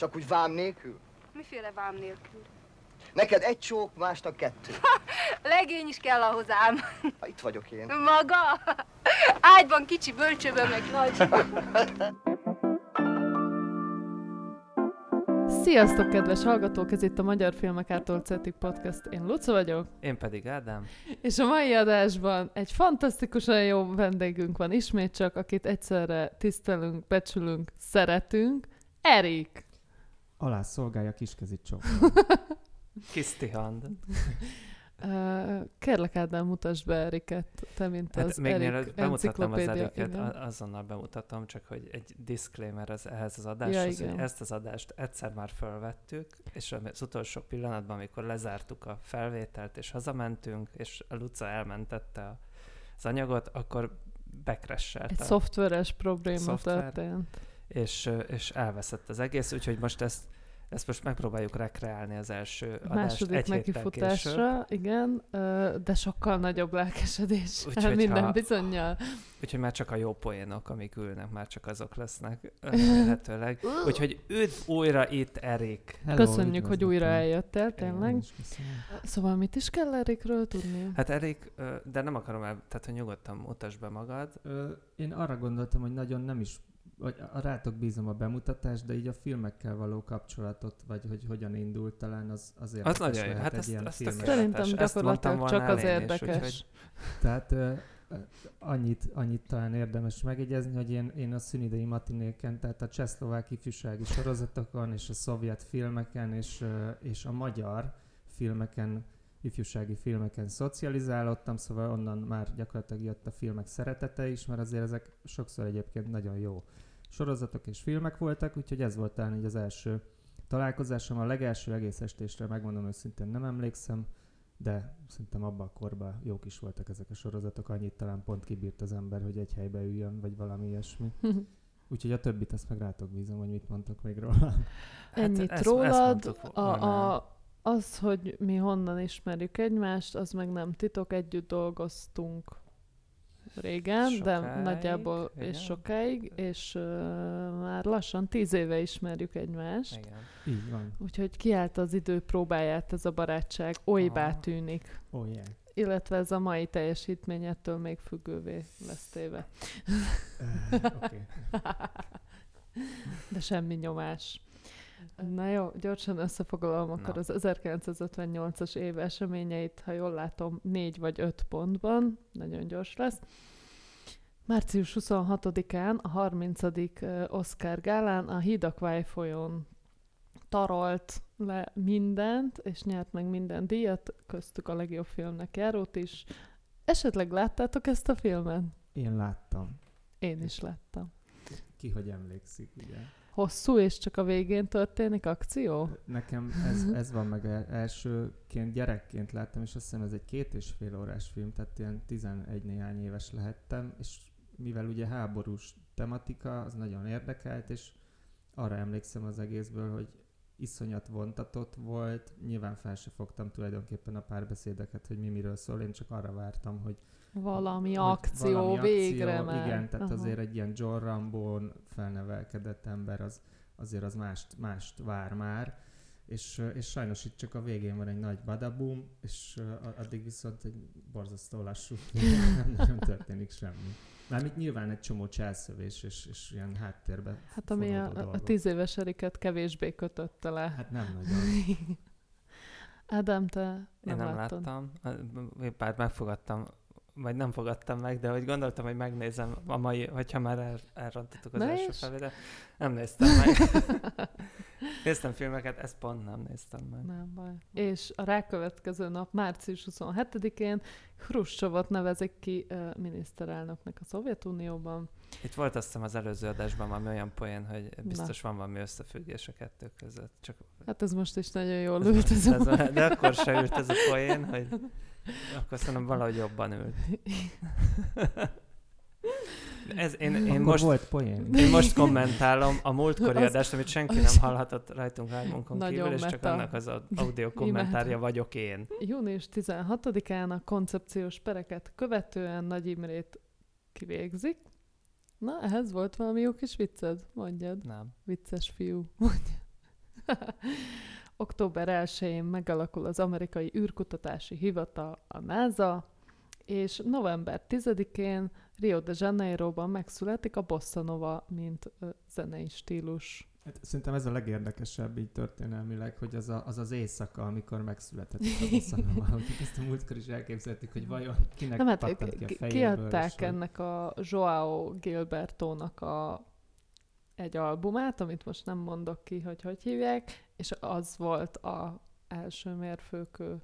Csak úgy vám nélkül? Miféle vám nélkül? Neked egy csók, másnak kettő. Legény is kell ahhoz ám. Ha itt vagyok én. Maga? Ágyban kicsi, bölcsőben meg nagy. Sziasztok, kedves hallgatók! Ez itt a Magyar Filmek Ától Cetik Podcast. Én Luca vagyok. Én pedig Ádám. És a mai adásban egy fantasztikusan jó vendégünk van ismét csak, akit egyszerre tisztelünk, becsülünk, szeretünk. Erik! Alá szolgálja kiskezit csók. Kisztihand. Uh, kérlek Ádám, mutasd be Eriket, te mint Hát az még Erik mielőtt bemutatnám az. Eriket, Igen. azonnal bemutatom, csak hogy egy disclaimer az, ehhez az Ja, adáshoz, igen. hogy ezt az adást egyszer már felvettük, és az utolsó pillanatban, amikor lezártuk a felvételt, és hazamentünk, és a Luca elmentette a- az anyagot, akkor bekresselt Egy szoftveres probléma Szoftver. történt. És, és elveszett az egész, úgyhogy most ezt, ezt most megpróbáljuk rekreálni az első adást második egy nekifutásra, igen, de sokkal nagyobb lelkesedés Úgyhogy minden ha- bizonyal. Úgyhogy már csak a jó poénok, amik ülnek, már csak azok lesznek lehetőleg. Úgyhogy üdv újra itt, Erik. Hello, Köszönjük, hogy újra eljöttél, tényleg. Szóval mit is kell Erikről tudni? Hát Erik, de nem akarom el, tehát hogy nyugodtan mutasd be magad. Én arra gondoltam, hogy nagyon nem is, vagy a rátok bízom a bemutatást, de így a filmekkel való kapcsolatot, vagy hogy hogyan indult talán, az, az érdekes nagyon jó. lehet Hát egy ezt- ilyen ezt. Szerintem Ezt mondtam gyakorlatilag csak az elén is, érdekes. úgyhogy- Tehát annyit, annyit talán érdemes megjegyezni, hogy én, én a szünidei matinéken, tehát a csehszlovák ifjúsági sorozatokon, és a szovjet filmeken, és, és a magyar filmeken, ifjúsági filmeken szocializálódtam, szóval onnan már gyakorlatilag jött a filmek szeretete is, mert azért ezek sokszor egyébként nagyon jó sorozatok és filmek voltak, úgyhogy ez volt talán így az első találkozásom. A legelső egész estésre megmondom őszintén nem emlékszem, de szerintem abban a korban jók is voltak ezek a sorozatok, annyit talán pont kibírt az ember, hogy egy helybe üljön, vagy valami ilyesmi. Úgyhogy a többit ezt meg rátok bízom, hogy mit mondtok még róla. Hát Ennyit ezt- ezt rólad, a, a, az, hogy mi honnan ismerjük egymást, az meg nem titok, együtt dolgoztunk régen, de Sokáig, nagyjából igen. és sokáig, és uh, már lassan tíz éve ismerjük egymást. Igen. Így van. Úgyhogy kiállt az idő próbáját ez a barátság, olybá Aha. tűnik. Oh yeah. Illetve ez a mai teljesítmény ettől még függővé lesz téve. Uh. De semmi nyomás. Na jó, gyorsan összefoglalom akkor Na. az 1958-as év eseményeit, ha jól látom, négy vagy öt pontban, nagyon gyors lesz. Március 26-án a 30. ö, Oscar gálán a Hídakvály folyón tarolt le mindent, és nyert meg minden díjat, köztük a legjobb filmnek járót is. Esetleg láttátok ezt a filmet? Én láttam. Én is láttam. Ki hogy emlékszik, ugye? Hosszú, és csak a végén történik akció? Nekem ez, ez van meg el- elsőként, gyerekként láttam, és azt hiszem ez egy két és fél órás film, tehát ilyen 11 néhány éves lehettem, és mivel ugye háborús tematika, az nagyon érdekelt, és arra emlékszem az egészből, hogy iszonyat vontatott volt, nyilván fel se fogtam tulajdonképpen a párbeszédeket, hogy mi miről szól, én csak arra vártam, hogy Valami akció, valami végre akció, már. Igen, tehát Aha. azért egy ilyen John Rambo-n felnevelkedett ember, az azért az mást, mást vár már, és, és sajnos itt csak a végén van egy nagy badabum, és addig viszont egy borzasztó lassú, nem nagyon történik semmi. Mármint nyilván egy csomó cselszövés, és, és ilyen háttérbe Hát ami a, fonódó a dolgok. tíz éves Eriket kevésbé kötötte le. Hát nem nagyon. Ádám, te Én nem, nem láttad. láttam, Én bár megfogadtam, vagy nem fogadtam meg, de hogy gondoltam, hogy megnézem a mai, hogyha már el, elrontottuk az Na első és? nem néztem meg. néztem filmeket, ezt pont nem néztem meg. Nem baj. És a rákövetkező nap, március 27-én Hruscsovot nevezik ki uh, miniszterelnöknek a Szovjetunióban. Itt volt azt hiszem az előző adásban valami olyan poén, hogy biztos van valami összefüggés a kettő között. Csak Hát ez most is nagyon jól ez ült ez ez a... a, de akkor se ült ez a poén, hogy akkor szerintem valahogy jobban ült. Ez, én, én, Akkor most, volt poén. én most kommentálom a múltkori Az- adást, amit senki az- nem hallhatott rajtunk hármunkon kívül, és csak meta. annak az audio kommentárja vagyok én. Június 16-án a koncepciós pereket követően Nagy Imrét kivégzik. Na, ehhez volt valami jó kis vicced? Mondjad. Nem. Vicces fiú. Október 1-én megalakul az amerikai űrkutatási hivatal, a NASA, és november 10-én Rio de Janeiroban megszületik a bossa nova, mint zenei stílus. Hát szerintem ez a legérdekesebb így történelmileg, hogy az a, az, az éjszaka, amikor megszületett a bosszanova. hogy ezt a múltkor is elképzeltük, hogy vajon kinek Nem, hát ki a fejéből. kiadták és ennek a Joao Gilbertónak a egy albumát, amit most nem mondok ki, hogy hogy hívják, és az volt a első mérfőkő,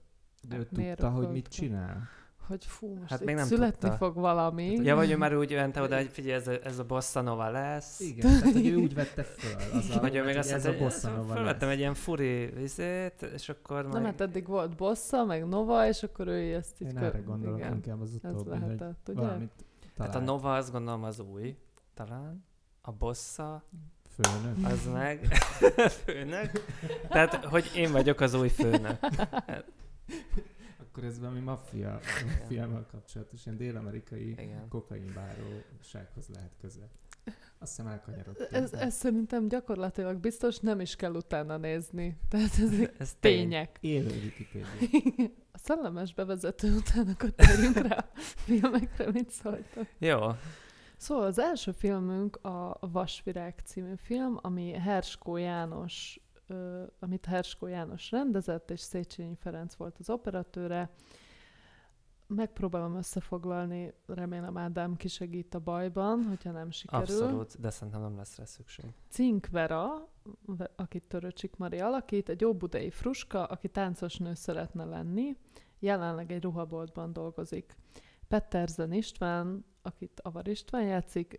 De ő tudta, hogy mit csinál. hogy fú, most Hát hát még nem születni tudta. fog valami. Ja, vagy ő már úgy ment oda, hogy figyelj, ez a, ez a bossa nova lesz. Igen, tehát hogy ő úgy vette föl. Az Vagy ő még azt hogy ez a hogy bossa nova fölvettem egy ilyen furi vizét, és akkor Nem, majd... hát eddig volt Bossa, meg Nova, és akkor ő ezt így Én kö- erre gondolok igen, inkább az Ez utóbbi, hogy lehetett, ugye? valamit Hát talált. a Nova azt gondolom az új, talán. A bossa, Főnök. az meg főnök. Tehát, hogy én vagyok az új főnök. Akkor ez valami maffia filmmel kapcsolatos, ilyen dél-amerikai Igen. kokainbárósághoz lehet köze. Azt hiszem elkanyarodtunk. Ez, ez szerintem gyakorlatilag biztos nem is kell utána nézni. Tehát ezek Ez tény. tények. Élő Wikipedia. A szellemes bevezető után akkor térjünk rá a filmekre, mit szóltak. Jó. Szóval az első filmünk a Vasvirág című film, ami Herskó János, ö, amit Herskó János rendezett, és Széchenyi Ferenc volt az operatőre. Megpróbálom összefoglalni, remélem Ádám kisegít a bajban, hogyha nem sikerül. Abszolút, de szerintem nem lesz rá szükség. Cink Vera, ve- akit Töröcsik Mari alakít, egy óbudai fruska, aki táncos nő szeretne lenni, jelenleg egy ruhaboltban dolgozik. Petterzen István, akit Avar István játszik,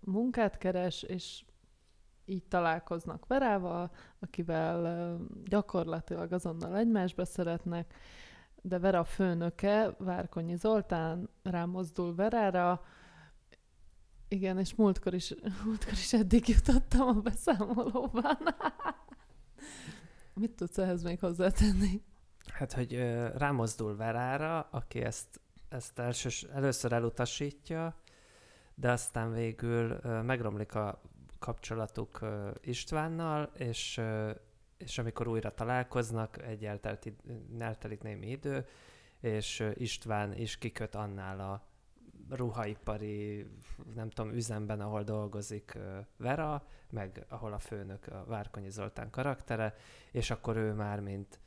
munkát keres, és így találkoznak Verával, akivel gyakorlatilag azonnal egymásba szeretnek, de Vera főnöke, Várkonyi Zoltán rámozdul Verára, igen, és múltkor is, múltkor is eddig jutottam a beszámolóban. Mit tudsz ehhez még hozzátenni? Hát, hogy rámozdul Verára, aki ezt, ezt elsős, először elutasítja, de aztán végül megromlik a kapcsolatuk Istvánnal, és, és amikor újra találkoznak, egy eltelt, eltelik némi idő, és István is kiköt annál a ruhaipari, nem tudom, üzemben, ahol dolgozik Vera, meg ahol a főnök a Várkonyi Zoltán karaktere, és akkor ő már, mint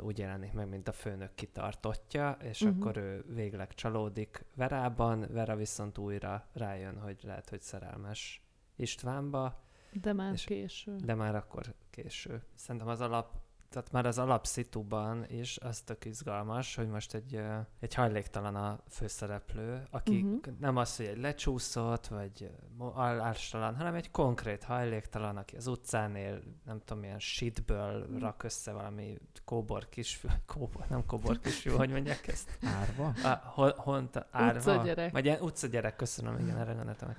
úgy jelenik meg, mint a főnök kitartottja, és uh-huh. akkor ő végleg csalódik Verában, Vera viszont újra rájön, hogy lehet, hogy szerelmes Istvánba, De már És- késő. de már akkor késő. Szerintem az alap, tehát már az alapszituban is az tök izgalmas, hogy most egy, egy hajléktalan a főszereplő, aki Mhm. uh-huh. nem az, hogy egy lecsúszott, vagy állástalan, hanem egy konkrét hajléktalan, aki az utcán él, nem tudom, milyen shitből Mhm. rak össze valami kóbor kisfiú, kóbor, nem kóbor kisfiú, hogy mondják ezt? Árva? A, hol, hont, árva? Utcagyerek. Vagy ilyen utcagyerek, köszönöm, igen, erre gondoltam. hogy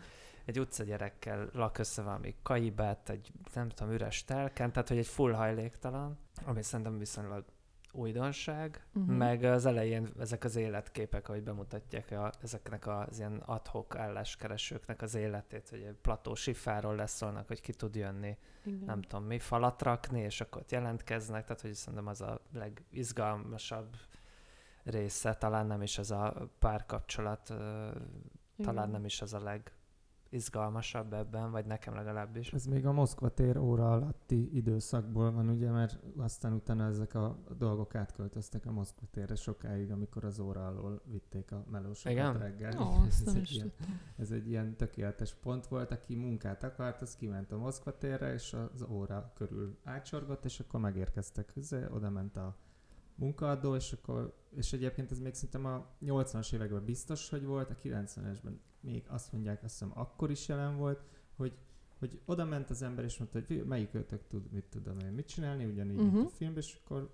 Egy utcagyerekkel lak össze valami kaibát, egy nem tudom, üres telken, tehát hogy egy full hajléktalan, ami szerintem viszonylag újdonság, uh-huh. meg az elején ezek az életképek, ahogy bemutatják a, ezeknek az ilyen adhok álláskeresőknek az életét, hogy egy plató sifáról leszólnak, hogy ki tud jönni Igen. nem tudom mi, falat rakni, és akkor ott jelentkeznek, tehát hogy szerintem az a legizgalmasabb része, talán nem is ez a párkapcsolat, ö, talán Igen. nem is az a legizgalmasabb ebben, vagy nekem legalábbis. Ez még a Moszkva tér óra alatti időszakból van, ugye, mert aztán utána ezek a dolgok átköltöztek a Moszkva térre sokáig, amikor az óra alól vitték a melósokat Igen? reggel. Ó, azt ez, nem egy ilyen, ez egy ilyen tökéletes pont volt, aki munkát akart, az kiment a Moszkva térre, és az óra körül átsorgott, és akkor megérkeztek hozzá, oda ment a munkaadó, és akkor, és egyébként ez még szerintem a 80-as években biztos, hogy volt, a 90-esben még azt mondják, azt hiszem akkor is jelen volt, hogy hogy oda ment az ember, és mondta, hogy melyik őtök tud, mit tudom én, mit csinálni, ugyanígy, uh-huh. mint Mhm. a filmben, és akkor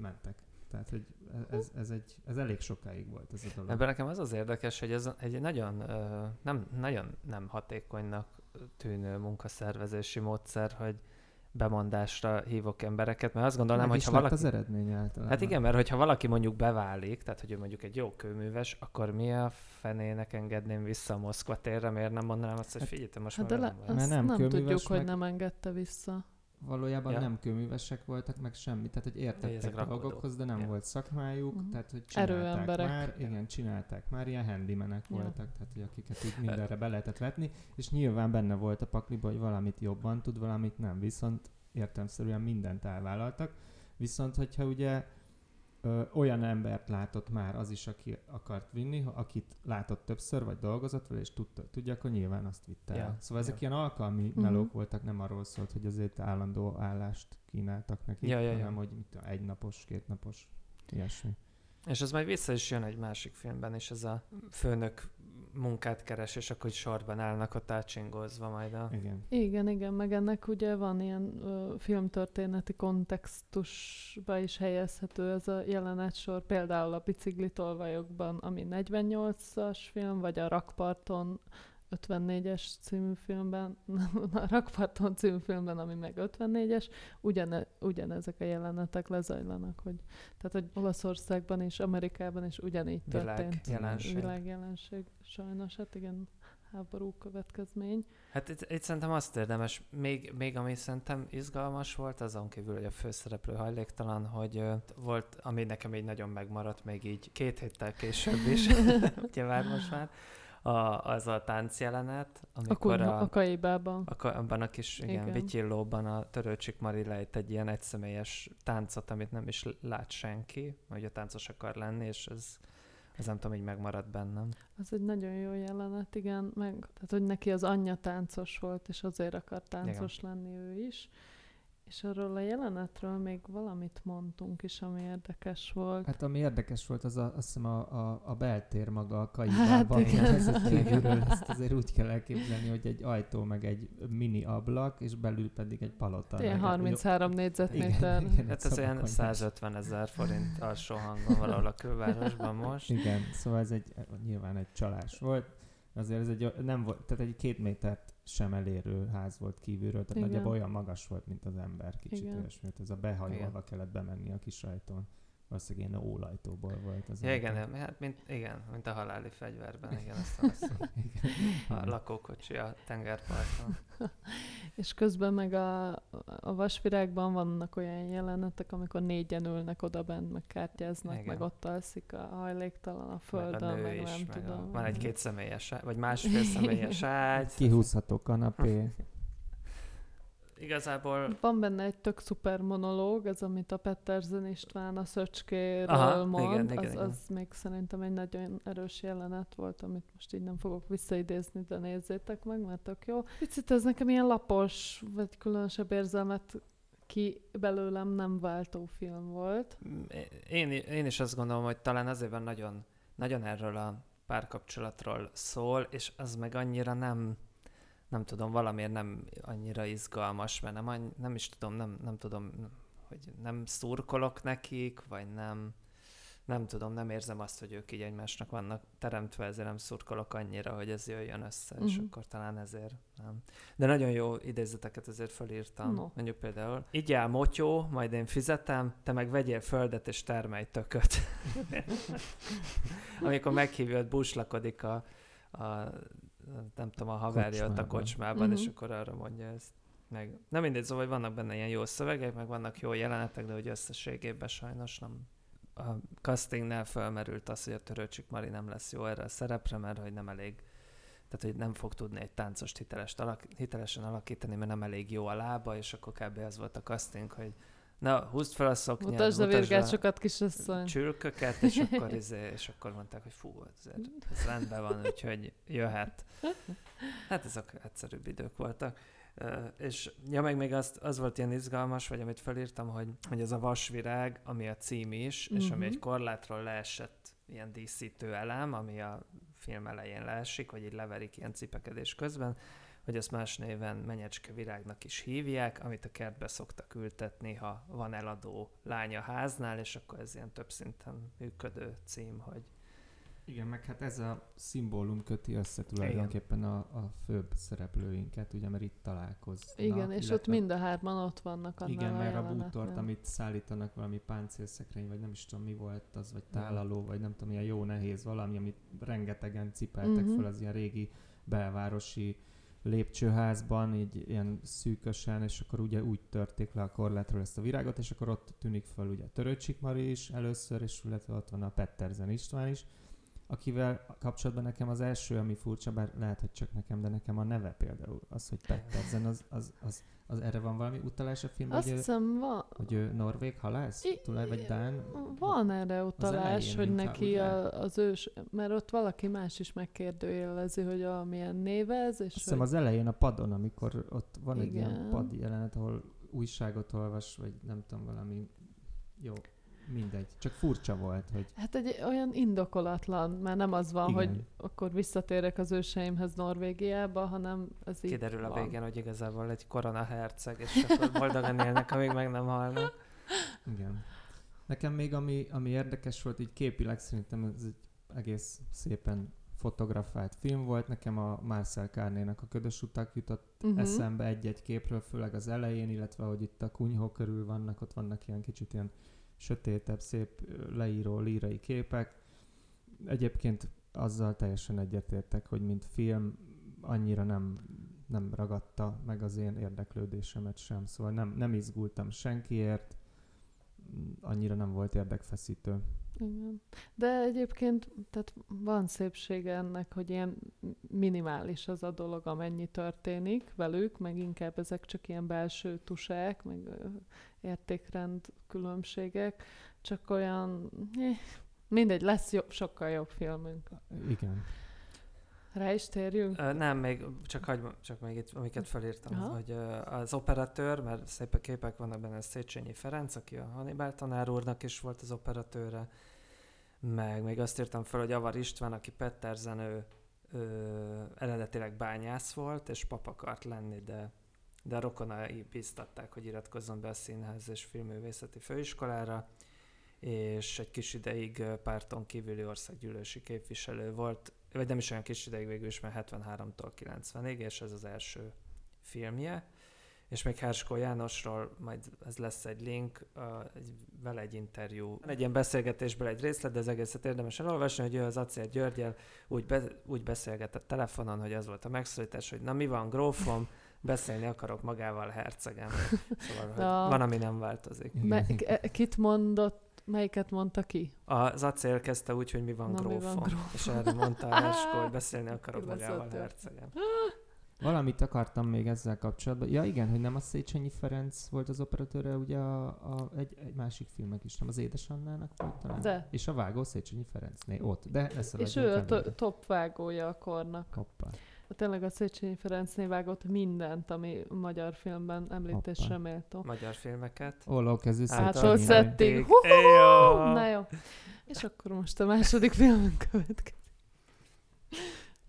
mentek. Tehát, hogy ez, ez, egy, ez elég sokáig volt ez a dolog. Ebben nekem az az érdekes, hogy ez egy nagyon, nem, nagyon nem hatékonynak tűnő munkaszervezési módszer, hogy bemondásra hívok embereket, mert azt gondolnám, hogyha lett valaki... az eredmény általában. Hát igen, mert hogyha valaki mondjuk beválik, tehát hogy ő mondjuk egy jó kőműves, akkor mi a fenének engedném vissza a Moszkva térre, miért nem mondanám azt, hogy Hát- figyelj, te most Hát már de le. Mert azt nem nem, tudjuk, hogy meg- nem engedte vissza. Valójában Ja. nem kőművesek voltak, meg semmi. Tehát, hogy értettek rakodók. dolgokhoz, de nem Ja. volt szakmájuk, Mhm. tehát, hogy csinálták már, igen, csinálták már, ilyen handymanek Ja. voltak, tehát, hogy akiket így mindenre be lehetett vetni, és nyilván benne volt a pakliba, hogy valamit jobban tud, valamit nem, viszont értelmszerűen mindent elvállaltak, viszont hogyha ugye ö, olyan embert látott már az is, aki akart vinni, ha- akit látott többször, vagy dolgozott vele, és tudta, tudja, akkor nyilván azt vitte el. Ja, Szóval ezek ja. ilyen alkalmi Mhm. melók voltak, nem arról szólt, hogy azért állandó állást kínáltak nekik, ja, ja. hanem hogy mit egynapos, kétnapos, ilyesmi. És ez majd vissza is jön egy másik filmben is, ez a főnök munkát keres, és akkor sorban állnak ott átsingózva majd a... Igen. Igen, igen, meg ennek ugye van ilyen ö, filmtörténeti kontextusba is helyezhető ez a jelenet-sor, például a Biciklitolvajokban, ami 48-as film, vagy a Rakparton 54-es című filmben, a Rakparton című filmben, ami meg 54-es, ugyane, ugyanezek a jelenetek lezajlanak, hogy, tehát hogy Olaszországban és Amerikában is ugyanígy történt. Világjelenség. Világjelenség, sajnos, hát igen, háború következmény. Hát itt, itt szerintem azt érdemes, még, még ami szerintem izgalmas volt, azon kívül, hogy a főszereplő hajléktalan, hogy volt, ami nekem így nagyon megmaradt, még így két héttel később is, ugye vár most már, a, az a táncjelenet, A, amikor kunyha, a, a kaibában. a, abban a kis igen, Igen. vityillóban a törőcsik Mari lejt egy ilyen egyszemélyes táncot, amit nem is lát senki, hogy a táncos akar lenni, és ez, ez nem tudom, így megmaradt bennem. Az egy nagyon jó jelenet, igen, meg, tehát hogy neki az anyja táncos volt, és azért akar táncos igen. lenni ő is. És arról a jelenetről még valamit mondtunk is, ami érdekes volt. Hát ami érdekes volt, az a, azt hiszem a, a, a beltér maga a Hát igen. hát ez egy kívülről, ezt azért úgy kell elképzelni, hogy egy ajtó, meg egy mini ablak, és belül pedig egy palota. Ilyen meg egy- 33 négyzetméter. Igen, igen, Hát ez olyan szabakonyhás. 150 ezer forint alsó hangon valahol a külvárosban most. Igen, szóval ez egy, nyilván egy csalás volt. Azért ez egy, nem volt, tehát egy két métert sem elérő ház volt kívülről, tehát Igen. nagyjából olyan magas volt, mint az ember, kicsit Igen. olyasmi, ez a behajolva kellett bemenni a kis ajtón. Valószínűleg ilyen ólajtóból volt az Ja, igen, hát mint, igen, mint a haláli fegyverben, igen, azt azt a lakókocsi a tengerparton. És közben meg a, a vasvirágban vannak olyan jelenetek, amikor négyen ülnek oda bent, meg kártyáznak, Igen. meg ott alszik a hajléktalan a Meg földön, a nő meg, is, nem meg tudom. a, van egy két személyes, ágy, vagy másfél személyes ágy. Kihúzható kanapé. Igazából Van benne egy tök szuper monológ, ez amit a Petterzen István a Szöcskéről Aha, mond, igen, igen, az, igen. az még szerintem egy nagyon erős jelenet volt, amit most így nem fogok visszaidézni, de nézzétek meg, mert tök jó. Picit ez nekem ilyen lapos, vagy különösebb érzelmet ki belőlem nem váltó film volt. Mm, én, én is azt gondolom, hogy talán azért van nagyon, nagyon erről a párkapcsolatról szól, és az meg annyira nem, nem tudom, valamiért nem annyira izgalmas, mert nem, annyi, nem is tudom, nem, nem tudom, hogy nem szurkolok nekik, vagy nem, nem tudom, nem érzem azt, hogy ők így egymásnak vannak teremtve, ezért nem szurkolok annyira, hogy ez jöjjön össze, uh-huh. és Mhm. akkor talán ezért nem. De nagyon jó idézeteket ezért felírtam. No. Mondjuk például, igyál motyó, majd én fizetem, te meg vegyél földet és termelj tököt. Amikor meghívja, hogy buslakodik a, a, nem tudom, a haverja ott a Kocsmában. uh-huh. és Mhm. akkor arra mondja ezt. Meg, nem mindegy, szóval hogy vannak benne ilyen jó szövegek, meg vannak jó jelenetek, de hogy összességében sajnos nem. A castingnál felmerült az, hogy a Törőcsik Mari nem lesz jó erre a szerepre, mert hogy nem elég tehát, hogy nem fog tudni egy táncost hitelest alak, hitelesen alakítani, mert nem elég jó a lába, és akkor kb. az volt a casting, hogy na, húzd fel a szoknyát, Mutasd a virgácsokat, kisasszony. csülköket, és akkor, izé, és akkor mondták, hogy fú, ez, ez rendben van, úgyhogy jöhet. Hát ezek egyszerűbb idők voltak. Ö, és ja, meg még az, az volt ilyen izgalmas, vagy amit felírtam, hogy, hogy ez a vasvirág, ami a cím is, és ami Mhm. egy korlátról leesett ilyen díszítő elem, ami a film elején leesik, vagy így leverik ilyen cipekedés közben, hogy ezt más néven menyecske virágnak is hívják, amit a kertbe szoktak ültetni, ha van eladó lány a háznál, és akkor ez ilyen több szinten működő cím, hogy Igen, meg hát ez a szimbólum köti össze tulajdonképpen a, a főbb szereplőinket, ugye, mert itt találkoznak. Igen, és ott mind a hárman ott vannak annál Igen, mert a bútort, amit szállítanak valami páncélszekrény, vagy nem is tudom mi volt az, vagy tálaló, vagy nem tudom, ilyen jó nehéz valami, amit rengetegen cipeltek Mhm. föl az ilyen régi belvárosi lépcsőházban, így ilyen szűkösen, és akkor ugye úgy törték le a korlátról ezt a virágot, és akkor ott tűnik föl ugye Törőcsik Mari is először, és illetve ott van a Petterzen István is, akivel kapcsolatban nekem az első, ami furcsa, bár lehet, hogy csak nekem, de nekem a neve például, az, hogy Petterzen, az, az, az, az erre van valami utalás a filmben, Azt hogy, ő, hiszem van, hogy ő norvég halász? Tulaj vagy Dán? van erre utalás, elején hogy neki a, az ős, mert ott valaki más is megkérdőjelezi, hogy a milyen névez, és Azt hiszem az elején a padon, amikor ott van egy ilyen Igen. pad jelenet, ahol újságot olvas, vagy nem tudom, valami jó, mindegy. Csak furcsa volt, hogy hát egy olyan indokolatlan, mert nem az van, Igen. hogy akkor visszatérek az őseimhez Norvégiába, hanem ez így Kiderül a van. végén, hogy igazából egy korona herceg, és akkor boldogan élnek, amíg meg nem halnak. igen. Nekem még ami, ami érdekes volt, így képileg szerintem ez egy egész szépen fotografált film volt. Nekem a Marcel Carnénak a Ködös utak jutott Mhm. eszembe egy-egy képről, főleg az elején, illetve hogy itt a kunyhó körül vannak, ott vannak ilyen kicsit ilyen sötétebb, szép leíró, lírai képek. Egyébként azzal teljesen egyetértek, hogy mint film annyira nem, nem ragadta meg az én érdeklődésemet sem, szóval nem, nem izgultam senkiért, annyira nem volt érdekfeszítő. Igen. De egyébként tehát van szépsége ennek, hogy ilyen minimális az a dolog, amennyi történik velük, meg inkább ezek csak ilyen belső tusák, meg értékrend különbségek, csak olyan, eh, mindegy, lesz jobb, sokkal jobb filmünk. Igen. Rá is térjünk? Ö, nem, még csak, hagy, csak még itt, amiket felírtam, Aha. hogy ö, az operatőr, mert szép a képek vannak benne, Széchenyi Ferenc, aki a Hannibal tanár úrnak is volt az operatőre, meg még azt írtam fel, hogy Avar István, aki Petterzen, eredetileg bányász volt, és pap akart lenni, de, de a rokonai bíztatták, hogy iratkozzon be a Színház és Filmművészeti Főiskolára, és egy kis ideig párton kívüli országgyűlési képviselő volt, vagy nem is olyan kis ideig végül is, mert 73-tól 90-ig, és ez az első filmje. És még Herskó Jánosról majd ez lesz egy link, egy, vele egy interjú. Egy ilyen beszélgetésből egy részlet, de az egészet érdemes elolvasni, hogy ő az Acél Györgyel úgy, be, úgy beszélgetett telefonon, hogy az volt a megszólítás, hogy na mi van, grófom, beszélni akarok magával hercegem. Szóval, hogy van, ami nem változik. Me- kit mondott, melyiket mondta ki? Az acél kezdte úgy, hogy mi van, Na, mi van, grófom. grófom? És erre mondta Herskó, hogy beszélni akarok magával hercegem. Valamit akartam még ezzel kapcsolatban. Ja igen, hogy nem a Széchenyi Ferenc volt az operatőre, ugye a, a, egy, egy másik filmek is, nem az Édesannának volt talán? De. És a vágó Széchenyi Ferencné, ott, de ezt És ő a to- top vágója a kornak. Hoppá. Tényleg a Széchenyi Ferencné vágott mindent, ami magyar filmben említésre Hoppá. méltó. Magyar filmeket. Ollókezű Ától Széchenyi. szedték. Na jó. És akkor most a második filmünk következik.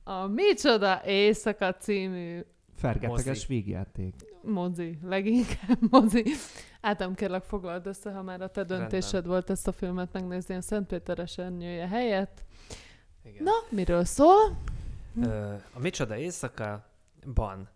A Micsoda Éjszaka című Fergeteges Mozi. vígjáték. mozi, leginkább mozi. Ádám, kérlek foglald össze, ha már a te Rendben. döntésed volt ezt a filmet megnézni a Szentpéter esernyője helyett. Igen. Na, miről szól? Ö, a Micsoda éjszaka-ban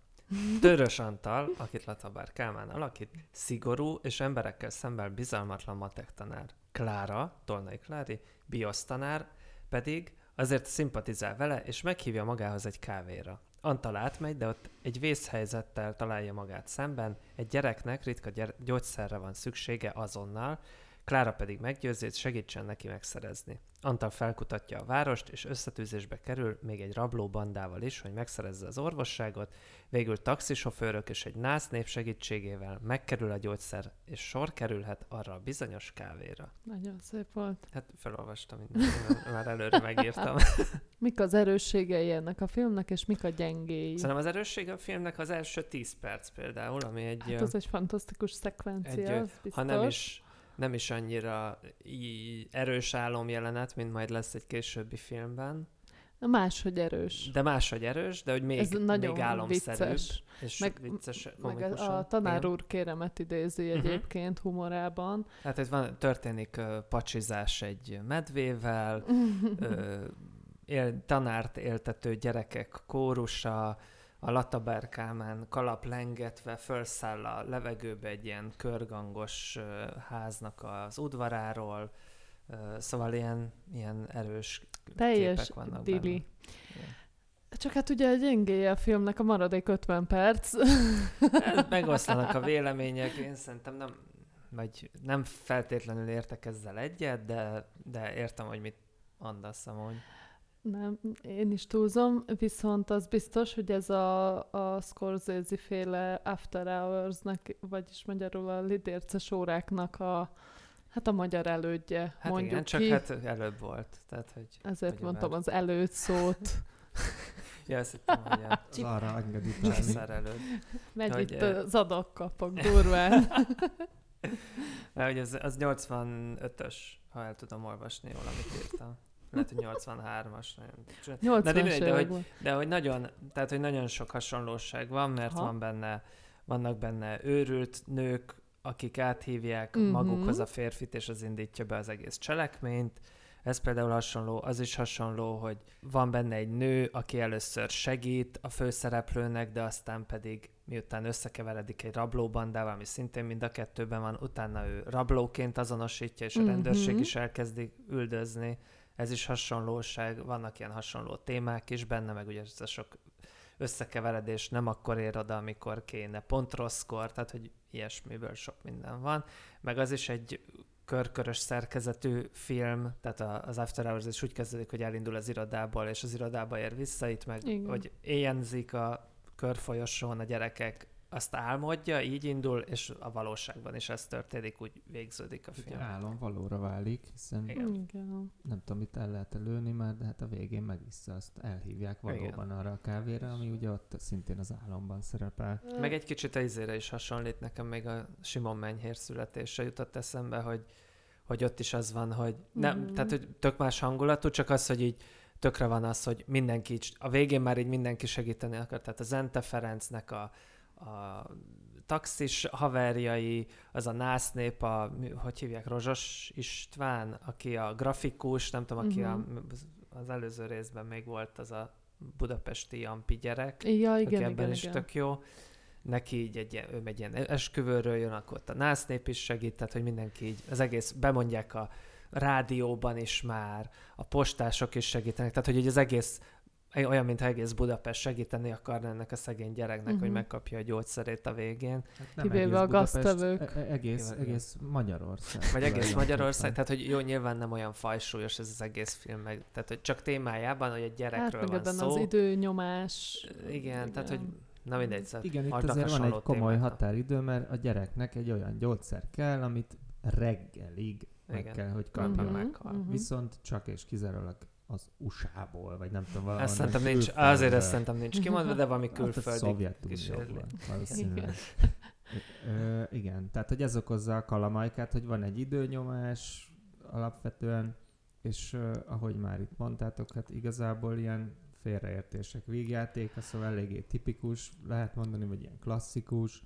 Törös Antal, akit Latabár Kálmán alakít, szigorú és emberekkel szemben bizalmatlan matek tanár. Klára, Tolnai Klári, biosztanár pedig azért szimpatizál vele, és meghívja magához egy kávéra. Antal átmegy, de ott egy vészhelyzettel találja magát szemben, egy gyereknek ritka gyere- gyógyszerre van szüksége azonnal, Klára pedig meggyőzi, hogy segítsen neki megszerezni. Antal felkutatja a várost, és összetűzésbe kerül még egy rabló bandával is, hogy megszerezze az orvosságot, végül taxisofőrök és egy nász nép segítségével megkerül a gyógyszer, és sor kerülhet arra a bizonyos kávéra. Nagyon szép volt. Hát felolvastam mindent, már- előre megírtam. Mik az erősségei ennek a filmnek, és mik a gyengéi? Szerintem az erőssége a filmnek az első 10 perc például, ami egy... Hát az egy fantasztikus szekvencia, Egy, biztos. ha nem is, nem is annyira erős álomjelenet, mint majd lesz egy későbbi filmben, Máshogy erős. de máshogy erős, de hogy még, Ez nagyon még álomszerűbb, vicces. és Meg- vicces Meg a, a tanár Igen. úr kéremet idézi Mhm. egyébként humorában. Hát itt van, történik uh, pacsizás egy medvével, ö, él, tanárt éltető gyerekek kórusa, a Lataber Kálmán kalap lengetve felszáll a levegőbe egy ilyen körgangos háznak az udvaráról, szóval ilyen, ilyen erős Teljes képek vannak dili. benne. Igen. Csak hát ugye a gyengéje a filmnek a maradék 50 perc. Hát Megoszlanak a vélemények, én szerintem nem, vagy nem feltétlenül értek ezzel egyet, de, de értem, hogy mit mondasz amúgy. Nem, én is túlzom, viszont az biztos, hogy ez a, a Scorsese féle After Hours-nak, vagyis magyarul a lidérces óráknak a, hát a magyar elődje, Hát mondjuk igen, csak ki. hát előbb volt. Tehát, hogy, Ezért mondtam már- az előtt szót. Ja, azt hittem, hogy a Az arra előtt. Megy Hogy, itt eh, az adakkapok durván. Mert hogy az, az 85-ös, ha el tudom olvasni jól, amit írtam. Lehet, hogy 83-as. nagyon- 80 de mindegy, de hogy-. De hogy nagyon, tehát hogy nagyon sok hasonlóság van, mert Aha. van benne, vannak benne őrült nők, akik áthívják Mhm. magukhoz a férfit, és az indítja be az egész cselekményt. Ez például hasonló, az is hasonló, hogy van benne egy nő, aki először segít a főszereplőnek, de aztán pedig miután összekeveredik egy rablóbandával, ami szintén mind a kettőben van, utána ő rablóként azonosítja, és a rendőrség Mhm. is elkezdi üldözni. Ez is hasonlóság, vannak ilyen hasonló témák is benne, meg ugye ez a sok összekeveredés nem akkor ér oda, amikor kéne, pont rosszkor, tehát hogy ilyesmiből sok minden van. Meg az is egy körkörös szerkezetű film, tehát az After Hours is úgy kezdődik, hogy elindul az irodából, és az irodába ér vissza, itt meg, Igen. hogy éjjenzik a körfolyosón a gyerekek, azt álmodja, így indul, és a valóságban is ez történik, úgy végződik a Ugye film. álom valóra válik, hiszen Igen. Igen. nem tudom, mit el lehet előni már, de hát a végén megissza, azt elhívják valóban arra a kávéra, ami ugye ott szintén az álomban szerepel. Meg egy kicsit izére is hasonlít, nekem még a Simon Menyhér születése jutott eszembe, hogy, hogy ott is az van, hogy nem, Mhm. tehát hogy tök más hangulatú, csak az, hogy így tökre van az, hogy mindenki, a végén már így mindenki segíteni akar, tehát az Ente Ferencnek a, a taxis haverjai, az a násznép, a, mi- hogy hívják, Rozsos István, aki a grafikus, nem tudom, aki a, Mhm. az előző részben még volt az a budapesti Ampi gyerek, Ja, aki igen, ebben igen, is igen. tök jó. Neki így egy, ilyen- ő egy ilyen esküvőről jön, akkor ott a násznép is segít, tehát hogy mindenki így, az egész, bemondják a rádióban is már, a postások is segítenek, tehát hogy az egész olyan, mintha egész Budapest segíteni akarna ennek a szegény gyereknek, hogy Mhm. megkapja a gyógyszerét a végén. Hát nem egész a Budapest, gaztevők. e- e- egész, Igen, igen. egész Magyarország. Vagy egész. Magyarország, tehát hogy jó, nyilván nem olyan fajsúlyos ez az egész film, meg, tehát hogy csak témájában, hogy egy Hát gyerekről meg van szó. az időnyomás. Igen, tehát hogy na mindegy, szóval Igen, itt azért van egy komoly témákat. határidő, mert a gyereknek egy olyan gyógyszer kell, amit reggelig meg Igen. kell, hogy Kapja kapjon. Mhm. Viszont csak és kizárólag az USA-ból, vagy nem tudom, valahol. Ezt szerintem nincs, azért ezt szerintem nincs kimondva, de valami Hát a külföldi kísérlet. Szovjetunióban valószínűleg. Igen. Ö, igen, tehát hogy ez okozza a kalamajkát, hogy van egy időnyomás alapvetően, és ö, ahogy már itt mondtátok, hát igazából ilyen félreértések vígjátéka, szóval eléggé tipikus, lehet mondani, vagy ilyen klasszikus,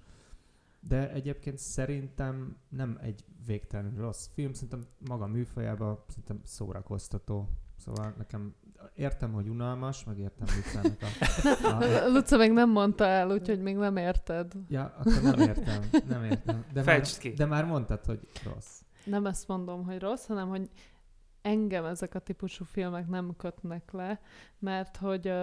de egyébként szerintem nem egy végtelenül rossz film, szerintem maga műfajában szerintem szórakoztató. Szóval nekem értem, hogy unalmas, meg értem Lucának a, a, Luca még nem mondta el, úgyhogy még nem érted. Ja, akkor nem értem, nem értem. De Fejtsd már, ki. De már mondtad, hogy rossz. Nem ezt mondom, hogy rossz, hanem hogy engem ezek a típusú filmek nem kötnek le, mert hogy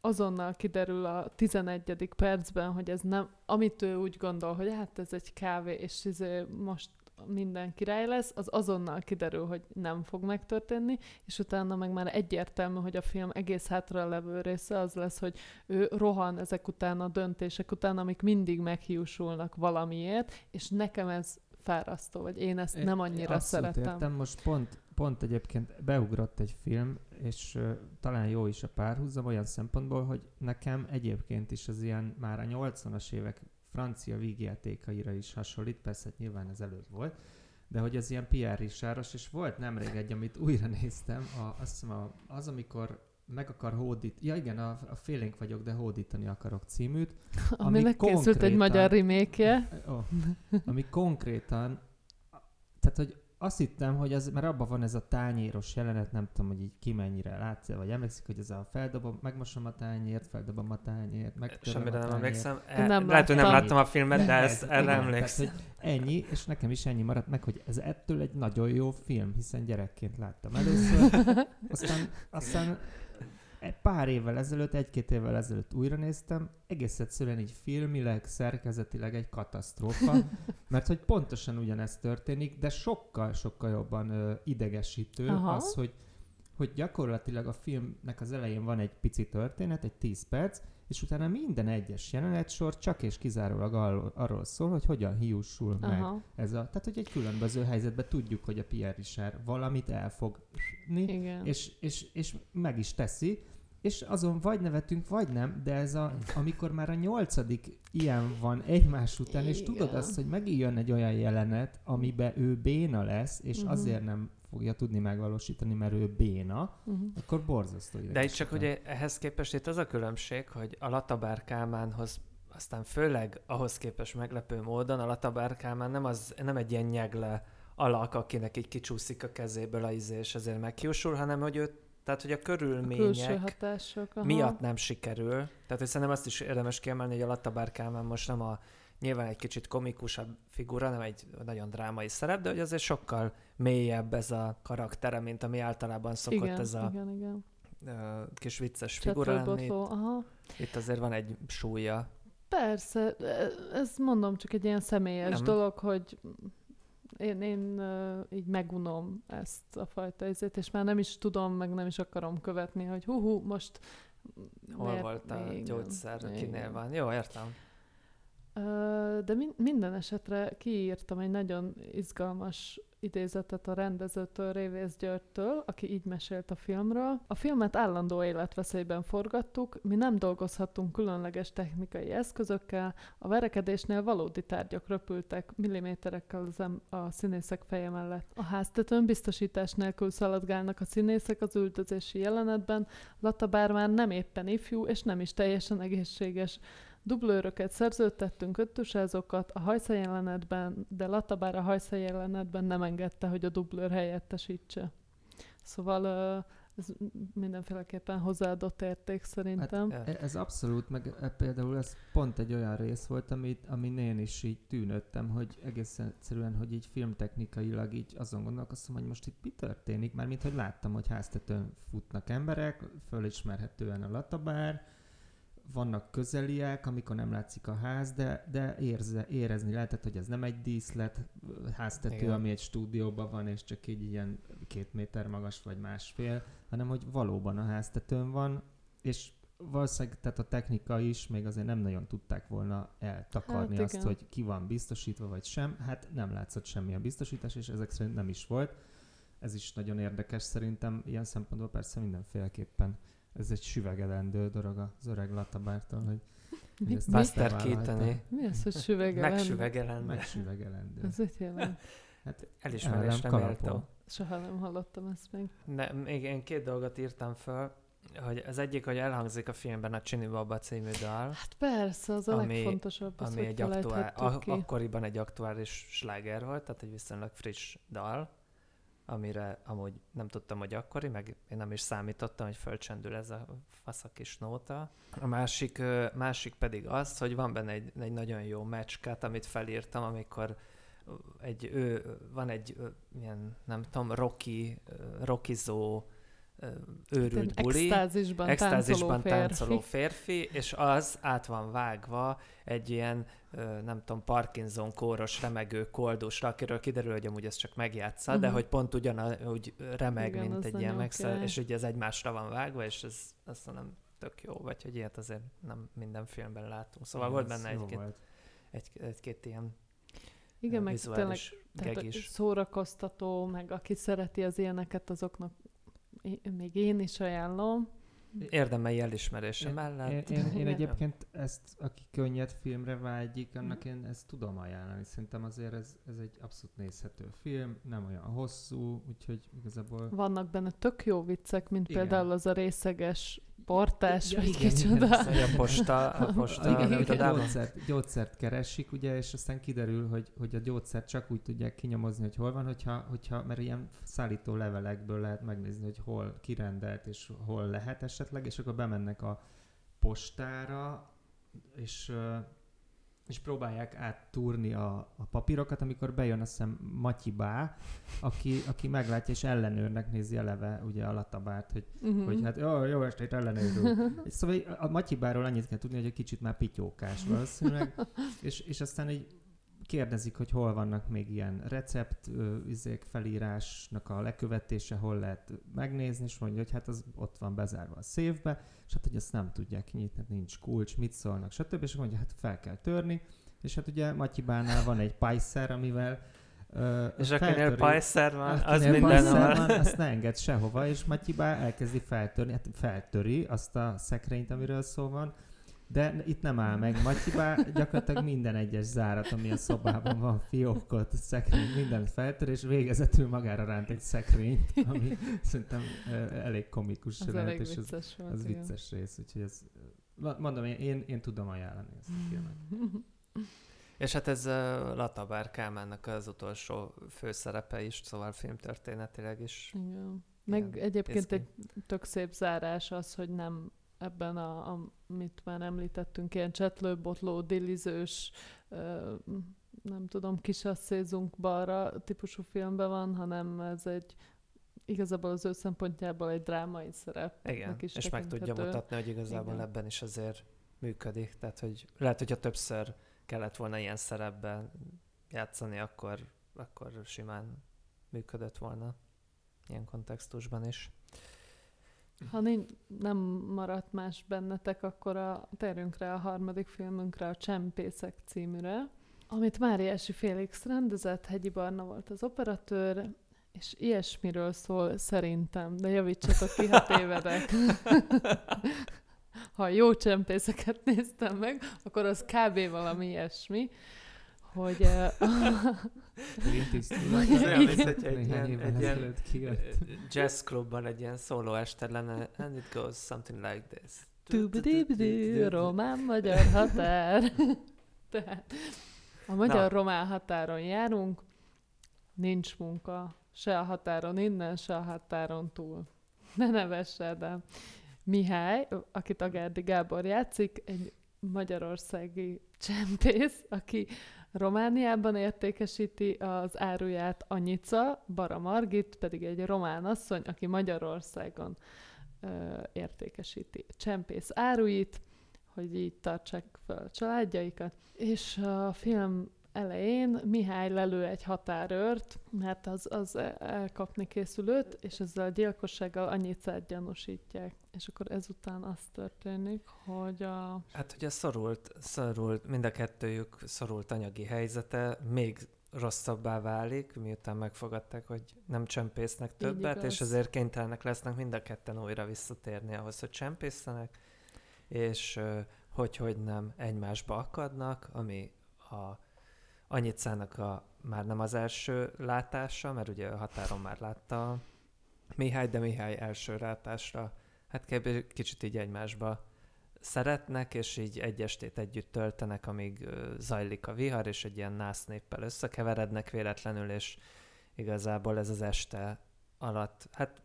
azonnal kiderül a 11. percben, hogy ez nem, amit ő úgy gondol, hogy hát ez egy kávé, és izé most minden király lesz, az azonnal kiderül, hogy nem fog megtörténni, és utána meg már egyértelmű, hogy a film egész hátra levő része az lesz, hogy ő rohan ezek után a döntések után, amik mindig meghiúsulnak valamiért, és nekem ez fárasztó, vagy én ezt nem annyira Abszolút szeretem. Értem. Most pont, pont egyébként beugrott egy film, és uh, talán jó is a párhuzam olyan szempontból, hogy nekem egyébként is az ilyen már a 80-as évek francia vígjátékaira is hasonlít, persze hát nyilván ez előbb volt, de hogy az ilyen Pierre Richardos, és volt nemrég egy, amit újra néztem, a, azt hiszem a, az, amikor meg akar hódít, ja igen, a, a félénk vagyok, de hódítani akarok címűt, ami Aminek készült egy magyar remake Oh, ami konkrétan, tehát hogy azt hittem, hogy ez, mert abban van ez a tányéros jelenet, nem tudom, hogy így ki mennyire látsz vagy emlékszik, hogy ez a feldobom, megmosom a tányért, feldobom a tányért, megtöröm Semmire nem emlékszem. Én nem Lehet, hogy nem láttam. a filmet, de igen, erre tehát, emlékszem. hogy ennyi, és nekem is ennyi maradt meg, hogy ez ettől egy nagyon jó film, hiszen gyerekként láttam először, aztán, aztán pár évvel ezelőtt, egy-két évvel ezelőtt újra néztem, egész egyszerűen így filmileg, szerkezetileg egy katasztrófa, mert hogy pontosan ugyanezt történik, de sokkal-sokkal jobban ö, idegesítő Aha. az, hogy hogy gyakorlatilag a filmnek az elején van egy pici történet, egy 10 perc, és utána minden egyes jelenetsor csak és kizárólag arról, arról szól, hogy hogyan hiúsul meg Aha, ez a... Tehát, hogy egy különböző helyzetben tudjuk, hogy a Pierre Richard valamit elfogni, igen. és, és, és meg is teszi, és azon vagy nevetünk, vagy nem, de ez a, amikor már a nyolcadik ilyen van egymás után, és Igen. tudod azt, hogy megint jön egy olyan jelenet, amiben ő béna lesz, és Mhm. azért nem fogja tudni megvalósítani, mert ő béna, Uh-huh. akkor borzasztó De itt csak ugye ehhez képest itt az a különbség, hogy a Latabár Kálmánhoz aztán főleg ahhoz képest meglepő módon a Latabár Kálmán nem, az, nem egy ilyen nyegle alak, akinek így kicsúszik a kezéből a izé, és ezért meghiúsul, hanem hogy ő, tehát hogy a A körülmények hatások. Aha. miatt nem sikerül. Tehát hogy szerintem azt is érdemes kiemelni, hogy a Latabár Kálmán most nem a nyilván egy kicsit komikusabb figura, nem egy nagyon drámai szerep, de hogy azért sokkal mélyebb ez a karaktere, mint ami általában szokott igen, ez a igen, igen. kis vicces figura lenni. Csetvelbotló, aha. Itt azért van egy súlya. Persze, e- ez mondom csak egy ilyen személyes Nem. dolog, hogy én, én így megunom ezt a fajta izét, és már nem is tudom, meg nem is akarom követni, hogy hú, hú most Hol volt a gyógyszer, kinél van. Jó, értem. De min- minden esetre kiírtam egy nagyon izgalmas idézetet a rendezőtől, Révész Györgytől, aki így mesélt a filmről. A filmet állandó életveszélyben forgattuk, mi nem dolgozhattunk különleges technikai eszközökkel, a verekedésnél valódi tárgyak röpültek milliméterekkel az a színészek feje mellett. A háztetőn biztosítás nélkül szaladgálnak a színészek az üldözési jelenetben, Latabár már nem éppen ifjú, és nem is teljesen egészséges. Dublőröket szerződtettünk öttusázókat a hajsza jelenetben, de Latabár a hajsza jelenetben nem engedte, hogy a dublőr helyettesítse. Szóval ez mindenféleképpen hozzáadott érték szerintem. Ja. E- Ez abszolút, meg e- például ez pont egy olyan rész volt, amit, amin én is így tűnöttem, hogy egész egyszerűen, hogy így filmtechnikailag így azon gondolkoztam, hogy most itt mi történik, mármint, hogy láttam, hogy háztetőn futnak emberek, fölismerhetően a latabár, vannak közeliek, amikor nem látszik a ház, de, de érze, érezni lehetett, hogy ez nem egy díszlet háztető, Igen. Ami egy stúdióban van, és csak így ilyen két méter magas, vagy másfél, hanem hogy valóban a háztetőn van, és valószínűleg tehát a technika is még azért nem nagyon tudták volna eltakarni Hát azt, igen. hogy ki van biztosítva vagy sem. Hát nem látszott semmi a biztosítás, és ezek szerint nem is volt. Ez is nagyon érdekes szerintem, ilyen szempontból persze mindenféleképpen. Ez egy süvegelendő dolog az öreg Latabártól, hogy hogy Mi, ezt mi, Buster. Keaton-i mi az, hogy süvegelen? megsüvegelendő. Megsüvegelendő. Ez mit jelent? Elismerésre Ellen méltó. Soha nem hallottam ezt még. Ne, még én két dolgot írtam föl, hogy az egyik, hogy elhangzik a filmben a Csini Baba című dal, Hát persze, az a Ami- legfontosabb, az, ami hogy egy aktuál, felejthettük ki. a, akkoriban egy aktuális sláger volt, tehát egy viszonylag friss dal, amire amúgy nem tudtam, hogy akkori, meg én nem is számítottam, hogy fölcsendül ez a faszak kis nóta. A másik, másik pedig az, hogy van benne egy, egy nagyon jó mecskát, amit felírtam, amikor egy ő, van egy ilyen, nem tudom, rockizó, ö, őrült Ilyen buli, Extázisban, extázisban táncoló táncoló férfi. férfi, és az át van vágva egy ilyen, nem tudom, Parkinson kóros, remegő koldusra, akiről kiderül, hogy amúgy ez csak megjátsza, uh-huh. de Mhm. hogy pont ugyanúgy remeg, Igen, mint egy ilyen megszer, király. és ugye ez egymásra van vágva, és ez azt mondom, tök jó, vagy hogy ilyet azért nem minden filmben látunk. Szóval volt Ez benne egy-két, volt. egy, egy-két ilyen Igen, meg tényleg tehát is. szórakoztató, meg aki szereti az ilyeneket, azoknak még én is ajánlom. Érdemei elismerése Én, mellett. én, én, én egyébként ezt, aki könnyed filmre vágyik, annak én ezt tudom ajánlani. Szerintem azért ez, ez egy abszolút nézhető film, nem olyan hosszú, úgyhogy igazából... Vannak benne tök jó viccek, mint Igen. például az a részeges portás, Ja, vagy igen, kicsoda. igen, Hogy a posta, a posta igen, igen. a gyógyszert, gyógyszert keresik, ugye, és aztán kiderül, hogy, hogy a gyógyszert csak úgy tudják kinyomozni, hogy hol van, hogyha, hogyha mert ilyen szállító levelekből lehet megnézni, hogy hol kirendelt, és hol lehet esetleg, és akkor bemennek a postára, és és próbálják áttúrni a, a papírokat, amikor bejön azt hiszem Matyi Bá, aki, aki meglátja és ellenőrnek nézi eleve ugye a latabát, hogy, Uh-huh. hogy hát jó, jó estét ellenőrő. És szóval a Matyi Báról annyit kell tudni, hogy egy kicsit már pityókás valószínűleg, és, és aztán így kérdezik, hogy hol vannak még ilyen recept izék, felírásnak a lekövetése, hol lehet megnézni, és mondja, hogy hát az ott van bezárva a széfbe, és hát hogy azt nem tudják kinyitni, hát nincs kulcs, mit szólnak, stb. És mondja, hát fel kell törni, és hát ugye Matyibánál van egy pajszer, amivel ö, És akinél pajszer van, az mindenhol. van, azt ne enged sehova, és Matyibá elkezdi feltörni, hát feltöri azt a szekrényt, amiről szó van, de itt nem áll meg. Matyibá gyakorlatilag minden egyes zárat, ami a szobában van, fiókot, szekrény, mindent feltör, és végezetül magára ránt egy szekrényt, ami szerintem elég komikus Az lehet, elég és ez, vicces volt. az igen. vicces rész, úgyhogy ez, mondom, én, én, én tudom ajánlani ezt a filmet. És hát ez uh, Latabár Kálmánnak az utolsó főszerepe is, szóval filmtörténetileg is. Igen. Meg Igen, egyébként egy tök szép zárás az, hogy nem ebben a, a amit már említettünk, ilyen csetlőbotló, dilizős, ö, nem tudom, kisasszézunk balra típusú filmben van, hanem ez egy igazából az ő szempontjából egy drámai szerep. Igen, is és meg tudja mutatni, hogy igazából Igen. ebben is azért működik. Tehát, hogy lehet, hogyha többször kellett volna ilyen szerepben játszani, akkor, akkor simán működött volna ilyen kontextusban is. Ha nincs, nem maradt más bennetek, akkor a, térjünk rá a harmadik filmünkre, a Csempészek címűre, amit Máriási Félix rendezett, Hegyi Barna volt az operatőr, és ilyesmiről szól szerintem, de javítsatok ki, ha tévedek. ha jó csempészeket néztem meg, akkor az kb. valami ilyesmi, hogy. Vagy- Ez olyan, mint hogy egy ilyen, egy ilyen jazz klubban egy ilyen szóló este lenne, and it goes something like this. Tubidibidű, román-magyar határ. Tehát a magyar-román határon járunk, nincs munka, se a határon innen, se a határon túl. Ne nevesse, de Mihály, akit Agárdi Gábor játszik, egy magyarországi csempész, aki Romániában értékesíti az áruját Anyica, Bara Margit pedig egy román asszony, aki Magyarországon ö, értékesíti csempész áruit, hogy így tartsák fel a családjaikat. És a film elején Mihály lelő egy határőrt, mert az, az elkapni készülőt, és ezzel a gyilkossággal annyit gyanúsítják. És akkor ezután az történik, hogy a... Hát ugye szorult, szorult, mind a kettőjük szorult anyagi helyzete még rosszabbá válik, miután megfogadták, hogy nem csempésznek többet, és ezért kénytelenek lesznek mind a ketten újra visszatérni ahhoz, hogy csempészenek, és hogy, hogy nem egymásba akadnak, ami a Anyicának a, már nem az első látása, mert ugye a határon már látta Mihály, de Mihály első látásra hát kb. kicsit így egymásba szeretnek, és így egy estét együtt töltenek, amíg zajlik a vihar, és egy ilyen násznéppel összekeverednek véletlenül, és igazából ez az este alatt, hát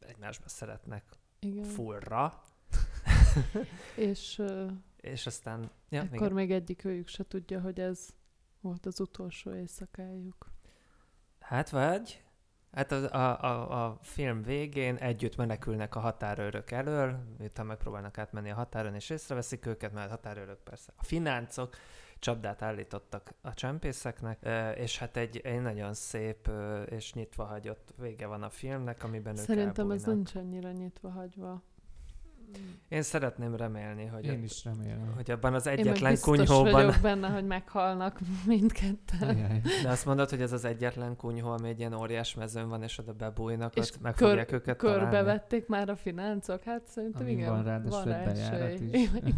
egymásba szeretnek Igen. fullra, És és aztán, ja, akkor igen. még egyik őjük se tudja, hogy ez volt az utolsó éjszakájuk. Hát vagy, hát a, a, a, a film végén együtt menekülnek a határőrök elől, miután megpróbálnak átmenni a határon, és észreveszik őket, mert a határőrök persze a fináncok, csapdát állítottak a csempészeknek, és hát egy, egy nagyon szép és nyitva hagyott vége van a filmnek, amiben ők Szerintem ez elbújnak. nincs annyira nyitva hagyva. Én szeretném remélni, hogy, Én ott- is remélem. hogy abban az Én egyetlen biztos kunyhóban, vagyok benne, hogy meghalnak mindketten. Ajaj. de azt mondod, hogy ez az egyetlen kunyhó, ami egy ilyen óriás mezőn van, és oda bebújnak, És ott meg kör- fogják őket. Körbevették már a fináncok, hát szerintem Amin igen. van rá egy bejárat esély. is. Igen.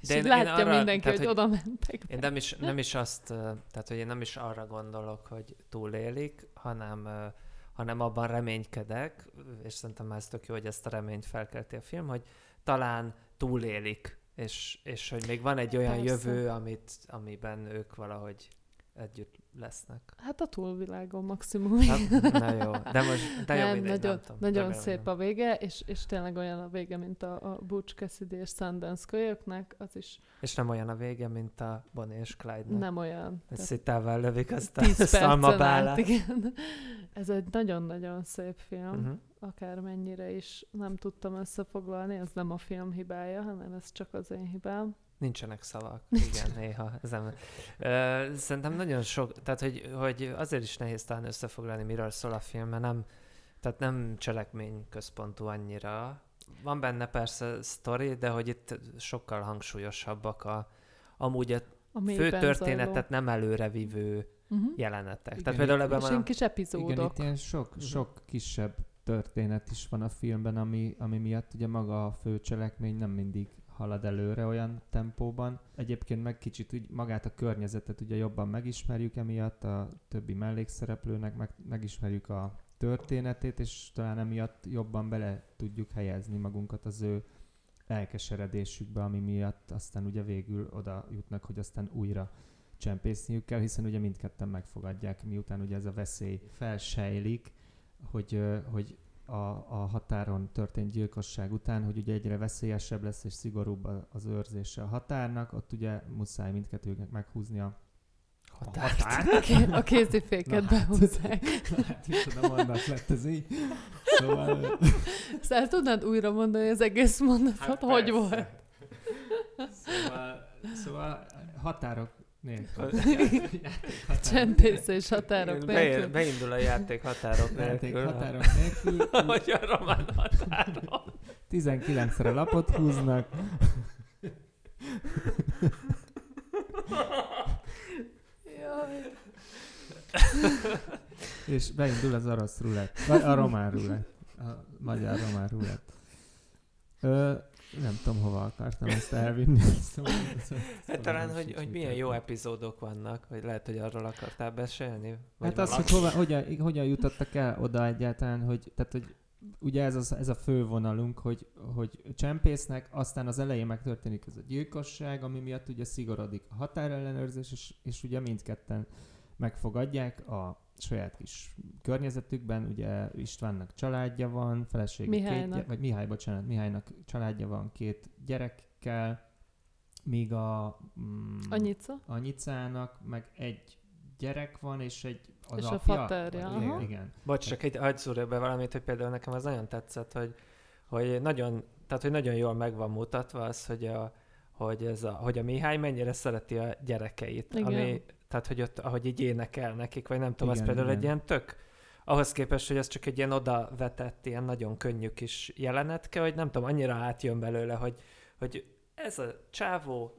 És De így én- én látja arra- mindenki, tehát, hogy, hogy- oda mentek. Én nem is, nem is azt, tehát hogy én nem is arra gondolok, hogy túlélik, hanem, hanem abban reménykedek, és szerintem már ez tök jó, hogy ezt a reményt felkelti a film, hogy talán túlélik, és, és hogy még van egy olyan Persze. jövő, amit, amiben ők valahogy együtt lesznek. Hát a túlvilágon maximum. Hát, na jó, de most, de jó, nem, mindegy, nagyon, nem tudom, nagyon remélem, szép a vége, és, és tényleg olyan a vége, mint a, a Butch Cassidy és Sundance kölyöknek, az is És nem olyan a vége, mint a Bonnie és Clyde-nak. nem olyan. Tehát szitával lövik azt a 10 percen át, szalmabálát. igen. Ez egy nagyon-nagyon szép film, Uh-huh. akármennyire is nem tudtam összefoglalni, ez nem a film hibája, hanem ez csak az én hibám. Nincsenek szavak, igen, néha. Ez nem. Ö, szerintem nagyon sok, tehát hogy, hogy azért is nehéz talán összefoglalni, miről szól a film, mert nem, tehát nem cselekmény központú annyira. Van benne persze sztori, de hogy itt sokkal hangsúlyosabbak a, amúgy a A fő történetet nem előrevívő Uh-huh. jelenetek. Igen, Tehát például ebben van kis epizódok. Igen, itt ilyen sok, Mhm. sok kisebb történet is van a filmben, ami, ami miatt ugye maga a főcselekmény nem mindig halad előre olyan tempóban. Egyébként meg kicsit úgy magát a környezetet ugye jobban megismerjük emiatt, a többi mellékszereplőnek meg, megismerjük a történetét, és talán emiatt jobban bele tudjuk helyezni magunkat az ő elkeseredésükbe, ami miatt aztán ugye végül oda jutnak, hogy aztán újra csempészniük kell, hiszen ugye mindketten megfogadják, miután ugye ez a veszély felsejlik, hogy, hogy a, a határon történt gyilkosság után, hogy ugye egyre veszélyesebb lesz és szigorúbb a- az őrzése a határnak, ott ugye muszáj mindkettőknek meghúzni a Határt. határt. A kéziféket Na hát. behúzzák. hát micsoda mondat lett ez így. Szóval... Ezt el tudnád újra mondani az egész mondatot, Hát hogy persze. volt? Szóval, szóval határok nélkül. Csempészés határok Bein- nélkül. Beindul a játék határok Játék nélkül. határok nélkül. Hogy a román határon. 19-re lapot húznak. Jaj. És beindul az orosz rulett. Vagy a román rulett. A magyar román rulett. Ö, nem tudom, hova akartam ezt elvinni. Szóval, Hát talán, hogy, hogy milyen jó epizódok vannak, vagy lehet, hogy arról akartál beszélni? Hát az, hogy hova, hogyan, hogyan jutottak el oda egyáltalán, hogy, tehát, hogy ugye ez, az, ez a fő vonalunk, hogy, hogy csempésznek, aztán az elején megtörténik ez a gyilkosság, ami miatt ugye szigorodik a határellenőrzés, és, és ugye mindketten megfogadják a saját kis környezetükben, ugye Istvánnak családja van, felesége két, Mihálynak. gy- vagy Mihály, bocsánat, Mihálynak családja van két gyerekkel, míg a mm, Anyica? Anyicának meg egy gyerek van, és egy az És a apja. faterja, Vagy- aha. Igen. Bocs, csak egy hagyd szúrjak be valamit, hogy például nekem az nagyon tetszett, hogy, hogy nagyon, tehát hogy nagyon jól meg van mutatva az, hogy a, hogy, ez a, hogy a Mihály mennyire szereti a gyerekeit. Igen. Ami, tehát, hogy ott, ahogy így énekel nekik, vagy nem tudom, az Igen, például igen. egy ilyen tök, ahhoz képest, hogy ez csak egy ilyen oda vetett, ilyen nagyon könnyű kis jelenetke, hogy nem tudom, annyira átjön belőle, hogy, hogy ez a csávó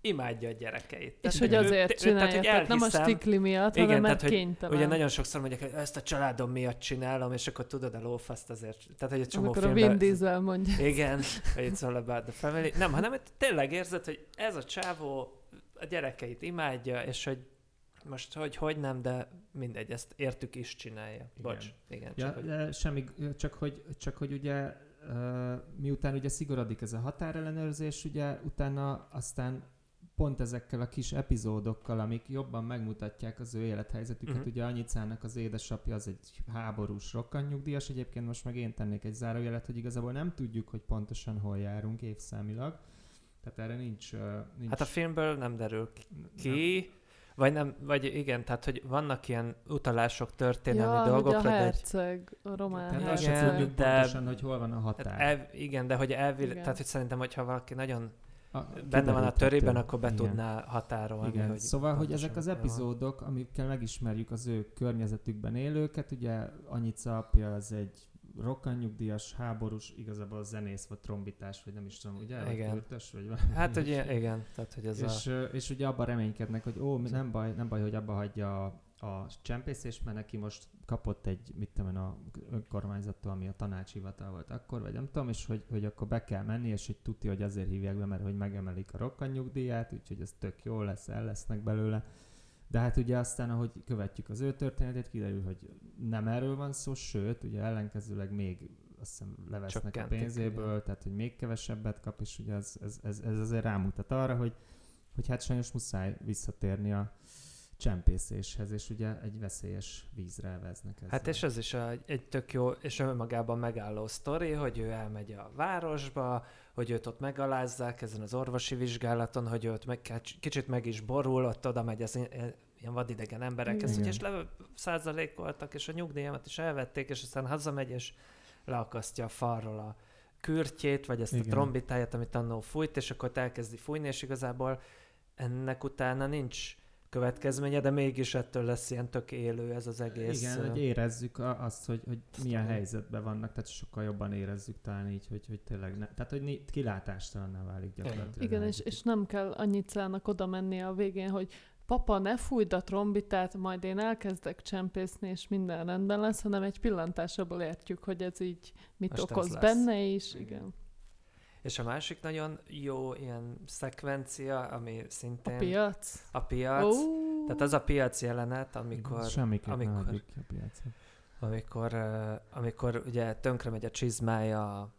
imádja a gyerekeit. És Tehát, hogy ő- azért ő- csinálja, hogy tehát nem a elhiszem- stikli miatt, Igen, hanem tehát, mert hogy kénytelen. Ugye nagyon sokszor mondják, hogy ezt a családom miatt csinálom, és akkor tudod a lófaszt azért. Tehát, hogy egy csomó Amikor a filmben... Vin Diesel mondja. Igen, hogy it's all about the family. Nem, hanem hogy tényleg érzed, hogy ez a csávó a gyerekeit imádja, és hogy most hogy, hogy nem, de mindegy, ezt értük is csinálja. Igen. Bocs. Igen, Ja, csak, hogy... de semmi, csak hogy, csak hogy ugye miután ugye szigorodik ez a határellenőrzés, ugye utána aztán pont ezekkel a kis epizódokkal, amik jobban megmutatják az ő élethelyzetüket. Uh-huh. Ugye Anyicának az édesapja az egy háborús rokkantnyugdíjas, egyébként most meg én tennék egy zárójelet, hogy igazából nem tudjuk, hogy pontosan hol járunk évszámilag. Tehát erre nincs... Nincs Hát a filmből nem derül nem- ki, vagy nem, vagy igen, tehát hogy vannak ilyen utalások, történelmi Ja, hogy dolgokra, a de egy herceg, a román Tehát Igen, herceg. tudjuk de- pontosan, hogy hol van a határ. Hát elv, igen, de hogy elvileg, Igen. tehát hogy szerintem, hogyha valaki nagyon A- benne van a törében, akkor be Igen. tudná határolni. Igen, hogy szóval, hogy ezek az epizódok, amikkel megismerjük az ő környezetükben élőket, ugye Anyica apja az egy rokkanyugdíjas, háborús, igazából zenész, vagy trombitás, vagy nem is tudom, ugye? Vagy Igen. flötös, vagy Hát, hogy ilyen, igen, tehát hogy ez és, a... és ugye abban reménykednek, hogy ó, nem baj, nem baj, hogy abba hagyja a, a csempészést, mert neki most kapott egy, mit tudom én, a önkormányzattól, ami a tanácshivatal volt akkor, vagy nem tudom, és hogy, hogy akkor be kell menni, és hogy tudja, hogy azért hívják be, mert hogy megemelik a rokkanyugdíját, úgyhogy ez tök jó lesz, el lesznek belőle. De hát ugye aztán, ahogy követjük az ő történetét, kiderül, hogy nem erről van szó, sőt, ugye ellenkezőleg még azt hiszem levesznek Csökkentik, a pénzéből, igen. tehát hogy még kevesebbet kap, és ugye ez, ez, ez, ez azért rámutat arra, hogy, hogy hát sajnos muszáj visszatérni a csempészéshez, és ugye egy veszélyes vízre veznek ezzel. Hát és ez is egy, egy tök jó és önmagában megálló sztori, hogy ő elmegy a városba, hogy őt ott megalázzák ezen az orvosi vizsgálaton, hogy őt meg, kicsit meg is borul, ott oda megy az ilyen vadidegen emberekhez, Igen. és le százalék voltak, és a nyugdíjamat is elvették, és aztán hazamegy, és leakasztja a falról a kürtjét, vagy ezt Igen. a trombitáját, amit annó fújt, és akkor elkezdi fújni, és igazából ennek utána nincs következménye, de mégis ettől lesz ilyen tök élő ez az egész. Igen, hogy érezzük azt, hogy, hogy milyen helyzetben vannak, tehát sokkal jobban érezzük talán így, hogy, hogy tényleg ne, tehát hogy kilátástalanná válik gyakorlatilag. Igen, és, és nem kell annyit szállnak oda menni a végén, hogy papa, ne fújd a trombitát, majd én elkezdek csempészni, és minden rendben lesz, hanem egy pillantásból értjük, hogy ez így mit Most okoz benne is. Igen. És a másik nagyon jó ilyen szekvencia, ami A szintén piac. a piac. Ó, Tehát az a piac jelenet, amikor, Semmiképp amikor- a piacot. amikor, uh, amikor ugye tönkre megy a csizmája a,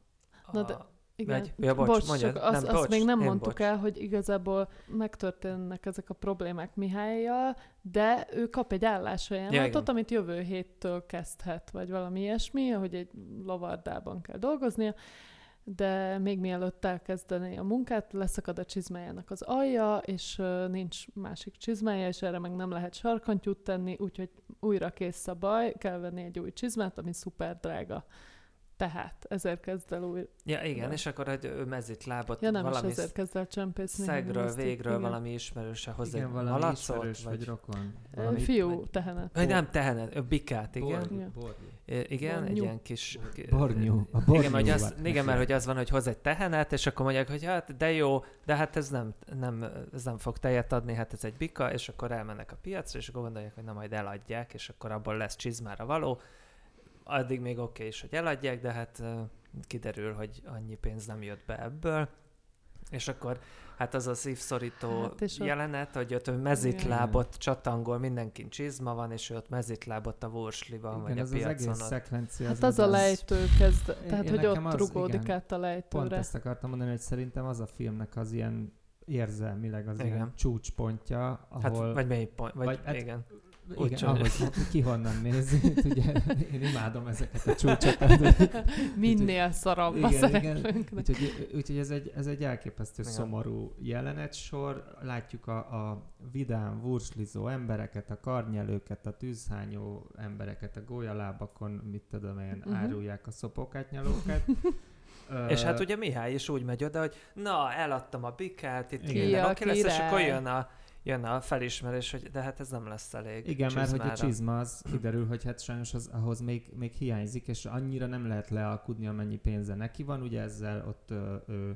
Na de- igen. Megy? Ja, bocs, bocs, mondjad. csak azt, Nem, azt bocs, még nem mondtuk bocs. el, hogy igazából megtörténnek ezek a problémák Mihályjal, de ő kap egy állásajánlatot, igen. amit jövő héttől kezdhet, vagy valami ilyesmi, hogy egy lavardában kell dolgoznia, de még mielőtt elkezdené a munkát, leszakad a csizmájának az alja, és nincs másik csizmája, és erre meg nem lehet sarkantyút tenni, úgyhogy újra kész a baj, kell venni egy új csizmát, ami szuper drága. Tehát ezért kezd el új... Ja, igen, Ja. és akkor ő mezit lábot, Ja nem, valami és ezért kezd el csempészni. szegről, végről igen. valami ismerőse hozzá Igen, egy valami malacot, ismerős vagy, vagy, rokon. Valami Fiú, tehenet. vagy nem, tehenet, bikát, igen. Borjú, Igen. Igen, egy ilyen kis... ki- Bornyú. A Igen, mert, hogy az, igen, mert hogy az van, hogy hoz egy tehenet, és akkor mondják, hogy hát de jó, de hát ez nem, nem, ez nem fog tejet adni, hát ez egy bika, és akkor elmennek a piacra, és akkor gondolják, hogy na majd eladják, és akkor abból lesz csizmára való. Addig még oké okay is, hogy eladják, de hát kiderül, hogy annyi pénz nem jött be ebből. És akkor hát az a szívszorító Hát, és jelenet, hogy ott ő mezitlábot csatangol, mindenkin csizma van, és ő ott mezitlábot a vursliban, Igen, vagy a ez az egész piacon szekvencia. Hát az a lejtő kezd, tehát én hogy nekem ott az, rugódik igen. át a Pont lejtőre. ezt akartam mondani, hogy szerintem az a filmnek az ilyen érzelmileg az Igen. ilyen csúcspontja, Hát, ahol... vagy melyik pont, vagy, vagy- hát- igen. Úgy igen, ahogy ki honnan nézi, ugye én imádom ezeket a csúcsokat. Minél szarabb a Igen, szereplőnknek. Úgyhogy, úgyhogy ez, egy, ez egy elképesztő Igen. szomorú jelenetsor. Látjuk a, a vidám, vurslizó embereket, a karnyelőket, a tűzhányó embereket, a gólyalábakon, mit tudom én, uh-huh. árulják a szopókátnyalókat. És hát ugye Mihály is úgy megy oda, hogy na, eladtam a bikát, itt Igen. minden Ki a oké lesz, és akkor jön a, jön a felismerés, hogy de hát ez nem lesz elég. Igen, mert hogy a csizmára. csizma az kiderül, hogy hát sajnos az, ahhoz még, még hiányzik, és annyira nem lehet lealkudni, amennyi pénze neki van, ugye ezzel ott ö, ö,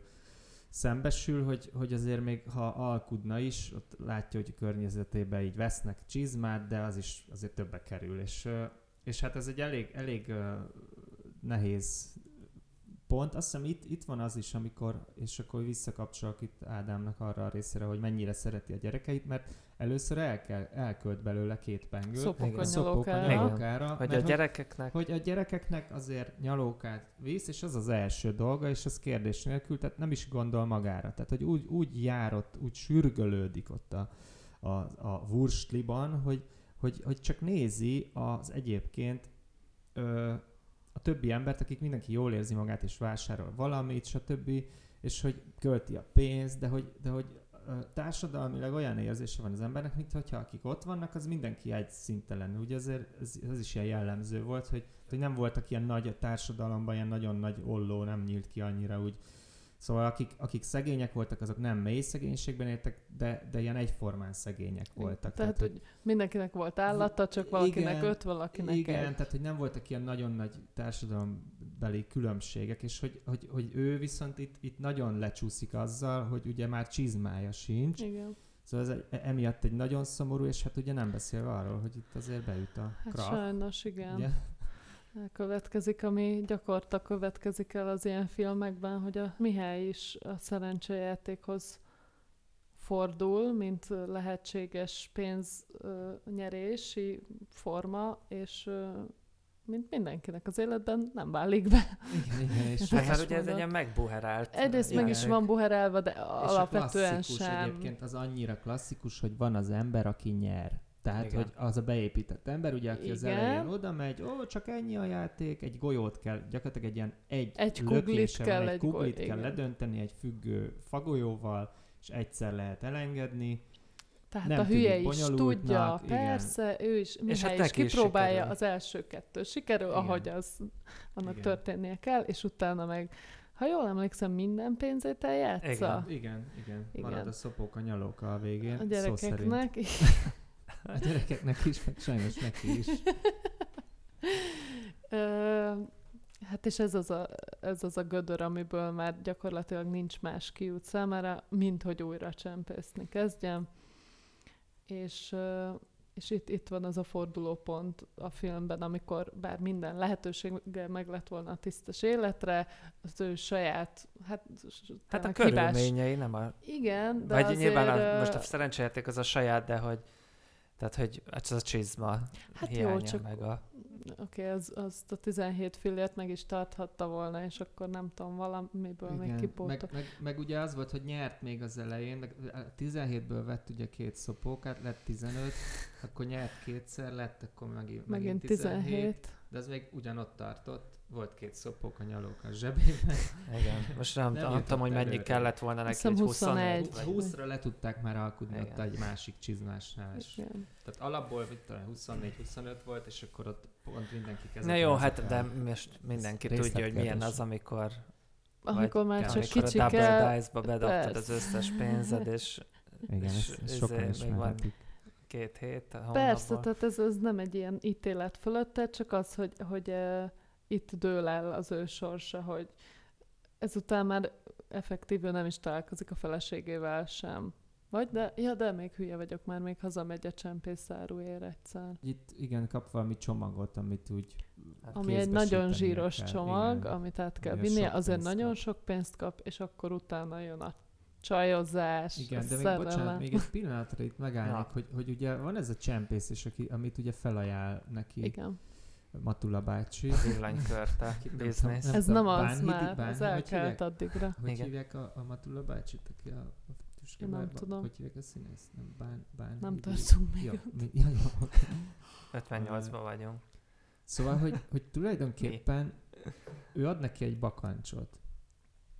szembesül, hogy, hogy azért még ha alkudna is, ott látja, hogy a környezetében így vesznek csizmát, de az is azért többe kerül, és, és hát ez egy elég, elég nehéz pont. Azt hiszem itt, itt van az is, amikor, és akkor visszakapcsolok itt Ádámnak arra a részére, hogy mennyire szereti a gyerekeit, mert először el kell, elkölt belőle két pengőt. Szopókanyalókára. Szopókanyalókára, Hogy mert a gyerekeknek hogy a gyerekeknek azért nyalókát visz, és az az első dolga, és az kérdés nélkül, tehát nem is gondol magára. Tehát, hogy úgy, úgy járott, úgy sürgölődik ott a, a, a wurstliban, hogy, hogy, hogy csak nézi az egyébként ö, a többi embert, akik mindenki jól érzi magát, és vásárol valamit, stb., és hogy költi a pénzt, de hogy, de hogy társadalmilag olyan érzése van az embernek, mint hogyha akik ott vannak, az mindenki egy szintelen. Ugye azért ez, ez is ilyen jellemző volt, hogy, hogy nem voltak ilyen nagy a társadalomban, ilyen nagyon nagy olló, nem nyílt ki annyira úgy. Szóval akik, akik szegények voltak, azok nem mély szegénységben éltek, de, de ilyen egyformán szegények voltak. Tehát, hogy mindenkinek volt állata, csak valakinek Igen, öt, valakinek igen, egy. tehát hogy nem voltak ilyen nagyon nagy társadalombeli különbségek, és hogy, hogy, hogy ő viszont itt, itt nagyon lecsúszik azzal, hogy ugye már csizmája sincs, Igen. szóval ez egy, emiatt egy nagyon szomorú, és hát ugye nem beszélve arról, hogy itt azért beüt a Hát krach. sajnos, igen. Ugye? Következik, ami gyakorta következik el az ilyen filmekben, hogy a Mihály is a szerencsejátékhoz fordul, mint lehetséges pénznyerési forma, és mint mindenkinek az életben nem válik be. Igen, igen, és, Hát, hát ugye ez egy ilyen megbuherált. Egyrészt meg is van buherálva, de és a alapvetően klasszikus sem. egyébként az annyira klasszikus, hogy van az ember, aki nyer. Tehát, Igen. hogy az a beépített ember, ugye, aki az Igen. elején oda megy, ó, csak ennyi a játék, egy golyót kell, gyakorlatilag egy ilyen egy, Egy lökése kuglit van, kell, egy egy kuglit goly- kell igen. ledönteni egy függő fagolyóval, és egyszer lehet elengedni. Tehát Nem a hülye is tudja, igen. persze, ő is, Mihály hát is kipróbálja sikerül. az első kettő. Sikerül, Igen. ahogy az annak Igen. történnie kell, és utána meg, ha jól emlékszem, minden pénzét eljátsza. Igen. Igen, igen. Igen. Marad a szopók a nyalóka a végén. A Szó szerint. A gyerekeknek is, meg sajnos neki is. Ö, hát és ez az, a, ez az a gödör, amiből már gyakorlatilag nincs más kiút számára, mint hogy újra csempészni kezdjem. És, és itt, itt van az a fordulópont a filmben, amikor bár minden lehetősége meg lett volna a tisztes életre, az ő saját, hát, Hát a tényleg hibás- körülményei nem a... Igen, de Vagy azért, nyilván a, most a szerencsejáték az a saját, de hogy tehát, hogy az a csizma Hát jó, hiánya, csak- meg a... Oké, okay, az, azt a 17 fillért meg is tarthatta volna, és akkor nem tudom, valamiből még Igen, kipótol. meg, meg, meg, ugye az volt, hogy nyert még az elején, de 17-ből vett ugye két szopókát, lett 15, akkor nyert kétszer, lett akkor megint, Megint 17. de az még ugyanott tartott, volt két szopók a nyalók a zsebében. Igen. Most nem, Nem tudom, hogy mennyi előre. kellett volna neki, Hiszem egy 21. 21. vagy- 20-ra le tudták már alkudni ott Igen. egy másik csizmásnál. És, Igen. tehát alapból mit tudom, 24-25 volt, és akkor ott pont mindenki kezdett. Na jó, hát de most mindenki részletkérdés. tudja, hogy milyen az, amikor, Amikor már csak amikor kicsi a Double kell, Dice-ba bedobtad persze. az összes pénzed, és Igen, és izé, sokan még ismerhetik. két hét a Persze, tehát ez, ez nem egy ilyen ítélet fölötte, csak az, hogy, hogy uh, itt dől el az ő sorsa, hogy ezután már effektíve nem is találkozik a feleségével sem. Vagy de, ja, de még hülye vagyok, már még hazamegy a csempészáruért egyszer. Itt igen, kap valami csomagot, amit úgy Hát Ami egy nagyon zsíros kell, csomag, igen. amit át kell sok azért nagyon kap. sok pénzt kap, és akkor utána jön a csajozás, Igen, a de még szerelem. bocsánat, még egy pillanatra itt megállnék, Na. hogy, hogy ugye van ez a csempész, és aki, amit ugye felajánl neki Igen. Matula bácsi. villanykörte biznisz. Ez nem az Bánhidi- már, Bán- hogy elkelt addigra. Hogy Igen. hívják a, a Matula bácsit, aki a, a tüske Én nem tudom. Hogy hívják a színész? Nem, bán, bán, Nem tartunk még Ja, ja, jó. 58-ban vagyunk. Szóval, hogy, hogy tulajdonképpen ő ad neki egy bakancsot.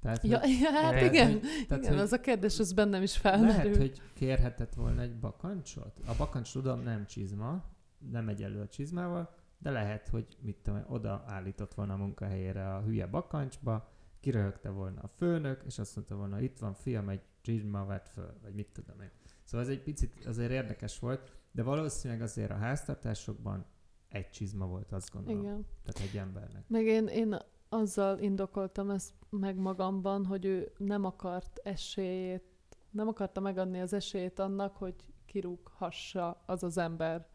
Tehát, Ja, hogy, ja, hát igen, tehát, igen, hogy- az a kérdés, az bennem is lehet, felmerül. hogy kérhetett volna egy bakancsot. A bakancs tudom nem csizma, nem egy elő a csizmával, de lehet, hogy mit tudom, oda állított volna a munkahelyére a hülye bakancsba, kiröhögte volna a főnök, és azt mondta volna, itt van fiam, egy csizma vett föl, vagy mit tudom én. Szóval ez egy picit azért érdekes volt, de valószínűleg azért a háztartásokban egy csizma volt, azt gondolom. Igen. Tehát egy embernek. Meg én, én azzal indokoltam ezt meg magamban, hogy ő nem akart esélyét, nem akarta megadni az esélyét annak, hogy kirúghassa az az ember,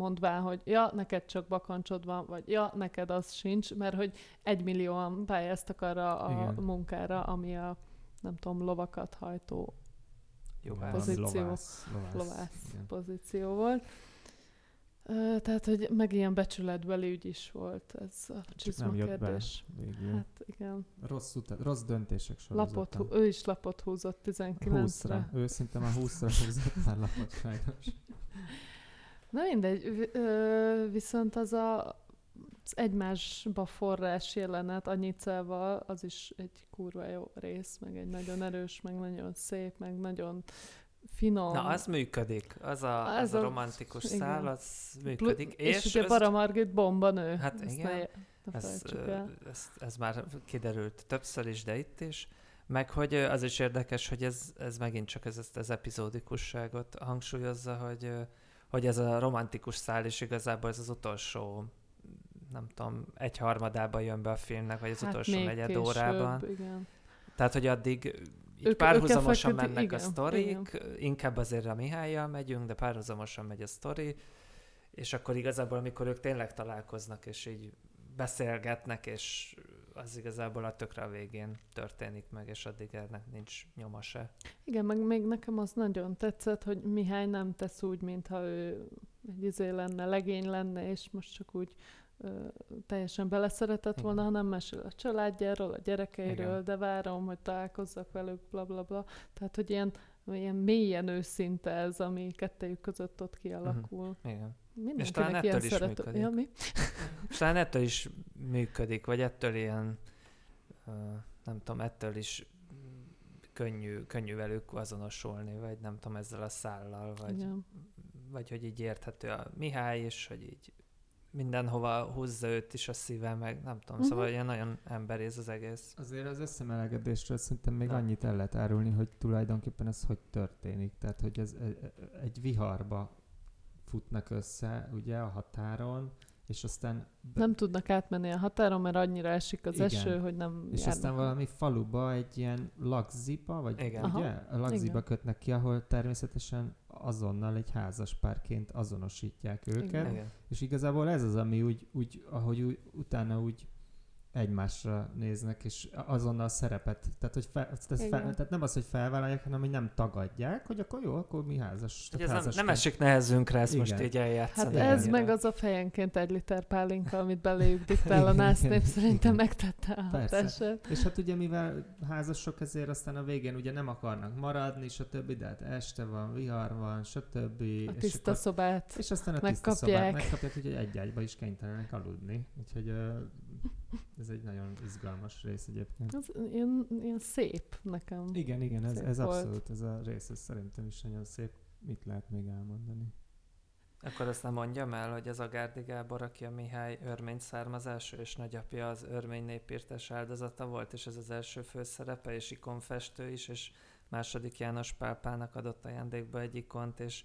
mondván, hogy ja, neked csak bakancsod van, vagy ja, neked az sincs, mert hogy egymillióan pályáztak arra a Igen. munkára, ami a nem tudom, lovakat hajtó Valami pozíció. Lovász, lovász. lovász igen. pozíció volt. Tehát, hogy meg ilyen becsületbeli ügy is volt ez a csizma be. Hát igen. Rossz, utat, rossz döntések Lapot, sorozata. hú- ő is lapot húzott 19-re. 20-ra. Ő szinte már 20-ra húzott már lapot sajnos. Na mindegy, viszont az a az egymásba forrás jelenet Anyicával, az is egy kurva jó rész, meg egy nagyon erős, meg nagyon szép, meg nagyon finom. Na, az működik. Az a, Ez az a a- romantikus igen. szál, az működik. és, És, és ugye Bara Margit bomba nő. Hát Ezt igen, Ne, ez, ez, ez már kiderült többször is, de itt is. Meg hogy az is érdekes, hogy ez, ez megint csak ez, ezt az epizódikusságot hangsúlyozza, hogy, hogy ez a romantikus szál is igazából ez az utolsó nem tudom, egy harmadában jön be a filmnek, vagy az utolsó Hát még negyed később, órában. Igen. Tehát, hogy addig így Ők- párhuzamosan ők mennek a igen, sztorik, inkább azért a Mihályjal megyünk, de párhuzamosan megy a sztori, és akkor igazából, amikor ők tényleg találkoznak, és így beszélgetnek, és az igazából a tökre a végén történik meg, és addig ennek nincs nyoma se. Igen, meg még nekem az nagyon tetszett, hogy Mihály nem tesz úgy, mintha ő egy izé lenne, legény lenne, és most csak úgy ö, teljesen beleszeretett Igen. volna, hanem mesél a családjáról, a gyerekeiről, Igen. de várom, hogy találkozzak velük, bla bla bla. Tehát, hogy ilyen ilyen mélyen őszinte ez, ami kettejük között ott kialakul. Igen. Mindenkinek talán ilyen ettől is szerető... működik. Ja, mi? És talán ettől is működik, vagy ettől ilyen, nem tudom, ettől is könnyű, könnyű velük azonosulni, vagy nem tudom, ezzel a szállal, vagy, Igen. vagy hogy így érthető a Mihály is, hogy így mindenhova húzza őt is a szíve, meg nem tudom, Mhm. szóval ilyen nagyon emberész az egész. Azért az összemelegedésről szerintem még Na. annyit el lehet árulni, hogy tulajdonképpen ez hogy történik. Tehát, hogy ez e- e- egy viharba futnak össze, ugye, a határon, és aztán be- Nem tudnak átmenni a határon, mert annyira esik az Igen. eső, hogy nem és járnak. aztán valami faluba egy ilyen lagziba, vagy Igen. Aha. ugye? A lagziba Igen. kötnek ki, ahol természetesen azonnal egy házas párként azonosítják őket. Igen. És igazából ez az, ami úgy, úgy ahogy úgy, utána úgy egymásra néznek, és azonnal szerepet, tehát, hogy fel, ez fel, Igen. tehát nem az, hogy felvállalják, hanem hogy nem tagadják, hogy akkor jó, akkor mi házas. Hogy tehát ez nem, nem esik nehezünkre ezt Igen. most így eljátszani. Hát Igen. ez ennyire. meg az a fejenként egy liter pálinka, amit beléjük diktál a Igen, násznép, igen, szerintem igen. megtette a hatását. És hát ugye mivel házasok, ezért aztán a végén ugye nem akarnak maradni, stb. De hát este van, vihar van, stb. A és, tiszta akkor, szobát. és aztán a tiszta megkapják. szobát megkapják, úgyhogy egy ágyba is kénytelenek aludni. Úgyhogy ez egy nagyon izgalmas rész egyébként. Ez ilyen, ilyen szép nekem. Igen, igen, ez, Szép ez volt. abszolút, ez a rész, ez szerintem is nagyon szép. Mit lehet még elmondani? Akkor azt nem mondjam el, hogy ez a Gárdi Gábor, aki a Mihály örmény származású, és nagyapja az örmény népírtás áldozata volt, és ez az első főszerepe, és ikonfestő is, és második János Pálpának adott ajándékba egy ikont, és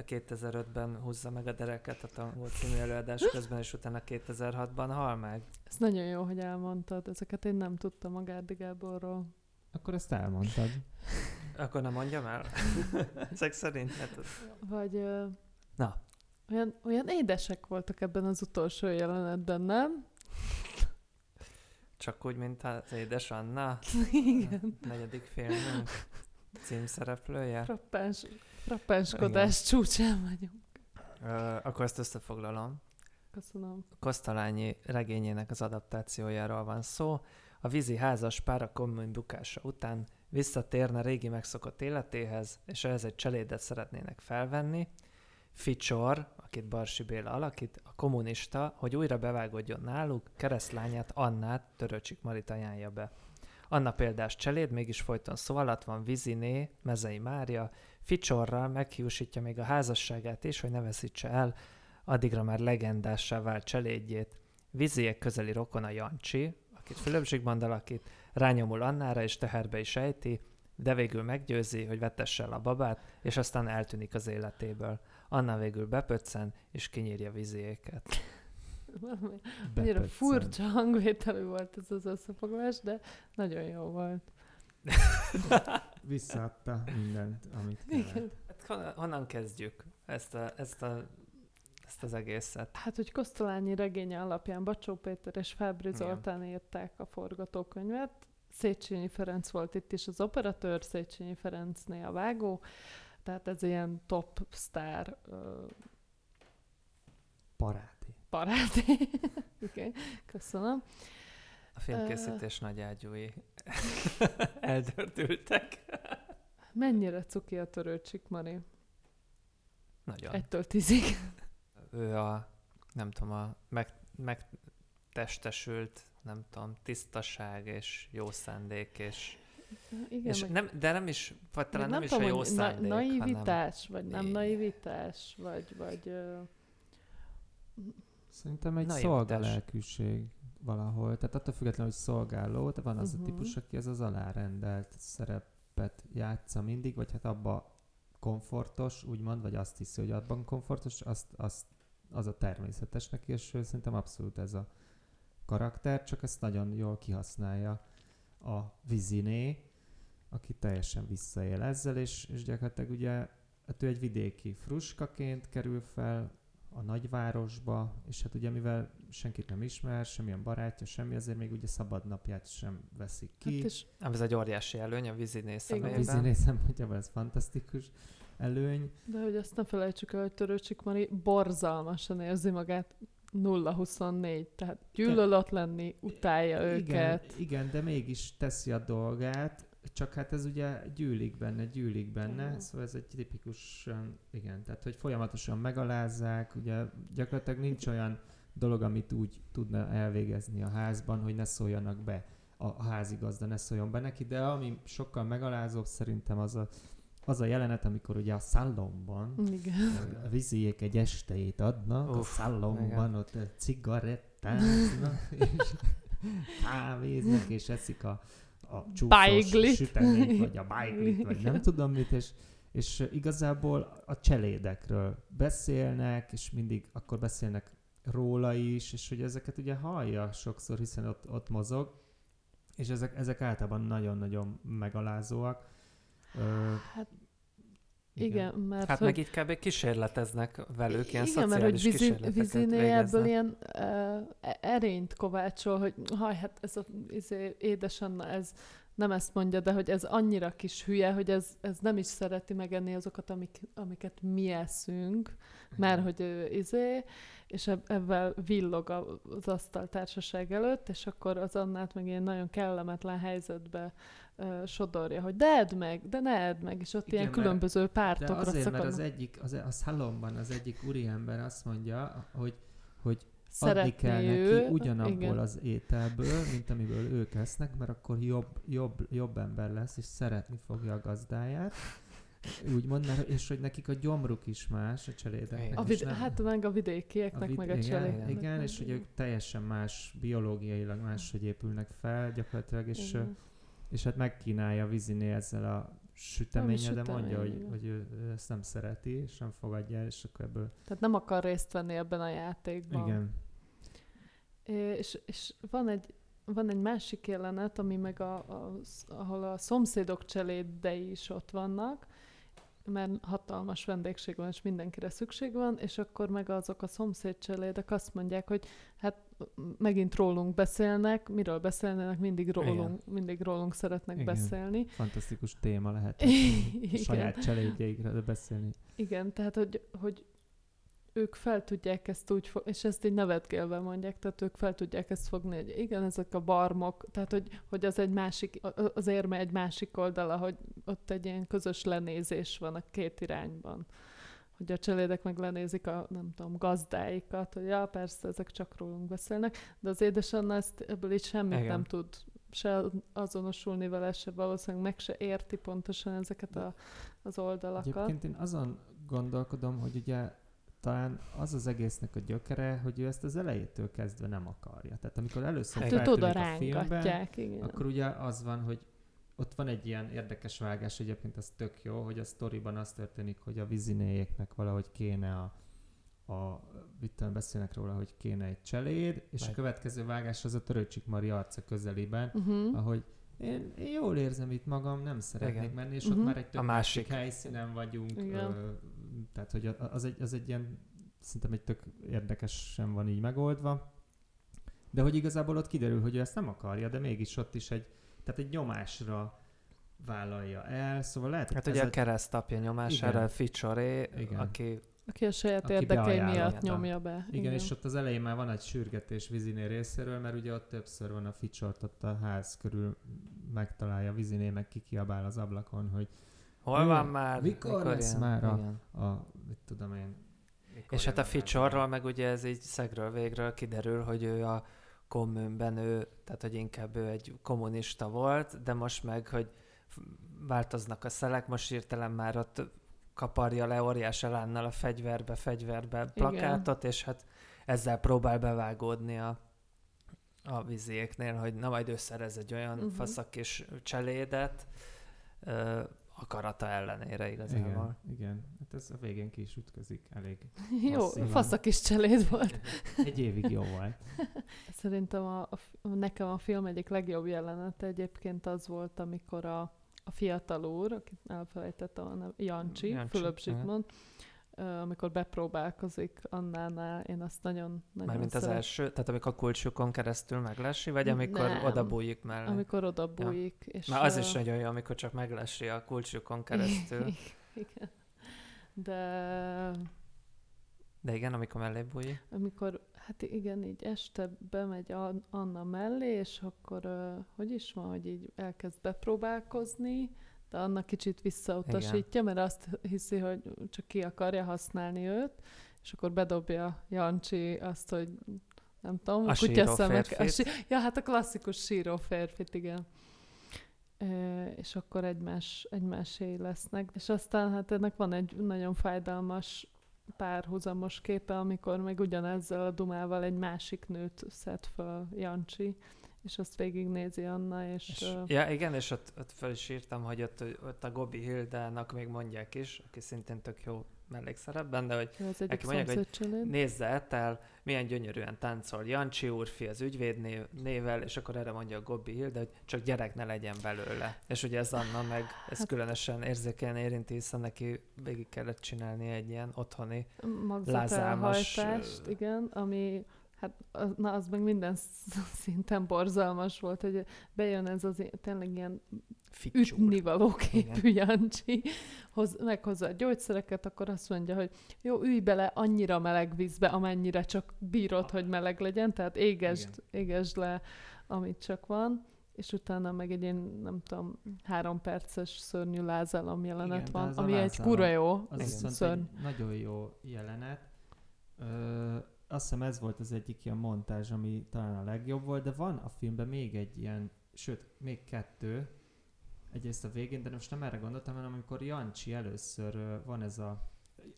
2005-ben húzza meg a dereket a Tangó című előadás közben, és utána 2006-ban hal meg. Ez nagyon jó, hogy elmondtad. Ezeket én nem tudtam a Gárdi Gáborról. Akkor ezt elmondtad. Akkor nem mondjam el? Ezek szerint? Hát, Vagy ö, Na. olyan, olyan édesek voltak ebben az utolsó jelenetben, nem? csak úgy, mint az édes Anna, Igen. negyedik filmünk címszereplője. Frappáns, frappánskodás csúcsán vagyunk. Ö, akkor ezt összefoglalom. Köszönöm. Kosztolányi regényének az adaptációjáról van szó. A vízi házas pár a kommun bukása után visszatérne régi megszokott életéhez, és ehhez egy cselédet szeretnének felvenni. Ficsor, akit Barsi Béla alakít, a kommunista, hogy újra bevágódjon náluk, keresztlányát Annát Töröcsik Marit ajánlja be. Anna példás cseléd, mégis folyton szó alatt van Viziné, Mezei Mária, Ficsorral meghiúsítja még a házasságát is, hogy ne veszítse el, addigra már legendássá vált cselédjét. Viziek közeli rokona Jancsi, akit Fülöp Zsigmond alakít, rányomul Annára és teherbe is ejti, de végül meggyőzi, hogy vetesse el a babát, és aztán eltűnik az életéből. Anna végül bepöccen, és kinyírja Viziéket. Valami Annyira furcsa hangvételű volt ez az összefoglalás, de nagyon jó volt. Visszaadta mindent, amit kellett. Igen. Hát hon- honnan kezdjük ezt, a, ezt, a, ezt az egészet? Hát, hogy Kosztolányi regénye alapján Bacsó Péter és Fábri Igen. Zoltán írták a forgatókönyvet. Széchenyi Ferenc volt itt is az operatőr, Széchenyi Ferencné a vágó, tehát ez ilyen top sztár ö, Parádi. Parádi. Igen, köszönöm. A filmkészítés nagy ágyúi eldördültek. Mennyire cuki a törőcsik, Mari? Nagyon. Egytől tízig. ő a, nem tudom, a meg, megtestesült, nem tudom, tisztaság és jó szándék, és, Igen, és meg, nem, de nem is, vagy talán meg nem, is a jó szándék, na, hanem naivitás, vagy nem naivitás, vagy, vagy ö, Szerintem egy Naivitás. szolgalelkűség valahol. Tehát attól függetlenül, hogy szolgáló, de van az Mhm. a típus, aki ez az alárendelt szerepet játsza mindig, vagy hát abba komfortos, úgymond, vagy azt hiszi, hogy abban komfortos, azt, azt, az a természetes neki, és ő szerintem abszolút ez a karakter, csak ezt nagyon jól kihasználja a Viziné, aki teljesen visszaél ezzel, és, és gyakorlatilag ugye hát ő egy vidéki fruskaként kerül fel a nagyvárosba, és hát ugye mivel senkit nem ismer, semmilyen barátja, semmi, azért még ugye szabad napját sem veszik ki. hát és Ez egy óriási előny a víziné a szemében. Viziné szempontjából ez fantasztikus előny. De hogy azt ne felejtsük el, hogy Törőcsik Mari borzalmasan érzi magát 0-24, tehát gyűlöl ott lenni, utálja Igen, őket. igen, de mégis teszi a dolgát, csak hát ez ugye gyűlik benne, gyűlik benne, Mhm. szóval ez egy tipikus, igen, tehát hogy folyamatosan megalázzák, ugye gyakorlatilag nincs olyan dolog, amit úgy tudna elvégezni a házban, hogy ne szóljanak be a, házigazda, ne szóljon be neki, de ami sokkal megalázóbb szerintem az a, az a jelenet, amikor ugye a szallomban Igen. a víziék egy estejét adnak, Uff, a igen. ott cigarettáznak, és kávéznak, és eszik a, a csúszós süteményt, vagy a beiglit, vagy nem tudom mit, és, és igazából a cselédekről beszélnek, és mindig akkor beszélnek róla is, és hogy ezeket ugye hallja sokszor, hiszen ott, ott mozog, és ezek, ezek általában nagyon-nagyon megalázóak. Hát igen, mert Hát hogy... meg így kb. kísérleteznek velük, ilyen igen, mert hogy viziné végeznek. ebből ilyen uh, erényt kovácsol, hogy haj, hát ez a izé, édesanna, ez nem ezt mondja, de hogy ez annyira kis hülye, hogy ez, ez nem is szereti megenni azokat, amik, amiket mi eszünk, mert hogy ő izé, és eb- ebben villog a- az asztaltársaság előtt, és akkor az Annát meg ilyen nagyon kellemetlen helyzetbe uh, sodorja, hogy de edd meg, de ne edd meg, és ott Igen, ilyen mert- különböző De pártokra azért, mert szakadnak. az egyik, az, a szalomban az egyik úriember azt mondja, hogy, hogy adni kell neki ő, ugyanabból igen. az ételből, mint amiből ők esznek, mert akkor jobb, jobb, jobb ember lesz, és szeretni fogja a gazdáját. Úgymond, mert, és hogy nekik a gyomruk is más, a cselédeknek. A vid- nem- hát meg a vidékieknek, vid- meg a igen, cselédeknek. Igen, és hogy ők teljesen más, biológiailag máshogy épülnek fel gyakorlatilag, és, Igen. és hát megkínálja Viziné ezzel a süteménye, de mondja, hogy, hogy ő ezt nem szereti, és nem fogadja el, és akkor ebből... Tehát nem akar részt venni ebben a játékban. Igen. És, és van, egy, van egy másik jelenet, ami meg a, a, ahol a szomszédok cselédei is ott vannak, mert hatalmas vendégség van, és mindenkire szükség van, és akkor meg azok a szomszéd cselédek azt mondják, hogy hát megint rólunk beszélnek, miről beszélnének, mindig rólunk, mindig rólunk szeretnek Igen. beszélni. Fantasztikus téma lehet. Igen. saját cselédjeikről beszélni. Igen, tehát hogy, hogy ők fel tudják ezt úgy, fo- és ezt így nevetgélve mondják, tehát ők fel tudják ezt fogni, hogy igen, ezek a barmok, tehát hogy, hogy az egy másik, az érme egy másik oldala, hogy ott egy ilyen közös lenézés van a két irányban. Hogy a cselédek meg lenézik a, nem tudom, gazdáikat, hogy ja, persze, ezek csak rólunk beszélnek, de az édesanna ezt ebből így semmit Igen. nem tud se azonosulni vele, se valószínűleg meg se érti pontosan ezeket a, az oldalakat. Egyébként én azon gondolkodom, hogy ugye talán az az egésznek a gyökere, hogy ő ezt az elejétől kezdve nem akarja. Tehát amikor először Hát feltűnik a filmben, igen. akkor ugye az van, hogy ott van egy ilyen érdekes vágás, egyébként az tök jó, hogy a sztoriban az történik, hogy a vizinéjéknek valahogy kéne a, a tudom, beszélnek róla, hogy kéne egy cseléd, és a Meg- következő vágás az a Törőcsik Mari arca közelében, Uh-huh. ahogy én, én jól érzem itt magam, nem szeretnék Igen. menni, és Mhm. ott már egy tök A másik. helyszínen vagyunk, Igen. ö, tehát hogy az egy, az egy ilyen, szerintem egy tök érdekesen van így megoldva, de hogy igazából ott kiderül, hogy ő ezt nem akarja, de mégis ott is egy, tehát egy nyomásra vállalja el, szóval lehet, hogy Hát ugye a a- keresztapja nyomására Igen. Ficsoré, Igen. aki Aki a saját Aki érdekei miatt nyomja be. Igen, és ott az elején már van egy sürgetés Viziné részéről, mert ugye ott többször van a ficsort ott a ház körül megtalálja Viziné, meg kikiabál az ablakon, hogy hol van már? mikor lesz ilyen? már a- Igen. a, mit tudom én. mikor És hát a jön Ficsorról meg ugye ez így szegről végről kiderül, hogy ő a kommunben ő, tehát hogy inkább ő egy kommunista volt, de most meg, hogy változnak a szelek, most hirtelen már ott kaparja le óriás elánnal a fegyverbe, fegyverbe plakátot, és hát ezzel próbál bevágódni a, a viziéknél, hogy na majd ő szerez egy olyan uh-huh. faszakis cselédet, ö, akarata ellenére igazából. Igen, igen. Hát ez a végén ki is ütközik elég. Jó, Masszívan. fasz a kis cseléd volt. Egy évig jó volt. Szerintem a, a, nekem a film egyik legjobb jelenete egyébként az volt, amikor a, a fiatal úr, akit elfelejtettem Jancsi, Jancsi, Fülöp. Zsigmond, ö, amikor bepróbálkozik annánál, én azt nagyon, nagyon Mármint az szeretem. első, tehát amikor kulcsukon keresztül meglesi, vagy amikor Nem. oda bújik mellé? Amikor oda bújik. És Már az ö, is nagyon jó, amikor csak meglesi a kulcsukon keresztül. Igen. De De igen, amikor mellé bújj. Amikor, hát igen, így este bemegy An- Anna mellé, és akkor, hogy is van, hogy így elkezd bepróbálkozni, de Anna kicsit visszautasítja, mert azt hiszi, hogy csak ki akarja használni őt, és akkor bedobja Jancsi azt, hogy nem tudom, A kutyaszemek. A sí- ja, hát a klasszikus síró férfit, igen. E, és akkor egymás, egymásé lesznek. És aztán hát ennek van egy nagyon fájdalmas párhuzamos képe, amikor meg ugyanezzel a dumával egy másik nőt szed föl Jancsi, és azt végignézi Anna, és, És, és ja, igen, és ott, ott fel is írtam, hogy ott, ott a Gobi Hildának még mondják is, aki szintén tök jó mellékszerepben, de hogy Neki mondják, hogy szomszédcsalád. nézze el, milyen gyönyörűen táncol Jancsi úrfi az ügyvéd név, nével, és akkor erre mondja a Gobi Hilda, hogy csak gyerek ne legyen belőle. És ugye ez Anna meg, ez Hát- különösen érzékenyen érinti, hiszen neki végig kellett csinálni egy ilyen otthoni ö, igen, ami hát az, na, az meg minden sz- szinten borzalmas volt, hogy bejön ez az tényleg ilyen ficsúr. ütnivaló képű Jancsi, hoz, meghozza a gyógyszereket, akkor azt mondja, hogy jó, ülj bele annyira meleg vízbe, amennyire csak bírod, hogy meleg legyen, tehát égesd, égesd le, amit csak van, és utána meg egy ilyen, nem tudom, három perces szörnyű lázálom jelenet Igen, van, ami egy lázálom, kura jó Az szörny. egy nagyon jó jelenet. Ö, azt hiszem ez volt az egyik ilyen montázs, ami talán a legjobb volt, de van a filmben még egy ilyen, sőt, még kettő, egyrészt a végén, de most nem erre gondoltam, hanem amikor Jancsi először van ez a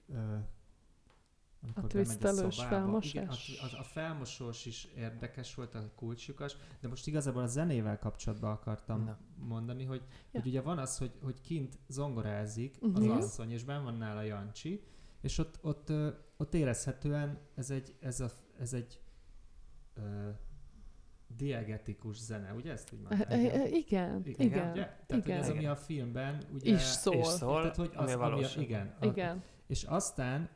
ö, amikor bemegy twisztelős. Igen, a, felmosás? az, a felmosós is érdekes volt, a kulcsjukas, de most igazából a zenével kapcsolatban akartam Na. mondani, hogy, Ja. hogy ugye van az, hogy, hogy kint zongorázik az Mhm. asszony, és benn van nála Jancsi, és ott, ott, ott érezhetően ez egy, ez a, ez egy ö, diegetikus zene, ugye ezt úgy mondták? Igen, Igen, igen, ugye? Tehát, hogy igen. ez, ami a filmben, ugye... is szól. És szól, Tehát, hogy az, ami a, igen, a, Igen. és aztán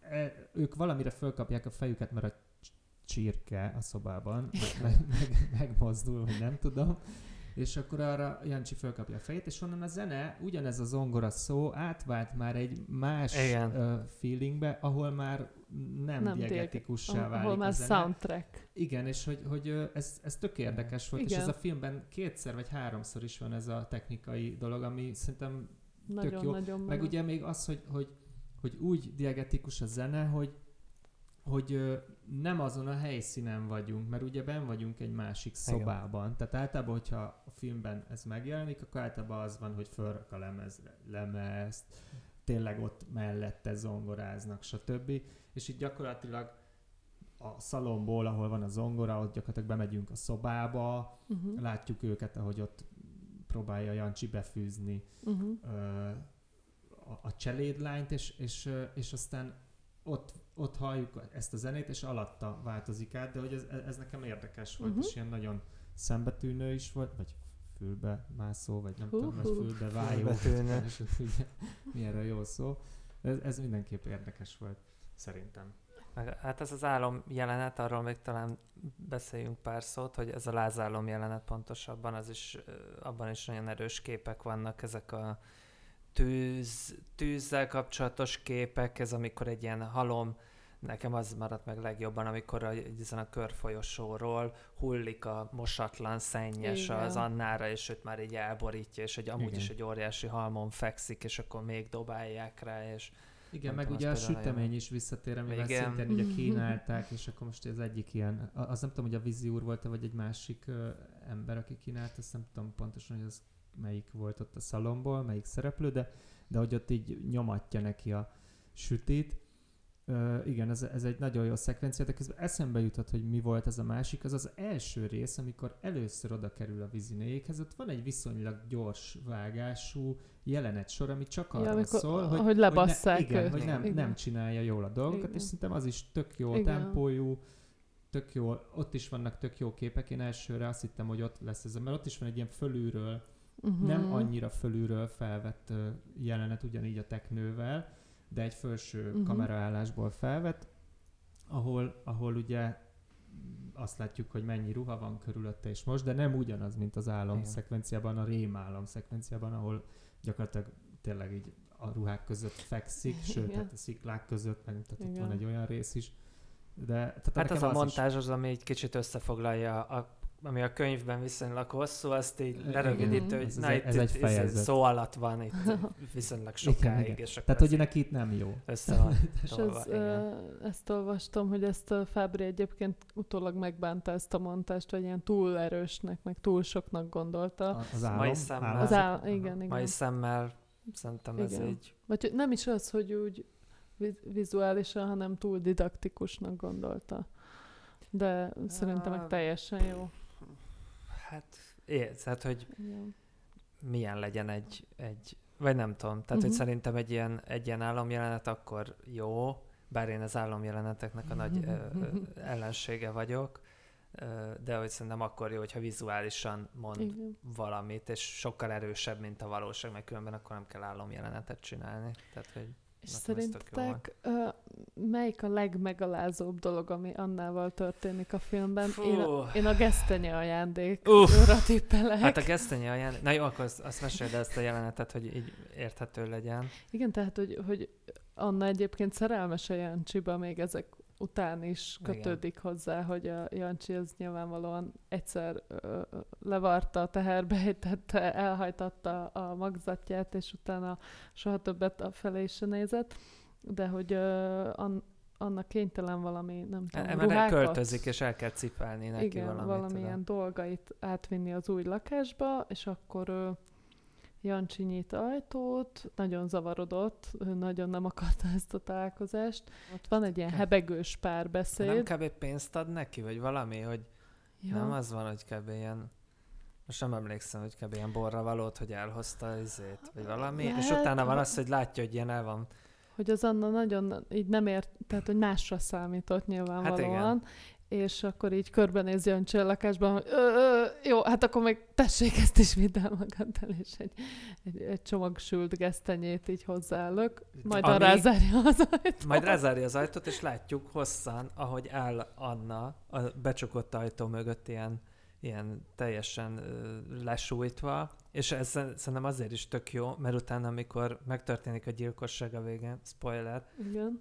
e, ők valamire fölkapják a fejüket, mert a cs- csirke a szobában meg, meg, meg, megmozdul, vagy nem tudom. És akkor arra Jancsi fölkapja a fejét, és onnan a zene, ugyanez a zongora szó átvált már egy más Igen. uh, feelingbe, ahol már nem, nem diegetikussá Ahol válik már a zene. soundtrack. Igen, és hogy, hogy ez, ez tök érdekes volt, és Igen. ez a filmben kétszer vagy háromszor is van ez a technikai dolog, ami szerintem jó. Nagyon-nagyon meg ugye még az, hogy, hogy, hogy úgy diegetikus a zene, hogy, hogy nem azon a helyszínen vagyunk, mert ugye ben vagyunk egy másik Igen. szobában. Tehát általában, hogyha a filmben ez megjelenik, akkor általában az van, hogy fölrak a lemezre, lemezt, tényleg ott mellette zongoráznak, stb. És itt gyakorlatilag a szalomból, ahol van a zongora, ott gyakorlatilag bemegyünk a szobába, Uh-huh. látjuk őket, ahogy ott próbálja Jancsi befűzni Uh-huh. ö, a, a cselédlányt, és, és, és aztán ott, ott halljuk ezt a zenét, és alatta változik át, de hogy ez, ez nekem érdekes volt, Mhm. és ilyen nagyon szembetűnő is volt, vagy fülbe mászó, vagy nem Hú, tudom, vagy fülbe vájó. Mi erre jó szó. Ez, ez mindenképp érdekes volt, szerintem. Meg, hát ez az álom jelenet, arról még talán beszéljünk pár szót, hogy ez a lázálom jelenet pontosabban, az is, abban is nagyon erős képek vannak, ezek a tűz, tűzzel kapcsolatos képek, ez amikor egy ilyen halom, nekem az maradt meg legjobban, amikor a, ezen a körfolyosóról hullik a mosatlan szennyes Igen. az Annára, és őt már így elborítja, és hogy amúgy Igen. is egy óriási halmon fekszik, és akkor még dobálják rá, és Igen, meg ugye a sütemény is visszatér, amivel Igen. szintén ugye kínálták, és akkor most az egyik ilyen, az nem tudom, hogy a vízi úr volt vagy egy másik ö, ember, aki kínált, azt nem tudom pontosan, hogy az melyik volt ott a szalomból, melyik szereplő, de, de hogy ott így nyomatja neki a sütit. Ö, igen, ez, ez egy nagyon jó szekvencia, de közben eszembe jutott, hogy mi volt ez a másik. Az az első rész, amikor először oda kerül a vízinéjékhez, ott van egy viszonylag gyors vágású jelenet sor, ami csak arról amikor- szól, hogy, hogy lebasszák hogy ne, igen, őt. hogy nem, Igen. nem csinálja jól a dolgokat, Igen. és szerintem az is tök jó Igen. tempójú, tök jó, ott is vannak tök jó képek, én elsőre azt hittem, hogy ott lesz ez, mert ott is van egy ilyen fölülről, Uh-huh. nem annyira fölülről felvett jelenet, ugyanígy a teknővel, de egy felső Mhm. uh-huh. kameraállásból felvett, ahol, ahol ugye azt látjuk, hogy mennyi ruha van körülötte és most, de nem ugyanaz, mint az álom Igen. szekvenciában, a rém álom szekvenciában, ahol gyakorlatilag tényleg így a ruhák között fekszik, sőt, Igen. hát a sziklák között, meg tehát ott Igen. van egy olyan rész is. De tehát Hát az a is- montázs az, ami egy kicsit összefoglalja, a, ami a könyvben viszonylag hosszú, azt így Igen. lerövidítő, hogy Ez- na ez- itt, ez egy itt szó alatt van, itt viszonylag Igen, sokáig, igen. és akkor Tehát, hogy ez neki itt nem jó. össze van És tolva, ez, igen. ezt olvastam, hogy ezt a Fábri egyébként utólag megbánta ezt a montást, hogy ilyen túl erősnek, meg túl soknak gondolta. A- Az állam. Mai szemmel. Az Aha. igen, igen. Mai szemmel szerintem ez Igen. így Vagy hogy nem is az, hogy úgy vi- vizuálisan, hanem túl didaktikusnak gondolta. De szerintem meg teljesen jó. Hát, é, tehát, hogy Igen. milyen legyen egy, egy vagy nem tudom, tehát, uh-huh. hogy Mhm. szerintem egy ilyen, egy ilyen álomjelenet akkor jó, bár én az álomjeleneteknek a nagy ö, ö, ellensége vagyok, ö, de hogy szerintem akkor jó, hogyha vizuálisan mond Igen. valamit, és sokkal erősebb, mint a valóság, mert különben akkor nem kell álomjelenetet csinálni. Tehát, hogy És Nekem szerintetek ö, melyik a legmegalázóbb dolog, ami Annával történik a filmben? Fú. Én a, én a gesztenye ajándék Uff. óra tippelek. Hát a gesztenye ajánl... Na jó, akkor azt, azt meséld ezt a jelenetet, hogy így érthető legyen. Igen, tehát, hogy, hogy Anna egyébként szerelmes a Jancsiba, még ezek után is Igen. kötődik hozzá, hogy a Jancsi az nyilvánvalóan egyszer ö, levarta a teherbe, ejtette, elhajtatta a magzatját, és utána soha többet a felé se nézett, de hogy ö, an, annak kénytelen valami, nem tudom, Mert ruhákat, költözik, és el kell cipelni neki igen, valamit. valamilyen dolgait átvinni az új lakásba, és akkor ő Jancsi nyit ajtót, nagyon zavarodott, nagyon nem akarta ezt a találkozást. Ott van egy ilyen hebegős Nem párbeszéd. kb. pénzt ad neki, vagy valami, hogy Ja. nem az van, hogy kb. ilyen most nem emlékszem, hogy kb. ilyen borra valót, hogy elhozta izét, vagy valami, és Lehet, utána van az, hogy látja, hogy ilyen el van. Hogy az Anna nagyon így nem ért, tehát hogy másra számított nyilvánvalóan, és akkor így körbenéz Jancsi a lakásban, hogy ö, ö, jó, hát akkor meg tessék ezt is vidd el magaddal, és egy, egy, egy csomag sült gesztenyét így hozzáállok, majd Ami- rázárja az ajtót. Majd lezárja az ajtót, és látjuk hosszan, ahogy áll Anna a becsukott ajtó mögött ilyen, ilyen teljesen lesújtva, és ez szer- szerintem azért is tök jó, mert utána, amikor megtörténik a gyilkosság a végén, spoiler, Igen.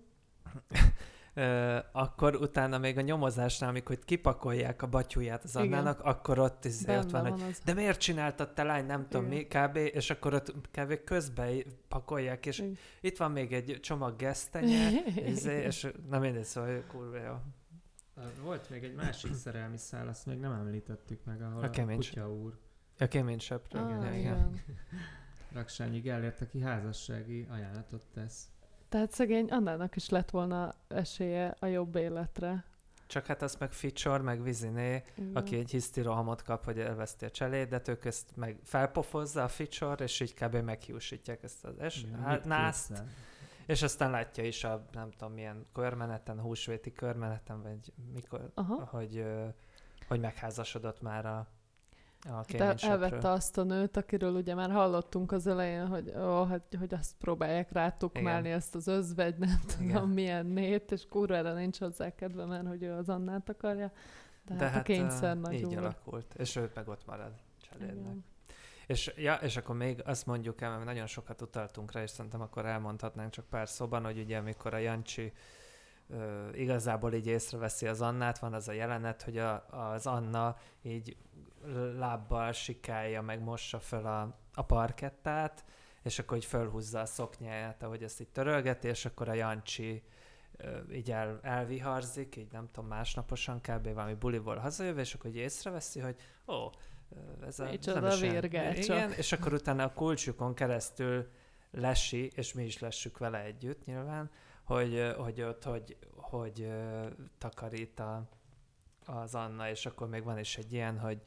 Ö, akkor utána még a nyomozásnál, amikor itt kipakolják a batyúját az Igen. Annának, akkor ott, is, Benne ott van, hogy van az. de miért csináltad te lány, nem tudom mi, Igen. kb. És akkor ott kb. közbe pakolják, és Igen. itt van még egy csomag gesztenye, izé, és nem mindegy, szóval kurva jó. Volt még egy másik szerelmi szál, azt még nem említettük meg, ahol A a, kemény kutya úr A söprő. Ah, igen, igen. igen. Raksányi Gellért, aki házassági ajánlatot tesz. Tehát szegény Annának is lett volna esélye a jobb életre. Csak hát azt meg Ficsor, meg Viziné, Igen. aki egy hisztirohamot kap, hogy elveszti a cselédet, ők ezt meg felpofozza a Ficsor, és így kb. meghiúsítják ezt az es, Igen, hát, nászt, és aztán látja is a nem tudom milyen körmeneten, húsvéti körmeneten, vagy mikor, Aha. hogy, hogy megházasodott már a, a Hát el, elvette azt a nőt, akiről ugye már hallottunk az elején, hogy, ó, hát, hogy azt próbálják rátukmálni Igen. ezt az özvegy, nem tudom Igen. milyen nét, és kurvára nincs hozzá kedve, mert hogy ő az Annát akarja. De, De hát, hát a kényszer ö, nagy így úr. alakult, és ő meg ott marad. Igen. És, ja, és akkor még azt mondjuk el, mert nagyon sokat utaltunk rá, és szerintem akkor elmondhatnánk csak pár szóban, hogy ugye amikor a Jancsi igazából így észreveszi az Annát, van az a jelenet, hogy a, az Anna így lábbal sikálja, meg mossa föl a, a parkettát, és akkor így fölhúzza a szoknyáját, ahogy ezt így törölgeti, és akkor a Jancsi így el, elviharzik, így nem tudom, másnaposan kb. valami buliból hazajövő, és akkor így észreveszi, hogy ó, ez a, Micsoda. Igen, és akkor utána a kulcsukon keresztül lesi, és mi is lessük vele együtt nyilván, hogy, hogy ott, hogy, hogy ö, takarít a, az Anna, és akkor még van is egy ilyen, hogy,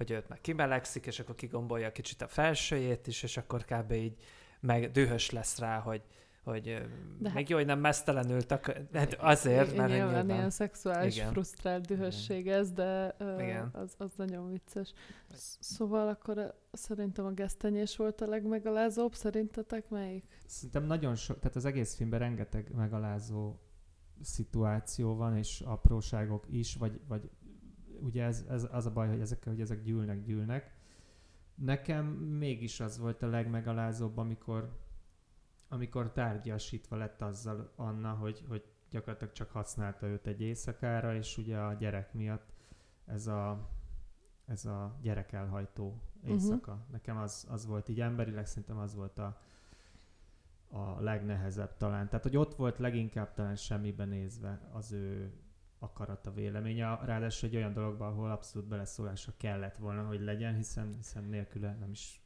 hogy őt meg kimelegszik, és akkor kigombolja kicsit a felsőjét is, és akkor kb. így meg dühös lesz rá, hogy, hogy De De hát- jó, hogy nem mesztelenül takar... Hát azért, mert nyilván, nyilván... ilyen szexuális Igen. frusztrált dühösség ez, de Igen. az, az nagyon vicces. Sz- Szóval akkor szerintem a gesztenyés volt a legmegalázóbb, szerintetek melyik? Szerintem nagyon sok, tehát az egész filmben rengeteg megalázó szituáció van, és apróságok is, vagy, vagy ugye ez, ez az a baj, hogy ezek, hogy ezek gyűlnek, gyűlnek. Nekem mégis az volt a legmegalázóbb, amikor amikor tárgyasítva lett azzal Anna, hogy, hogy gyakorlatilag csak használta őt egy éjszakára, és ugye a gyerek miatt ez a, ez a gyerek elhajtó éjszaka. Uh-huh. Nekem az, az volt így emberileg, szerintem az volt a, a legnehezebb talán. Tehát, hogy ott volt leginkább talán semmiben nézve az ő akarata, véleménye, ráadásul egy olyan dologban, ahol abszolút beleszólása kellett volna, hogy legyen, hiszen, hiszen nélküle nem is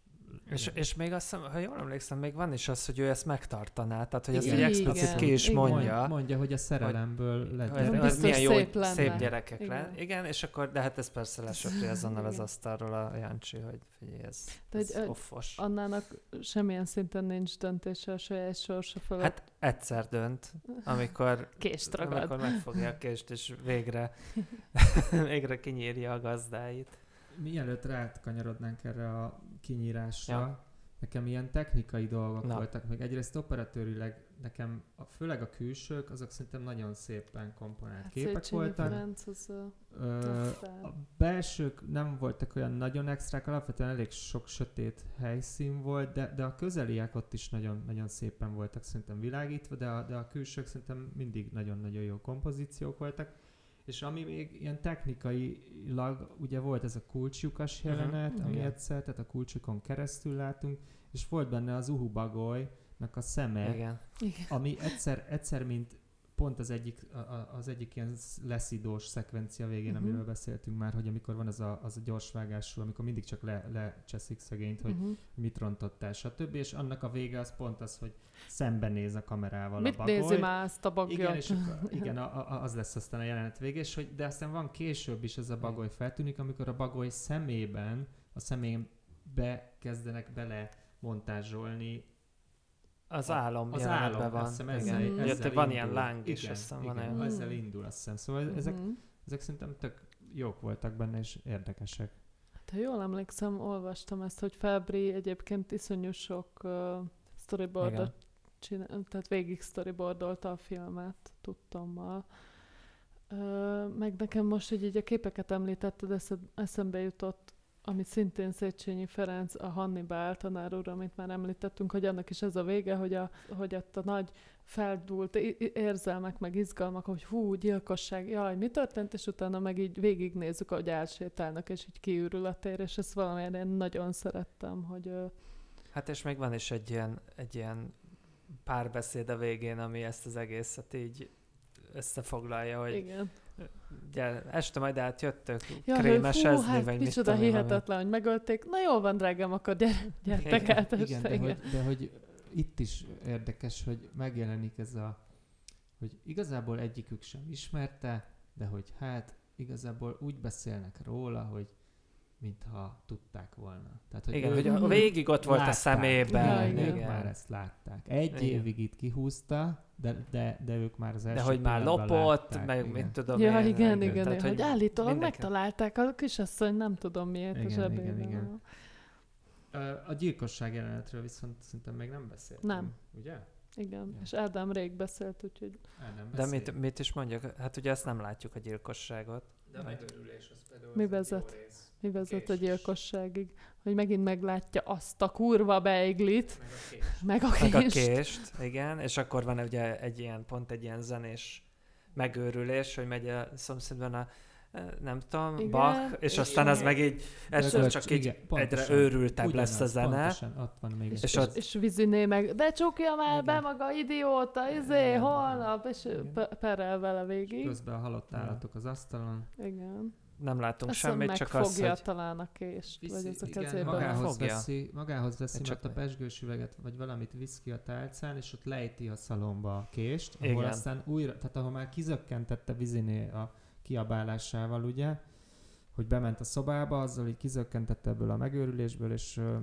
és, és még azt hiszem, ha jól emlékszem, még van is az, hogy ő ezt megtartaná, tehát hogy ezt Igen. így explicit ki is Igen. mondja. Mondja, hogy a szerelemből hogy legyen. ez, milyen jó, szép hogy lenne. szép gyerekek Igen. Igen. le. Igen, és akkor, de hát ez persze lesöpri azonnal az Igen. asztalról a Jancsi, hogy figyelj, ez, De ez egy- offos. Annának semmilyen szinten nincs döntése a saját sorsa fölött. Hát egyszer dönt, amikor, Kést ragad. amikor megfogja a kést, és végre, végre kinyírja a gazdáit. Mielőtt rátkanyarodnánk erre a kinyírásra, Ja. nekem ilyen technikai dolgok Na. voltak, még egyrészt operatőrileg nekem, a, főleg a külsők, azok szerintem nagyon szépen komponált Hát képek voltak. Ferenc az a Ö, a belsők nem voltak olyan nagyon extrák, alapvetően elég sok sötét helyszín volt, de, de a közeliek ott is nagyon, nagyon szépen voltak szerintem világítva, de a, de a külsők szerintem mindig nagyon-nagyon jó kompozíciók voltak. És ami még ilyen technikailag, ugye volt ez a kulcslyukas Mhm, jelenet, uh-huh, ami igen. egyszer, tehát a kulcsukon keresztül látunk, és volt benne az Uhu Bagolynak a szeme. Igen. ami egyszer, egyszer mint pont az egyik, az egyik ilyen sz- leszidós szekvencia végén, uh-huh. amiről beszéltünk már, hogy amikor van az a, az a gyorsvágású, amikor mindig csak le, lecseszik szegényt, hogy Uh-huh. mit rontottál, stb. És annak a vége az pont az, hogy szembenéz a kamerával Mit a bagoly. nézi már ezt a bagyot? Igen, és akkor, igen a, a, az lesz aztán a jelenet vége, és hogy, de aztán van később is ez a bagoly feltűnik, amikor a bagoly szemében, a szemébe kezdenek bele montázsolni Az A- álom az álom, van. azt hiszem ezzel, Mhm. ezzel van ilyen láng is, igen, azt hiszem, igen, van olyan. ezzel Mm. indul, azt hiszem. Szóval ezek, Mhm. ezek szerintem tök jók voltak benne, és érdekesek. Hát, ha jól emlékszem, olvastam ezt, hogy Fabri egyébként iszonyú sok uh, storyboardot csinál, tehát végig storyboardolta a filmet tudtommal. Uh, meg nekem most, hogy így a képeket említetted, eszembe jutott, amit szintén Széchenyi Ferenc, a Hannibal tanár úr, amit már említettünk, hogy annak is ez a vége, hogy, a, hogy ott a nagy feldúlt érzelmek, meg izgalmak, hogy hú, gyilkosság, jaj, mi történt, és utána meg így végignézzük, ahogy elsétálnak, és így kiürül a tér, és ezt valamilyen én nagyon szerettem, hogy Hát és még van is egy ilyen, egy ilyen párbeszéd a végén, ami ezt az egészet így összefoglalja, hogy igen. Ugye, este majd átjöttök Ja, krémesezni, fú, hát vagy mit tudom hihetetlen, hogy megölték. Na jól van, drágám, akkor gyere, gyertek Igen, át Igen, este. de Igen, hogy, de hogy itt is érdekes, hogy megjelenik ez a, hogy igazából egyikük sem ismerte, de hogy hát igazából úgy beszélnek róla, hogy mintha tudták volna. Tehát, Igen, ők hogy a, végig ott volt a látták. szemében. Ja, Igen, igen. ők már ezt látták. Egy Igen. évig itt kihúzta, de, de, de ők már az De első hogy már lopott, látták, meg igen. mit tudom Ja, én. igen, meg- igen, tehát, hogy, hogy állítólag mindenki- megtalálták a kisasszony, nem tudom miért Igen, a igen, zsebében. igen. Ö, A gyilkosság jelenetről viszont szerintem még nem beszéltünk. Nem. Ugye? Igen, Ja. és Ádám rég beszélt, úgyhogy nem De mit, mit is mondjak? Hát ugye ezt nem látjuk a gyilkosságot. De a Meg- megörülés az például Mi vezet? jó rész. Mi vezet a gyilkosságig, hogy megint meglátja azt a kurva beiglit, Meg a kés. meg a Meg a kést. kést, igen, és akkor van ugye egy ilyen, pont egy ilyen zenés megőrülés, hogy megy a szomszédban a eh, nem tudom, Igen, Bach, és és aztán az a- meg így egyszer Meg- csak így igen, egyre őrültebb Ugyanaz, lesz a zene. Pontosan, ott van még És, És és, ott- és Viziné meg, de csukja már Igen. be maga, idióta, izé, Igen. holnap, és Igen. pe- perel vele végig. Közben a halott állatok az asztalon. Igen. Nem látunk Azt semmit, csak az, megfogja hogy talán a kést, vagy ez a kezében. magához Fogja. veszi, magához veszi Csak mert a pesgős üveget, vagy valamit visz ki a tálcán, és ott lejti a szalomba a kést, ahol Igen. aztán újra, tehát ahol már kizökkentette Viziné a kiabálásával, ugye, hogy bement a szobába, azzal így kizökkentette ebből a megőrülésből, és ö,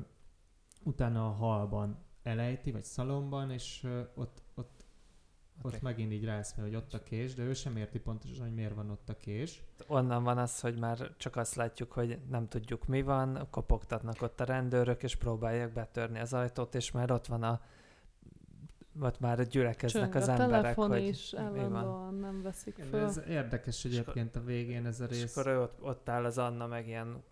utána a halban elejti, vagy szalomban, és ö, ott, ott, Oké. ott megint így ráeszmél, hogy ott a kés, de ő sem érti pontosan, hogy miért van ott a kés. onnan van az, hogy már csak azt látjuk, hogy nem tudjuk mi van, kopogtatnak ott a rendőrök, és próbálják betörni az ajtót, és már ott van a ott már gyülekeznek Csöng az a emberek, telefon hogy is állandóan nem veszik föl. ez érdekes egyébként a végén ez a És rész. akkor ő ott, ott áll az Anna, meg ilyen,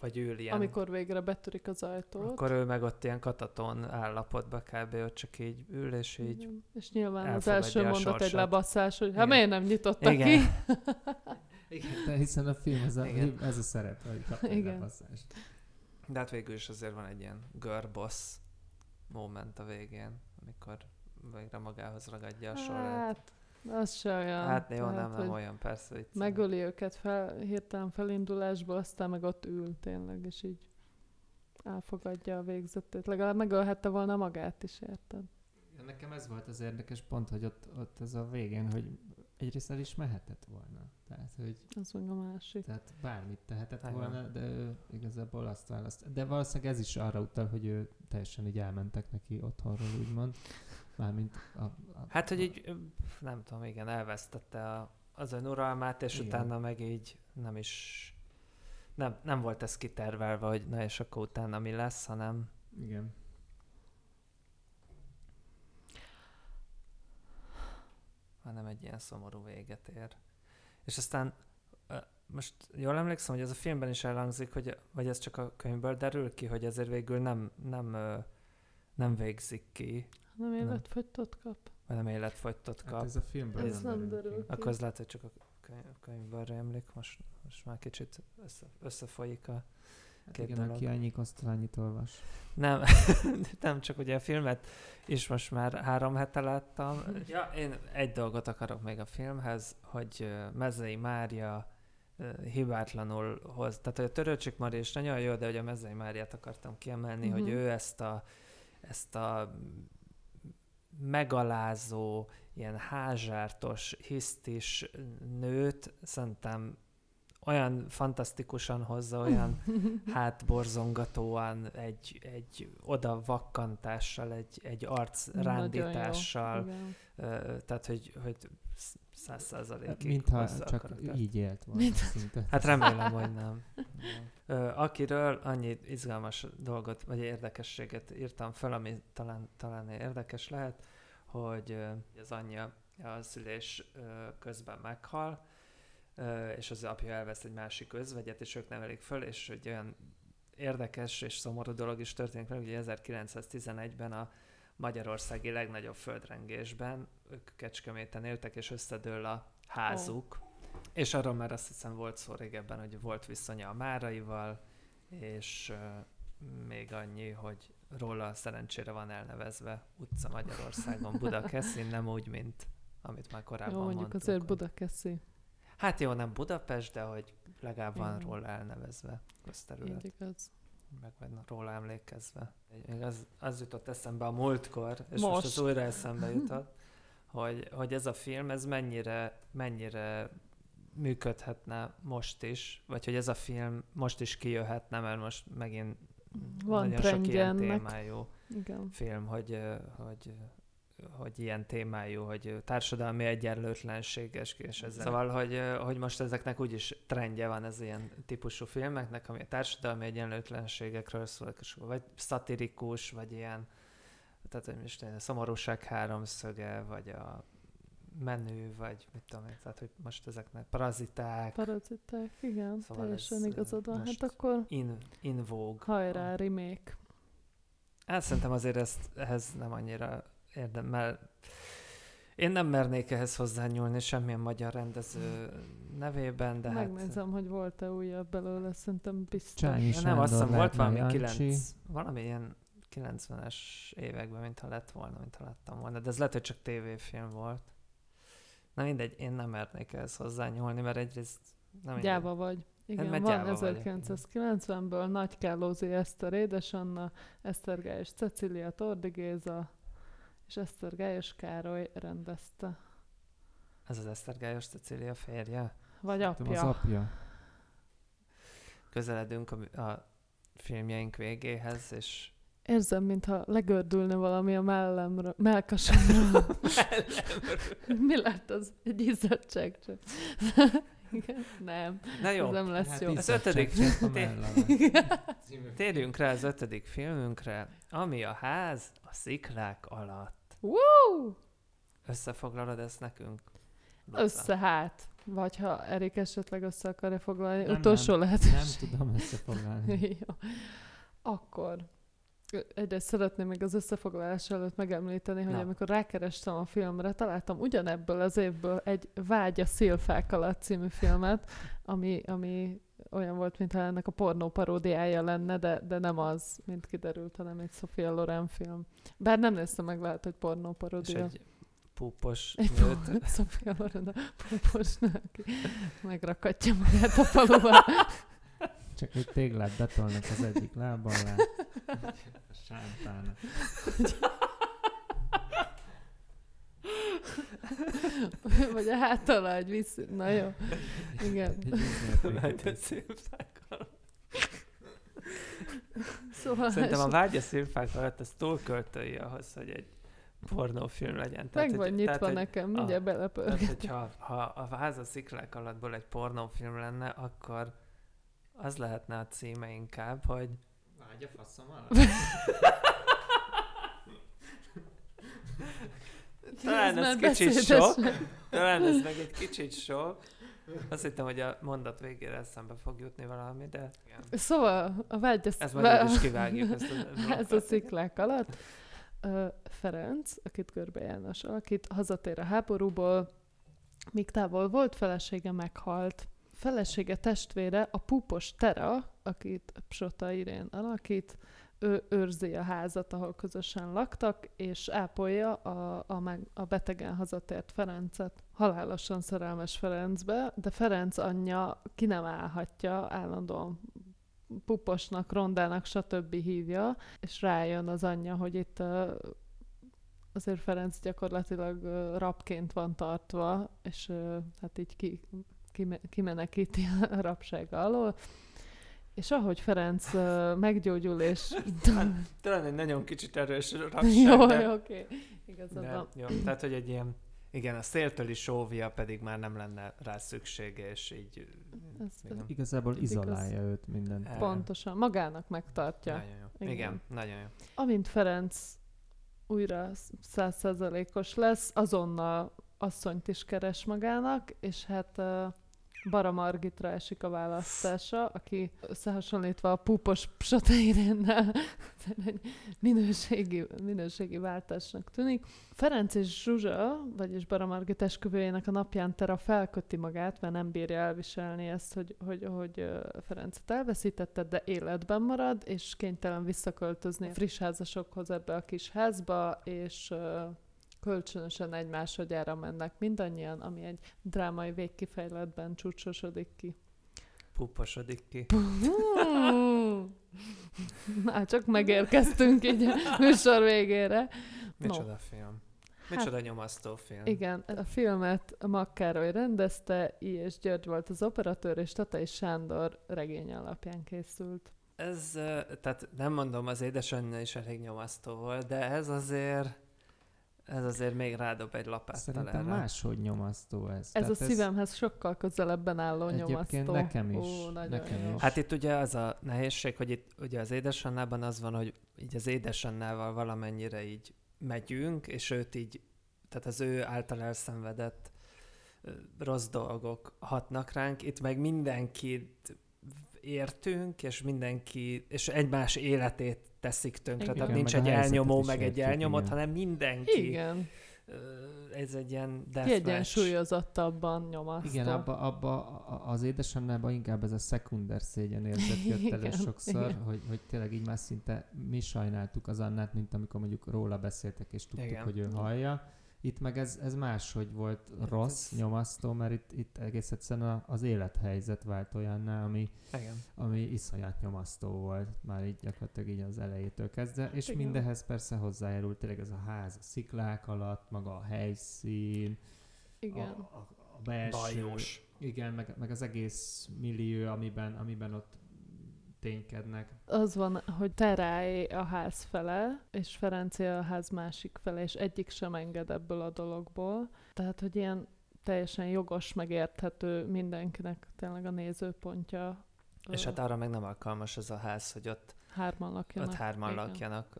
vagy ül ilyen. Amikor végre betörik az ajtót. Akkor ő meg ott ilyen kataton állapotba kb. ott csak így ül, és így Igen. És nyilván az első mondat egy lebasszás, hogy hát miért nem nyitottak Igen. ki? Igen, de hiszen a film ez a, Igen. ez a szerep, hogy Igen. De hát végül is azért van egy ilyen girl boss moment a végén, amikor végre magához ragadja a sorát. Hát, az se olyan. Hát jó, Tehát, nem, nem olyan, persze. Vicc. Megöli őket fel, hirtelen felindulásból, aztán meg ott ül tényleg, és így elfogadja a végzetét. Legalább megölhette volna magát is, érted? Ja, Nekem ez volt az érdekes pont, hogy ott, ott ez a végén, hogy egyrészt el is mehetett volna. Tehát, hogy Az meg a másik. tehát bármit tehetett Igen. volna, de ő igazából azt választ. De valószínűleg ez is arra utal, hogy ő teljesen így elmentek neki otthonról, úgymond. Mármint a, a, Hát, hogy így, nem tudom, igen, elvesztette a, az önuralmát, és Igen. utána meg így nem is, nem, nem volt ez kitervelve, hogy na és akkor utána mi lesz, hanem Igen. hanem egy ilyen szomorú véget ér. És aztán most jól emlékszem, hogy ez a filmben is elhangzik, hogy, vagy ez csak a könyvből derül ki, hogy ezért végül nem, nem, nem végzik ki, Nem életfogytot kap? vagy nem életfogytott Hát kap. ez a filmből Ez nem derül ki. Akkor az lehet, hogy csak a könyv, könyvből rémlik, most, most már kicsit össze, összefolyik a... Hát két igen, dolog. aki annyi annyit olvas. Nem, nem csak ugye a filmet is most már három hete láttam. Ja, én egy dolgot akarok még a filmhez, hogy Mezei Mária hibátlanul hoz. Tehát, hogy a Törőcsik Mari is nagyon jó, de hogy a Mezei Máriát akartam kiemelni, Mhm. hogy ő ezt a, ezt a megalázó, ilyen házsártos, hisztis nőt szerintem olyan fantasztikusan hozza, olyan hátborzongatóan, egy, egy oda vakkantással, egy, egy arc rándítással, tehát hogy, hogy száz százalékig Mintha csak karaktert. így élt volna Mint- szinte. Hát remélem, hogy nem. Ö, akiről annyi izgalmas dolgot, vagy érdekességet írtam fel, ami talán, talán érdekes lehet, hogy az anyja a szülés közben meghal, és az apja elvesz egy másik özvegyet, és ők nevelik föl, és egy olyan érdekes és szomorú dolog is történik meg, ugye 1911-ben a magyarországi legnagyobb földrengésben ők Kecskeméten éltek, és összedől a házuk, és arról már azt hiszem volt szó régebben, hogy volt viszonya a Máraival, és uh, még annyi, hogy róla szerencsére van elnevezve utca Magyarországon, Budakeszin, nem úgy, mint amit már korábban Jó, mondjuk mondtuk. azért Budakeszi. Hát jó, nem Budapest, de hogy legalább van róla elnevezve közterület, Így igaz. Meg van róla emlékezve. Még az, az jutott eszembe a múltkor, és most, Most. az újra eszembe jutott, hogy, hogy ez a film, ez mennyire, mennyire működhetne most is, vagy hogy ez a film most is kijöhetne, mert most megint Van nagyon sok ilyen ennek. témájú Igen. film, hogy, hogy, hogy ilyen témájú, hogy társadalmi egyenlőtlenséges és ezzel. Szóval, hogy, hogy most ezeknek úgyis trendje van ez ilyen típusú filmeknek, ami a társadalmi egyenlőtlenségekről szól, és vagy szatirikus, vagy ilyen, tehát hogy most a szomorúság háromszöge, vagy a menő, vagy mit tudom én, tehát hogy most ezeknek paraziták, Paraziták, igen, Szóval teljesen ez, igazad van. Hát akkor in, in vogue. hajrá, remake. Hát szerintem azért ezt, ehhez nem annyira érdem, mert én nem mernék ehhez hozzányúlni semmilyen magyar rendező nevében, de hát... Megnézem, hogy volt-e újabb belőle, szerintem biztos. Csányi Ja, nem, azt hiszem Sándor, volt valami. 9, valami ilyen 90-es években, mintha lett volna, mintha láttam volna, de ez lehet, hogy csak tévéfilm volt. Na mindegy, én nem mernék ehhez hozzányúlni, mert egyrészt nem mindegy. Gyáva vagy. Igen, mert van gyáva vagyok, 1990-ből Nagy Kálózi Eszter édesanna, Esztergályos Cecília Tordi Géza, és Esztergályos Károly rendezte. Ez az Esztergályos Cecília férje. Vagy Tudom, Az apja. apja. Közeledünk a, a filmjeink végéhez, és Érzem, mintha legördülne valami a mellemről, melkasomról. Mi lett az? Egy izzadság csak. Igen? Nem, Na jó, ez nem lesz Hát jó. Az ötödik melleve. Térjünk rá az ötödik filmünkre, ami a ház a sziklák alatt. Woo! Összefoglalod ezt nekünk? Luca? Össze hát. Vagy ha Erik esetleg össze akarja foglalni, Nem, utolsó nem. lehetőség. Nem tudom összefoglalni. Jó. Akkor egyrészt szeretném még az összefoglalás előtt megemlíteni, hogy Na. amikor rákerestem a filmre, találtam ugyanebből az évből egy Vágy a szélfák alatt című filmet, ami, ami olyan volt, mintha ennek a pornó paródiája lenne, de, de nem az, mint kiderült, hanem egy Sofia Loren film. Bár nem néztem meg, lehet, hogy pornó És paródia. egy púpos Egy nőt. Sofia Loren a púpos nő, aki megrakatja magát a faluban. Csak egy téglát betolnak az egyik lába alá. Sántának. Vagy a hát alá egy vissz... Na jó. Igen. Szilfák alatt. Szóval Szerintem a vágy a szilfák alatt az túl költői ahhoz, hogy egy pornófilm legyen. meg hogy- van nyitva hogy- nekem, mindjárt Tehát, belepörget. hogyha ha a váz a sziklák alattból egy pornófilm lenne, akkor az lehetne a címe inkább, hogy Vágy a faszom alatt? talán ez már kicsit beszédes. sok, talán ez meg egy kicsit sok. Azt hittem, hogy a mondat végére eszembe fog jutni valami, de igen. Szóval a vágy Ez majd úgy is kivágjuk ezt a Ez a sziklák alatt. Ferenc, akit Görbe János alakít, hazatér a háborúból, míg távol volt, felesége meghalt. Felesége testvére, a púpos Tera, akit Psota Irén alakít, ő őrzi a házat, ahol közösen laktak, és ápolja a, a, meg, a betegen hazatért Ferencet. Halálosan szerelmes Ferencbe, de Ferenc anyja ki nem állhatja, állandóan puposnak, rondának, stb. hívja, és rájön az anyja, hogy itt azért Ferenc gyakorlatilag rabként van tartva, és hát így ki, kime, kimenekíti a rabság alól. És ahogy Ferenc uh, meggyógyul, és... Talán egy nagyon kicsit erős jó, rabság, de, jó, oké. Igazad de van. jó. Tehát, hogy egy ilyen igen, a széltől is óvja, pedig már nem lenne rá szüksége, és így... Igen. Igazából Igaz. izolálja őt mindent. Eh, Pontosan, magának megtartja. Nagyon jó. Igen. Igen, nagyon jó. Amint Ferenc újra százszerzalékos lesz, azonnal asszonyt is keres magának, és hát uh, Bara Margitra esik a választása, aki összehasonlítva a púpos Psota Irénnel egy minőségi, minőségi váltásnak tűnik. Ferenc és Zsuzsa, vagyis Bara Margit esküvőjének a napján Tera felköti magát, mert nem bírja elviselni ezt, hogy, hogy, hogy Ferencet elveszítette, de életben marad, és kénytelen visszaköltözni a friss házasokhoz ebbe a kis házba, és kölcsönösen egymásodjára mennek mindannyian, ami egy drámai végkifejletben csúcsosodik ki. Puposodik ki. Na, csak megérkeztünk így a műsor végére. Micsoda film. Micsoda nyomasztó film. Igen, a filmet Mag Károly rendezte, I. és György volt az operatőr, és Tata és Sándor regény alapján készült. Ez, tehát nem mondom, az édesanyja is elég nyomasztó volt, de ez azért, ez azért még rádob egy lapáttal Szerintem erre. máshogy nyomasztó ez. Ez Tehát a szívemhez sokkal közelebben álló Egyébként nyomasztó. nekem is, Ó, nagyon nekem jó. is. Hát itt ugye az a nehézség, hogy itt ugye az édesannában az van, hogy így az édesannával valamennyire így megyünk, és őt így, tehát az ő által elszenvedett rossz dolgok hatnak ránk, itt meg mindenkit értünk, és mindenki, és egymás életét teszik tönkre. Igen. Tehát nincs egy elnyomó, meg egy elnyomott, igen. hanem mindenki. Igen, Ez egy ilyen deathmatch. kiegyensúlyozottabban nyomasztó. Igen, abba, abba az édesanyjában inkább ez a szekunder szégyen érzet jött elő sokszor, igen. hogy, hogy tényleg így már szinte mi sajnáltuk az Annát, mint amikor mondjuk róla beszéltek, és tudtuk, Igen. hogy ő hallja. Itt meg ez, ez máshogy volt rossz, ez- nyomasztó, mert itt, itt egész egyszerűen az élethelyzet vált olyanná, ami, Igen. ami iszonyat nyomasztó volt, már így gyakorlatilag így az elejétől kezdve, és Igen. mindehez persze hozzájárult tényleg ez a ház, a sziklák alatt, maga a helyszín, Igen. a, a, a belső, Bajós. igen, meg, meg az egész millió, amiben, amiben ott ténykednek. Az van, hogy Teráé a ház fele, és Ferenci a ház másik fele, és egyik sem enged ebből a dologból. Tehát, hogy ilyen teljesen jogos, megérthető mindenkinek tényleg a nézőpontja És hát arra meg nem alkalmas ez a ház, hogy ott, hárman lakjanak. ott hárman Igen. lakjanak,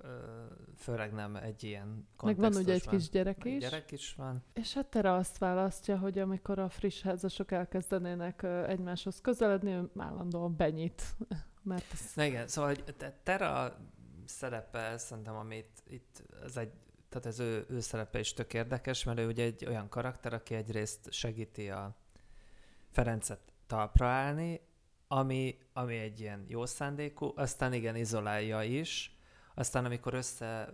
főleg nem egy ilyen Meg van ugye egy kis gyerek is. gyerek is van. És hát Tera azt választja, hogy amikor a friss házasok elkezdenének egymáshoz közeledni, ő állandóan benyit. Mert ez Na igen, szóval hogy te- Tera szerepe szerintem, amit itt, ez egy, tehát az ő, ő szerepe is tök érdekes, mert ő ugye egy olyan karakter, aki egyrészt segíti a Ferencet talpra állni, ami, ami egy ilyen jó szándékú, aztán igen, izolálja is, aztán amikor össze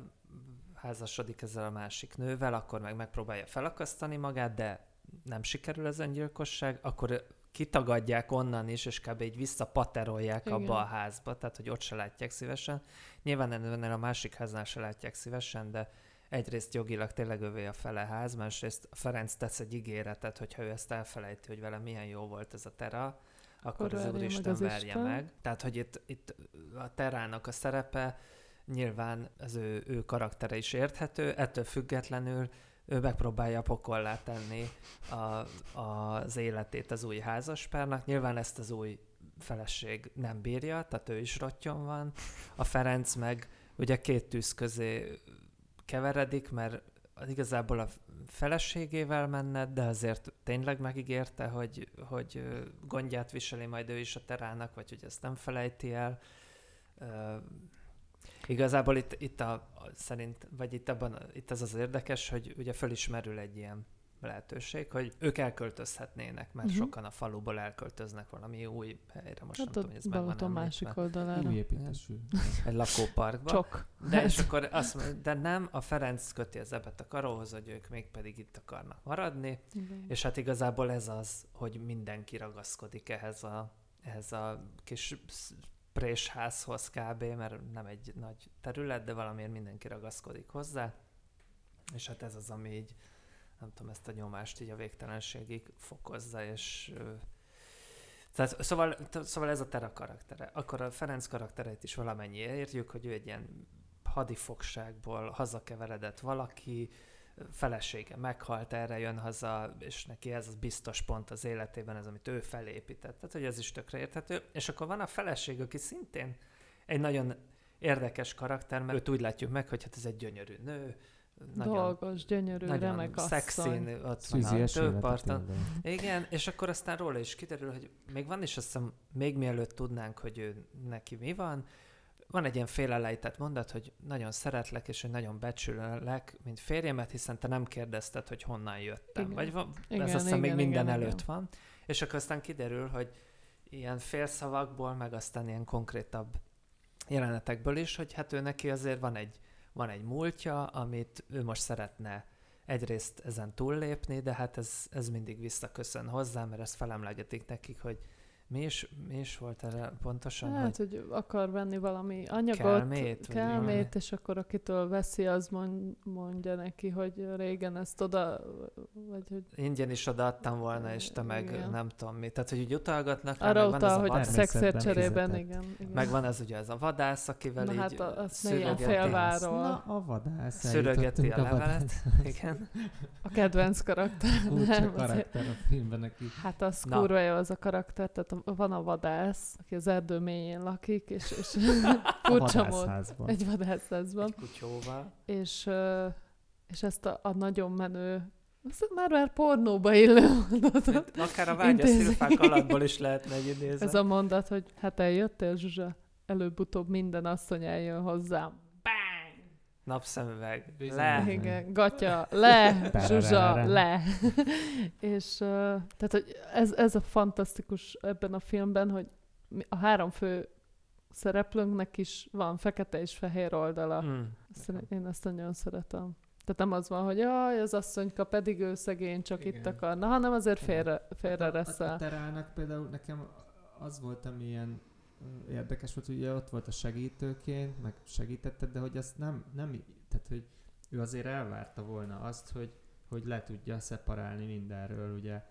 házasodik ezzel a másik nővel, akkor meg megpróbálja felakasztani magát, de nem sikerül ez öngyilkosság, akkor kitagadják onnan is, és kb. így visszapaterolják Igen. abba a házba, tehát hogy ott se látják szívesen. Nyilván ennél a másik háznál se látják szívesen, de egyrészt jogilag tényleg övé a fele ház, másrészt Ferenc tesz egy ígéretet, hogyha ő ezt elfelejti, hogy vele milyen jó volt ez a tera, akkor, Akkor az meg Úristen az verje Isten. meg. Tehát, hogy itt, itt a terának a szerepe nyilván az ő, ő karaktere is érthető, ettől függetlenül ő megpróbálja pokollá tenni a, az életét az új házaspárnak. Nyilván ezt az új feleség nem bírja, tehát ő is rottyon van. A Ferenc meg ugye két tűz közé keveredik, mert az igazából a feleségével menne, de azért tényleg megígérte, hogy, hogy gondját viseli majd ő is a terának, vagy hogy ezt nem felejti el. Igazából itt, itt a, a, szerint, vagy itt, abban, itt az az érdekes, hogy ugye fölismerül egy ilyen lehetőség, hogy ők elköltözhetnének, mert uh-huh. sokan a faluból elköltöznek valami új helyre. Most hát nem tudom, hogy ez meg van Balaton másik említve. oldalára. Új építésű. Egy lakóparkba. Csok. De és akkor azt mondja, de nem, a Ferenc köti az ebet a karóhoz, hogy ők még pedig itt akarnak maradni, Igen. és hát igazából ez az, hogy mindenki ragaszkodik ehhez a, ehhez a kis présházhoz kb., mert nem egy nagy terület, de valamiért mindenki ragaszkodik hozzá, és hát ez az, ami így, nem tudom, ezt a nyomást így a végtelenségig fokozza, és tehát, szóval, szóval ez a Tera karaktere. Akkor a Ferenc karakterét is valamennyi érjük, hogy ő egy ilyen hadifogságból hazakeveredett valaki, felesége meghalt, erre jön haza, és neki ez az biztos pont az életében, ez, amit ő felépített. Tehát, hogy ez is tökre érthető. És akkor van a feleség, aki szintén egy nagyon érdekes karakter, mert őt úgy látjuk meg, hogy hát ez egy gyönyörű nő, nagyon, Dolgos, gyönyörű, nagyon remek szexin, ott van a tőparton. Igen, és akkor aztán róla is kiderül, hogy még van is azt hiszem, még mielőtt tudnánk, hogy ő neki mi van, van egy ilyen félelejtett mondat, hogy nagyon szeretlek, és hogy nagyon becsülök, mint férjemet, hiszen te nem kérdezted, hogy honnan jöttem. Igen. Vagy van, Igen, ez azt hiszem még igen, minden igen, előtt igen. van. És akkor aztán kiderül, hogy ilyen félszavakból, meg aztán ilyen konkrétabb jelenetekből is, hogy hát ő neki azért van egy, van egy múltja, amit ő most szeretne egyrészt ezen túllépni, de hát ez, ez mindig visszaköszön hozzá, mert ezt felemlegetik nekik, hogy mi is, mi is volt erre pontosan, Hát, hogy hogy akar venni valami anyagot, Kelmét, kelmét és akkor akitől veszi, az mond, mondja neki, hogy régen ezt oda, vagy hogy ingyen is odaadtam volna, és te meg Igen. nem tudom mi. Tehát, hogy úgy utalgatnak rá, arra meg van ez utal, a hogy vadász, természetben szexért cserében, fizetett. igen. igen. meg van ez ugye ez a vadász, akivel Na így hát a- ilyen szürögeti- félváról. Na, a vadász. Szürögeti a eljutottunk levelet. Igen. A kedvenc karakter. Azért- karakter a filmben neki. Hát az Na. kurva jó az a karakter, tehát a- van a vadász, aki az erdő mélyén lakik, és, és furcsa vadászházban. Egy vadászházban. Egy kutyóval. És, és ezt a, a nagyon menő, már már pornóba illő mondatot. Akár a Intézzük. szilfák alapból is lehetne egy idézet. Ez a mondat, hogy hát eljöttél, Zsuzsa, előbb-utóbb minden asszony eljön hozzám. Napszemüveg. Le. Igen, gatya, le, Zsuzsa, le. és uh, tehát, hogy ez, ez a fantasztikus ebben a filmben, hogy a három fő szereplőnknek is van fekete és fehér oldala. Mm. Én ezt nagyon szeretem. Tehát nem az van, hogy jaj, az asszonyka pedig ő szegény, csak Igen. itt akarna, hanem azért félre, félre Hát a, a, a terának például nekem az volt, ami ilyen érdekes volt, ugye ott volt a segítőként, meg segítette, de hogy azt nem, nem, tehát hogy ő azért elvárta volna azt, hogy, hogy le tudja szeparálni mindenről ugye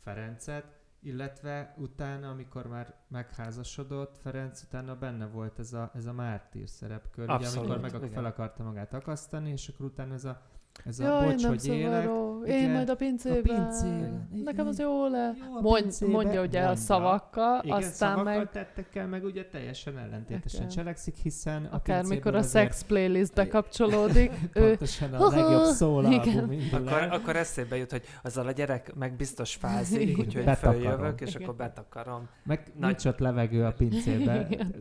Ferencet, illetve utána, amikor már megházasodott, Ferenc utána benne volt ez a, ez a mártír szerepkör, ugye, Abszolút, amikor meg igen. fel akarta magát akasztani, és akkor utána ez a Ez a Jaj, bocs, nem hogy élek. Én majd a A pincében. pincében. Nekem az jó le. Jó, a Mond, pincébe mondja ugye a mondja. szavakkal, Igen, aztán szavakkal meg tettekkel, meg ugye teljesen ellentétesen Igen. cselekszik, hiszen a akármikor a sex playlist bekapcsolódik, ő Pontosan a legjobb szól Igen. album indul Akkor, akkor eszébe jut, hogy azzal a gyerek meg biztos fázik, úgyhogy följövök, és Igen. akkor betakarom. Meg Nagy- nincs ott levegő a pincébe. Igen.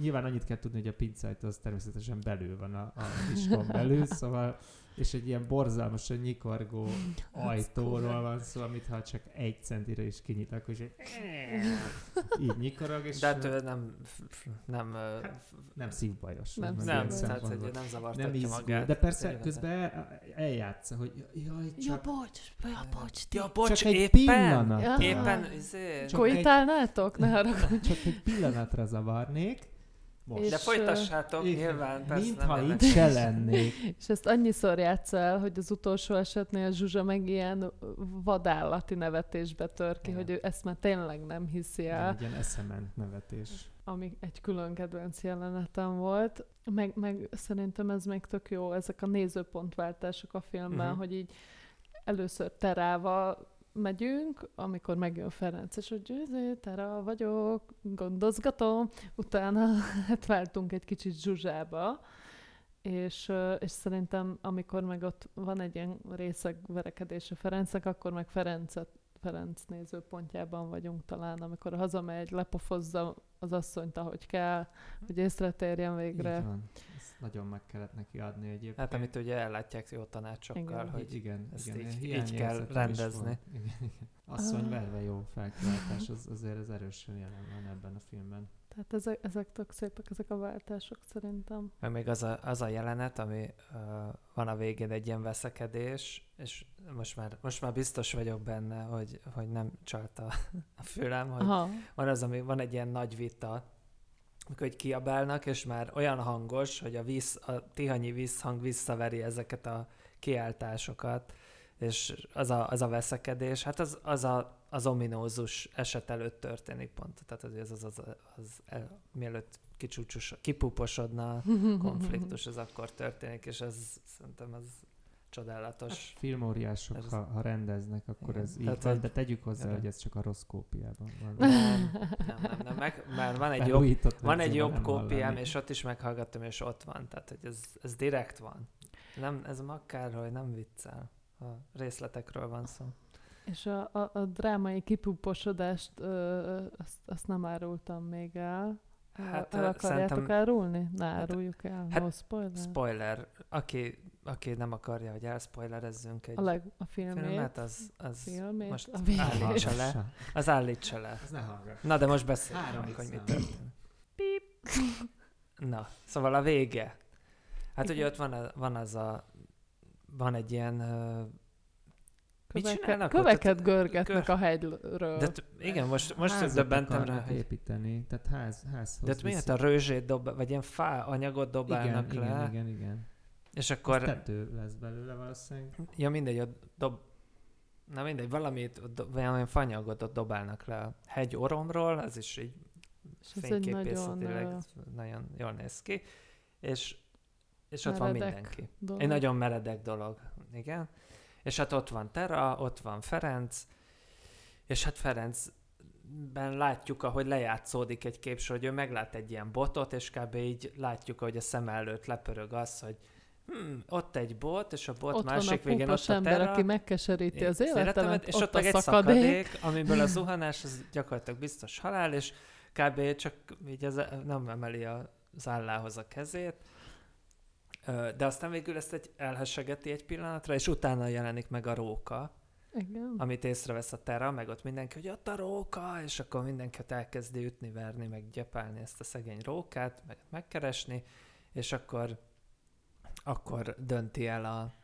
Nyilván annyit kell tudni, hogy a pincajtó az természetesen belül van a, a iskon belül, szóval és egy ilyen borzalmasan nyikorgó ajtóról van szó, amit ha csak egy centire is kinyit, akkor is egy így nyikorog, és De hát ő nem, nem, ö, nem szívbajos. Nem nem, tehát hogy nem nem zavartatja izgul, magát. de persze közben el- eljátsza, hogy jaj, Ja, csak, bocs, ja, bocs, ti. Ja, bocs, csak egy éppen, pillanat. Ja. éppen, izé, Csak Kojtálnátok? Ne haragudj. csak egy pillanatra zavarnék, most. de És, folytassátok, Igen. nyilván, persze Mintha itt se lennék. És ezt annyiszor játsz el, hogy az utolsó esetnél Zsuzsa meg ilyen vadállati nevetésbe tör ki, Igen. hogy ő ezt már tényleg nem hiszi el. Egy ilyen eszement nevetés. ami egy külön kedvenc jelenetem volt. Meg, meg szerintem ez még tök jó, ezek a nézőpontváltások a filmben, uh-huh. hogy így először terával megyünk, amikor megjön Ferenc, és hogy "Izé, Tera vagyok, gondozgatom, utána hát váltunk egy kicsit Zsuzsába, és, és szerintem amikor meg ott van egy ilyen részeg verekedés a Ferencnek, akkor meg Ferencet Ferenc nézőpontjában vagyunk talán, amikor hazamegy, lepofozza az asszonyt, ahogy kell, hogy észre térjen végre. Így van. Nagyon meg kellett neki adni egyébként. Hát amit ugye ellátják jó tanácsokkal, Igen. hogy igen, ezt igen, így- így kell rendezni. Igen, igen. Asszony Ah. verve jó felkiáltás, az, azért ez erősen jelen van ebben a filmben. Tehát ezek, ezek tök szépek, ezek a váltások szerintem. Meg még az a, az a jelenet, ami uh, van a végén egy ilyen veszekedés, és most már, most már biztos vagyok benne, hogy, hogy nem csalt a, a fülem, hogy Aha, van az, ami van egy ilyen nagy vita, amikor egy kiabálnak, és már olyan hangos, hogy a, víz, a tihanyi vízhang visszaveri ezeket a kiáltásokat, és az a, az a veszekedés, hát az, az a, az ominózus eset előtt történik pont. Tehát az, az, az, az, az el, mielőtt kipuposodna a konfliktus, az akkor történik, és ez szerintem ez csodálatos. Filmóriások, Ez- ha, ha rendeznek, akkor Igen. ez így Tehát, van, hogy- de tegyük hozzá, Igen. hogy ez csak a rossz kópiában van. Nem, nem, nem, nem meg, mert van egy jobb Van egy jobb kópiám, hallani. és ott is meghallgattam, és ott van. Tehát, hogy ez, ez direkt van. Nem, ez akár, hogy nem viccel. A részletekről van szó. és a, a, a drámai kipuposodást, ö, azt, azt nem árultam még el. Hát, el akarjátok szerintem- árulni? Ne áruljuk el, hát, no spoiler. Spoiler. Aki, aki nem akarja, hogy elspoilerezzünk egy a, leg, a filmét, filmet, az, az, filmét, most a állítsa le. Az állítsa le. Ez ne hallgass. Na, de most beszéljünk meg, hogy mi történt. Na, szóval a vége. Hát ugye ott van, a, van az a, van egy ilyen, ö, mit Köveket, csinálnak ott? köveket görgetnek Kör- a hegyről. de t- igen, most, most döbbentem rá, hogy építeni, tehát ház, házhoz De ott miért a rőzsét dob, vagy ilyen fá anyagot dobálnak igen, le, Igen, igen, igen. És Akkor... akkor, tető lesz belőle valószínűleg. ja mindegy, ott dob, na mindegy, valamit, ott do, valami fanyagot ott dobálnak le a hegy oromról, ez is így ez nagyon, fényképészetileg ö, nagyon jól néz ki, és, és ott van meredek mindenki. dolog. Egy nagyon meredek dolog, igen. És hát ott van Tera, ott van Ferenc, és hát Ferencben látjuk, ahogy lejátszódik egy képsor, hogy ő meglát egy ilyen botot, és kb. így látjuk, hogy a szem előtt lepörög az, hogy hm, ott egy bot, és a bot ott másik van a végén ott a ember, Tera. aki megkeseríti az életemet, és ott, ott, meg egy szakadék. szakadék, amiből a zuhanás az gyakorlatilag biztos halál, és kb. csak így az, nem emeli az állához a kezét, de aztán végül ezt egy elhessegeti egy pillanatra, és utána jelenik meg a róka, Igen. amit észrevesz a Tera, meg ott mindenki, hogy ott a róka, és akkor mindenki ott elkezdi ütni, verni, meg gyepálni ezt a szegény rókát, meg megkeresni, és akkor, akkor dönti el a,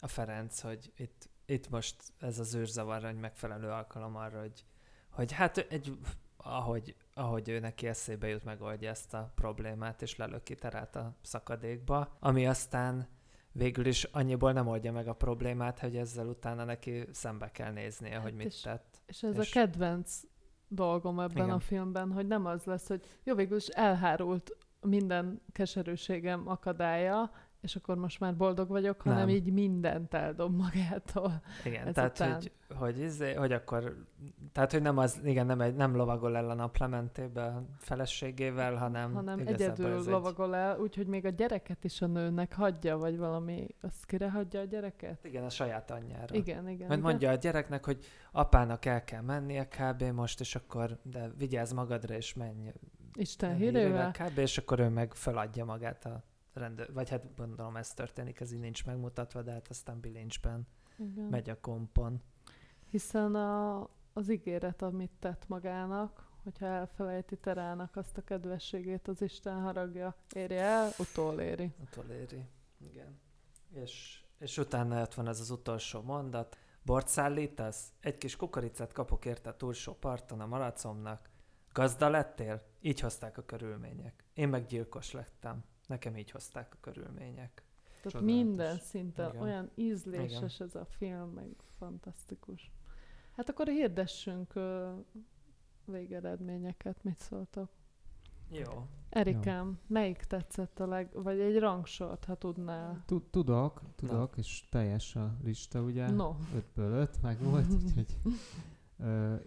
a Ferenc, hogy itt, itt most ez az űrzavar egy megfelelő alkalom arra, hogy, hogy hát egy, ahogy, ahogy ő neki eszébe jut, megoldja ezt a problémát, és lelöki Terát a szakadékba, ami aztán végül is annyiból nem oldja meg a problémát, hogy ezzel utána neki szembe kell néznie, hogy mit és- tett. És ez És- a kedvenc dolgom ebben Igen. a filmben, hogy nem az lesz, hogy jó, végül is elhárult minden keserűségem akadálya, és akkor most már boldog vagyok, hanem Nem. így mindent eldob magától. Igen, Ezután. tehát hogy, hogy, izé, hogy akkor, tehát hogy nem az, igen, nem, egy, nem lovagol el a naplementébe a feleségével, hanem, hanem egyedül ez lovagol el, úgyhogy még a gyereket is a nőnek hagyja, vagy valami, azt kire hagyja a gyereket? Igen, a saját anyjára. Igen, igen. Mert igen. mondja a gyereknek, hogy apának el kell mennie kb. most, és akkor, de vigyázz magadra, és menj Isten hírével. kb. És akkor ő meg feladja magát a rendőr, vagy hát gondolom ez történik, ez így nincs megmutatva, de hát aztán bilincsben Igen. megy a kompon. Hiszen a, az ígéret, amit tett magának, hogyha elfelejti terának azt a kedvességét, az Isten haragja érje el, utoléri. Utoléri. Igen. És, és utána ott van ez az utolsó mondat. Bort szállítasz? Egy kis kukoricát kapok érte a túlsó parton a malacomnak. Gazda lettél? Így hozták a körülmények. Én meg gyilkos lettem. Nekem így hozták a körülmények. Tehát Csodálatos. minden szinten Igen. olyan ízléses ez a film, meg fantasztikus. Hát akkor hirdessünk ö, végeredményeket, mit szóltok? Jó. Erikám, melyik tetszett a leg... Vagy egy rangsort, ha tudnál. Tud- Tudok, tudok, és teljes a lista, ugye? No, 5-ből 5 meg volt, úgyhogy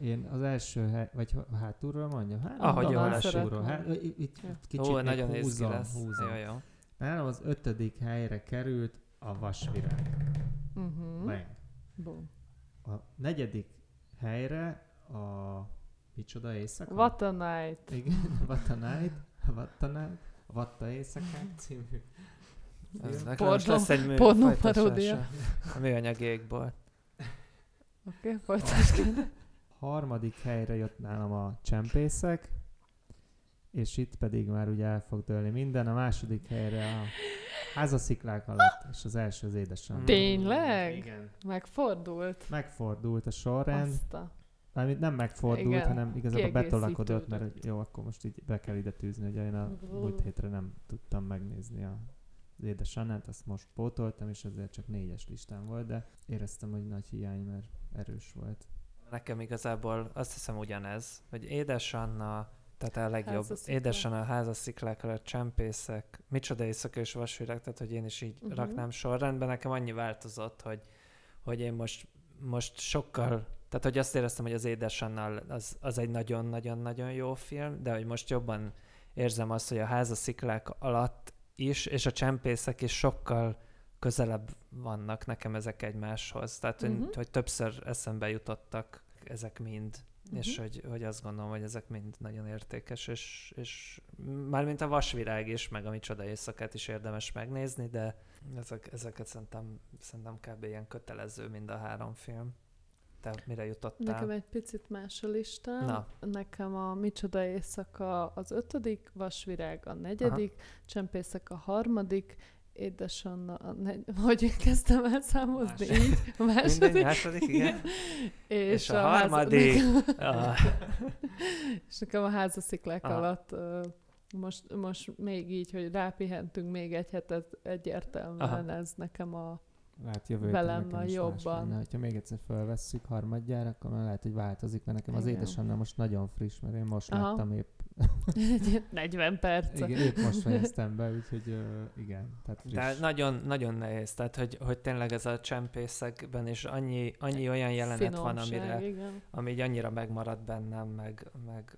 én az első, hely, vagy hátulról mondjam? Hát, Ahogy jól hátulról. Hát, itt, kicsit Ó, nagyon húzom, lesz. húzom. Jó, jó. Nálam az ötödik helyre került a vasvirág. uh-huh. Bang. Boom. A negyedik helyre a micsoda éjszaka? What a night. Igen, What a Night, What a Night, Vatta éjszakák című Ez film. nekem most Pornó- lesz egy paródia. A műanyag égból. Oké, okay, folytasd. Harmadik helyre jött nálam a csempészek, és itt pedig már ugye el fog dőlni minden. A második helyre a házasziklák alatt, és az első az édesanyja. Tényleg? Igen. Megfordult. Megfordult a sorrend. Azt a... Mármint nem megfordult, Igen, hanem igazából betolakodott, mert jó, akkor most így be kell ide tűzni, hogy én a múlt hétre nem tudtam megnézni a az édesanyát, azt most pótoltam, és ezért csak négyes listán volt, de éreztem, hogy nagy hiány, mert erős volt. Nekem igazából azt hiszem ugyanez, hogy édesanna, tehát a legjobb. Házasziklák. Édesanna, házasziklák alatt csempészek, micsoda éjszaka és vasvirág, tehát hogy én is így uh-huh. raknám sorrendben. Nekem annyi változott, hogy, hogy én most, most sokkal, tehát hogy azt éreztem, hogy az édesannal az, az egy nagyon-nagyon-nagyon jó film, de hogy most jobban érzem azt, hogy a házasziklák alatt is, és a csempészek is sokkal közelebb vannak nekem ezek egymáshoz. Tehát, uh-huh. Hogy, hogy többször eszembe jutottak ezek mind, uh-huh. és hogy, hogy azt gondolom, hogy ezek mind nagyon értékes, és, és mármint a vasvirág is, meg a micsoda éjszakát is érdemes megnézni, de ezek, ezeket szerintem, szerintem kb. ilyen kötelező mind a három film. Te mire jutottál? Nekem egy picit más a listám. Na. Nekem a Micsoda éjszaka az ötödik, Vasvirág a negyedik, Aha. Csempészek a harmadik, Édesanna a negy... Hogy kezdtem el számozni? Második. Így? A második. Mindegy, második, igen. És, És a háza- harmadik. Nekem, Ah, és nekem a házasziklák Aha. alatt most, most még így, hogy rápihentünk még egy hetet, egyértelműen ez nekem a... Lehet jövő Velem a más jobban. lenne. Ha még egyszer felvesszük harmadjára, akkor már lehet, hogy változik, mert nekem az Igen. édesanyja most nagyon friss, mert én most Aha. láttam épp, 40 perc. igen, épp most fejeztem be, úgyhogy uh, igen, tehát friss. De nagyon, nagyon nehéz, tehát hogy, hogy tényleg ez a csempészekben is annyi, annyi olyan jelenet van, amire, igen. ami így annyira megmaradt bennem, meg, meg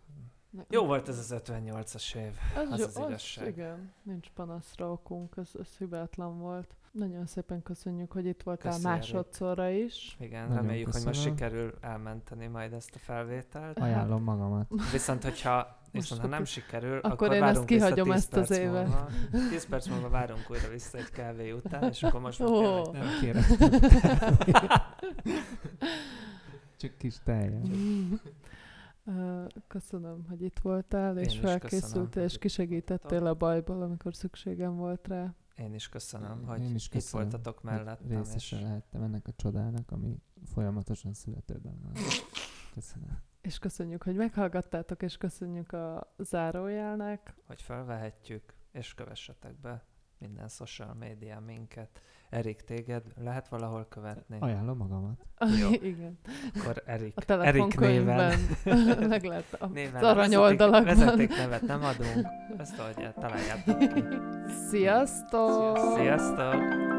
Ne- jó volt ez az 58-as év. Az, Az jó, az igazság. igen, nincs panaszra okunk, ez, ez hibátlan volt. Nagyon szépen köszönjük, hogy itt voltál Köszi, Erik. másodszorra is. Igen, Nagyon reméljük, hogy most köszönöm. sikerül elmenteni majd ezt a felvételt. Ajánlom magamat. Viszont, hogyha viszont, ha nem sikerül, akkor akkor, én ezt kihagyom 10 ezt az évet. Múlva. 10 perc múlva várunk újra vissza egy kávé után, és akkor most tényleg Nem kérek. Csak kis tejet. Ö, Köszönöm, hogy itt voltál, és felkészültél, köszönöm, és kisegítettél a bajból, amikor szükségem volt rá. Én is köszönöm, Én hogy is itt köszönöm, voltatok hogy mellettem. Részese És lehettem ennek a csodának, ami folyamatosan születőben van. Köszönöm. És köszönjük, hogy meghallgattátok, és köszönjük a zárójelnek. hogy felvehetjük, és kövessetek be minden social média minket. Erik, téged lehet valahol követni? Ajánlom magamat. Jó. Igen. Akkor Erik, A Erik néven. meg lehet a néven az arany vezeték nevet nem adunk. Ezt találjátok ki. Sziasztok! Sziasztok!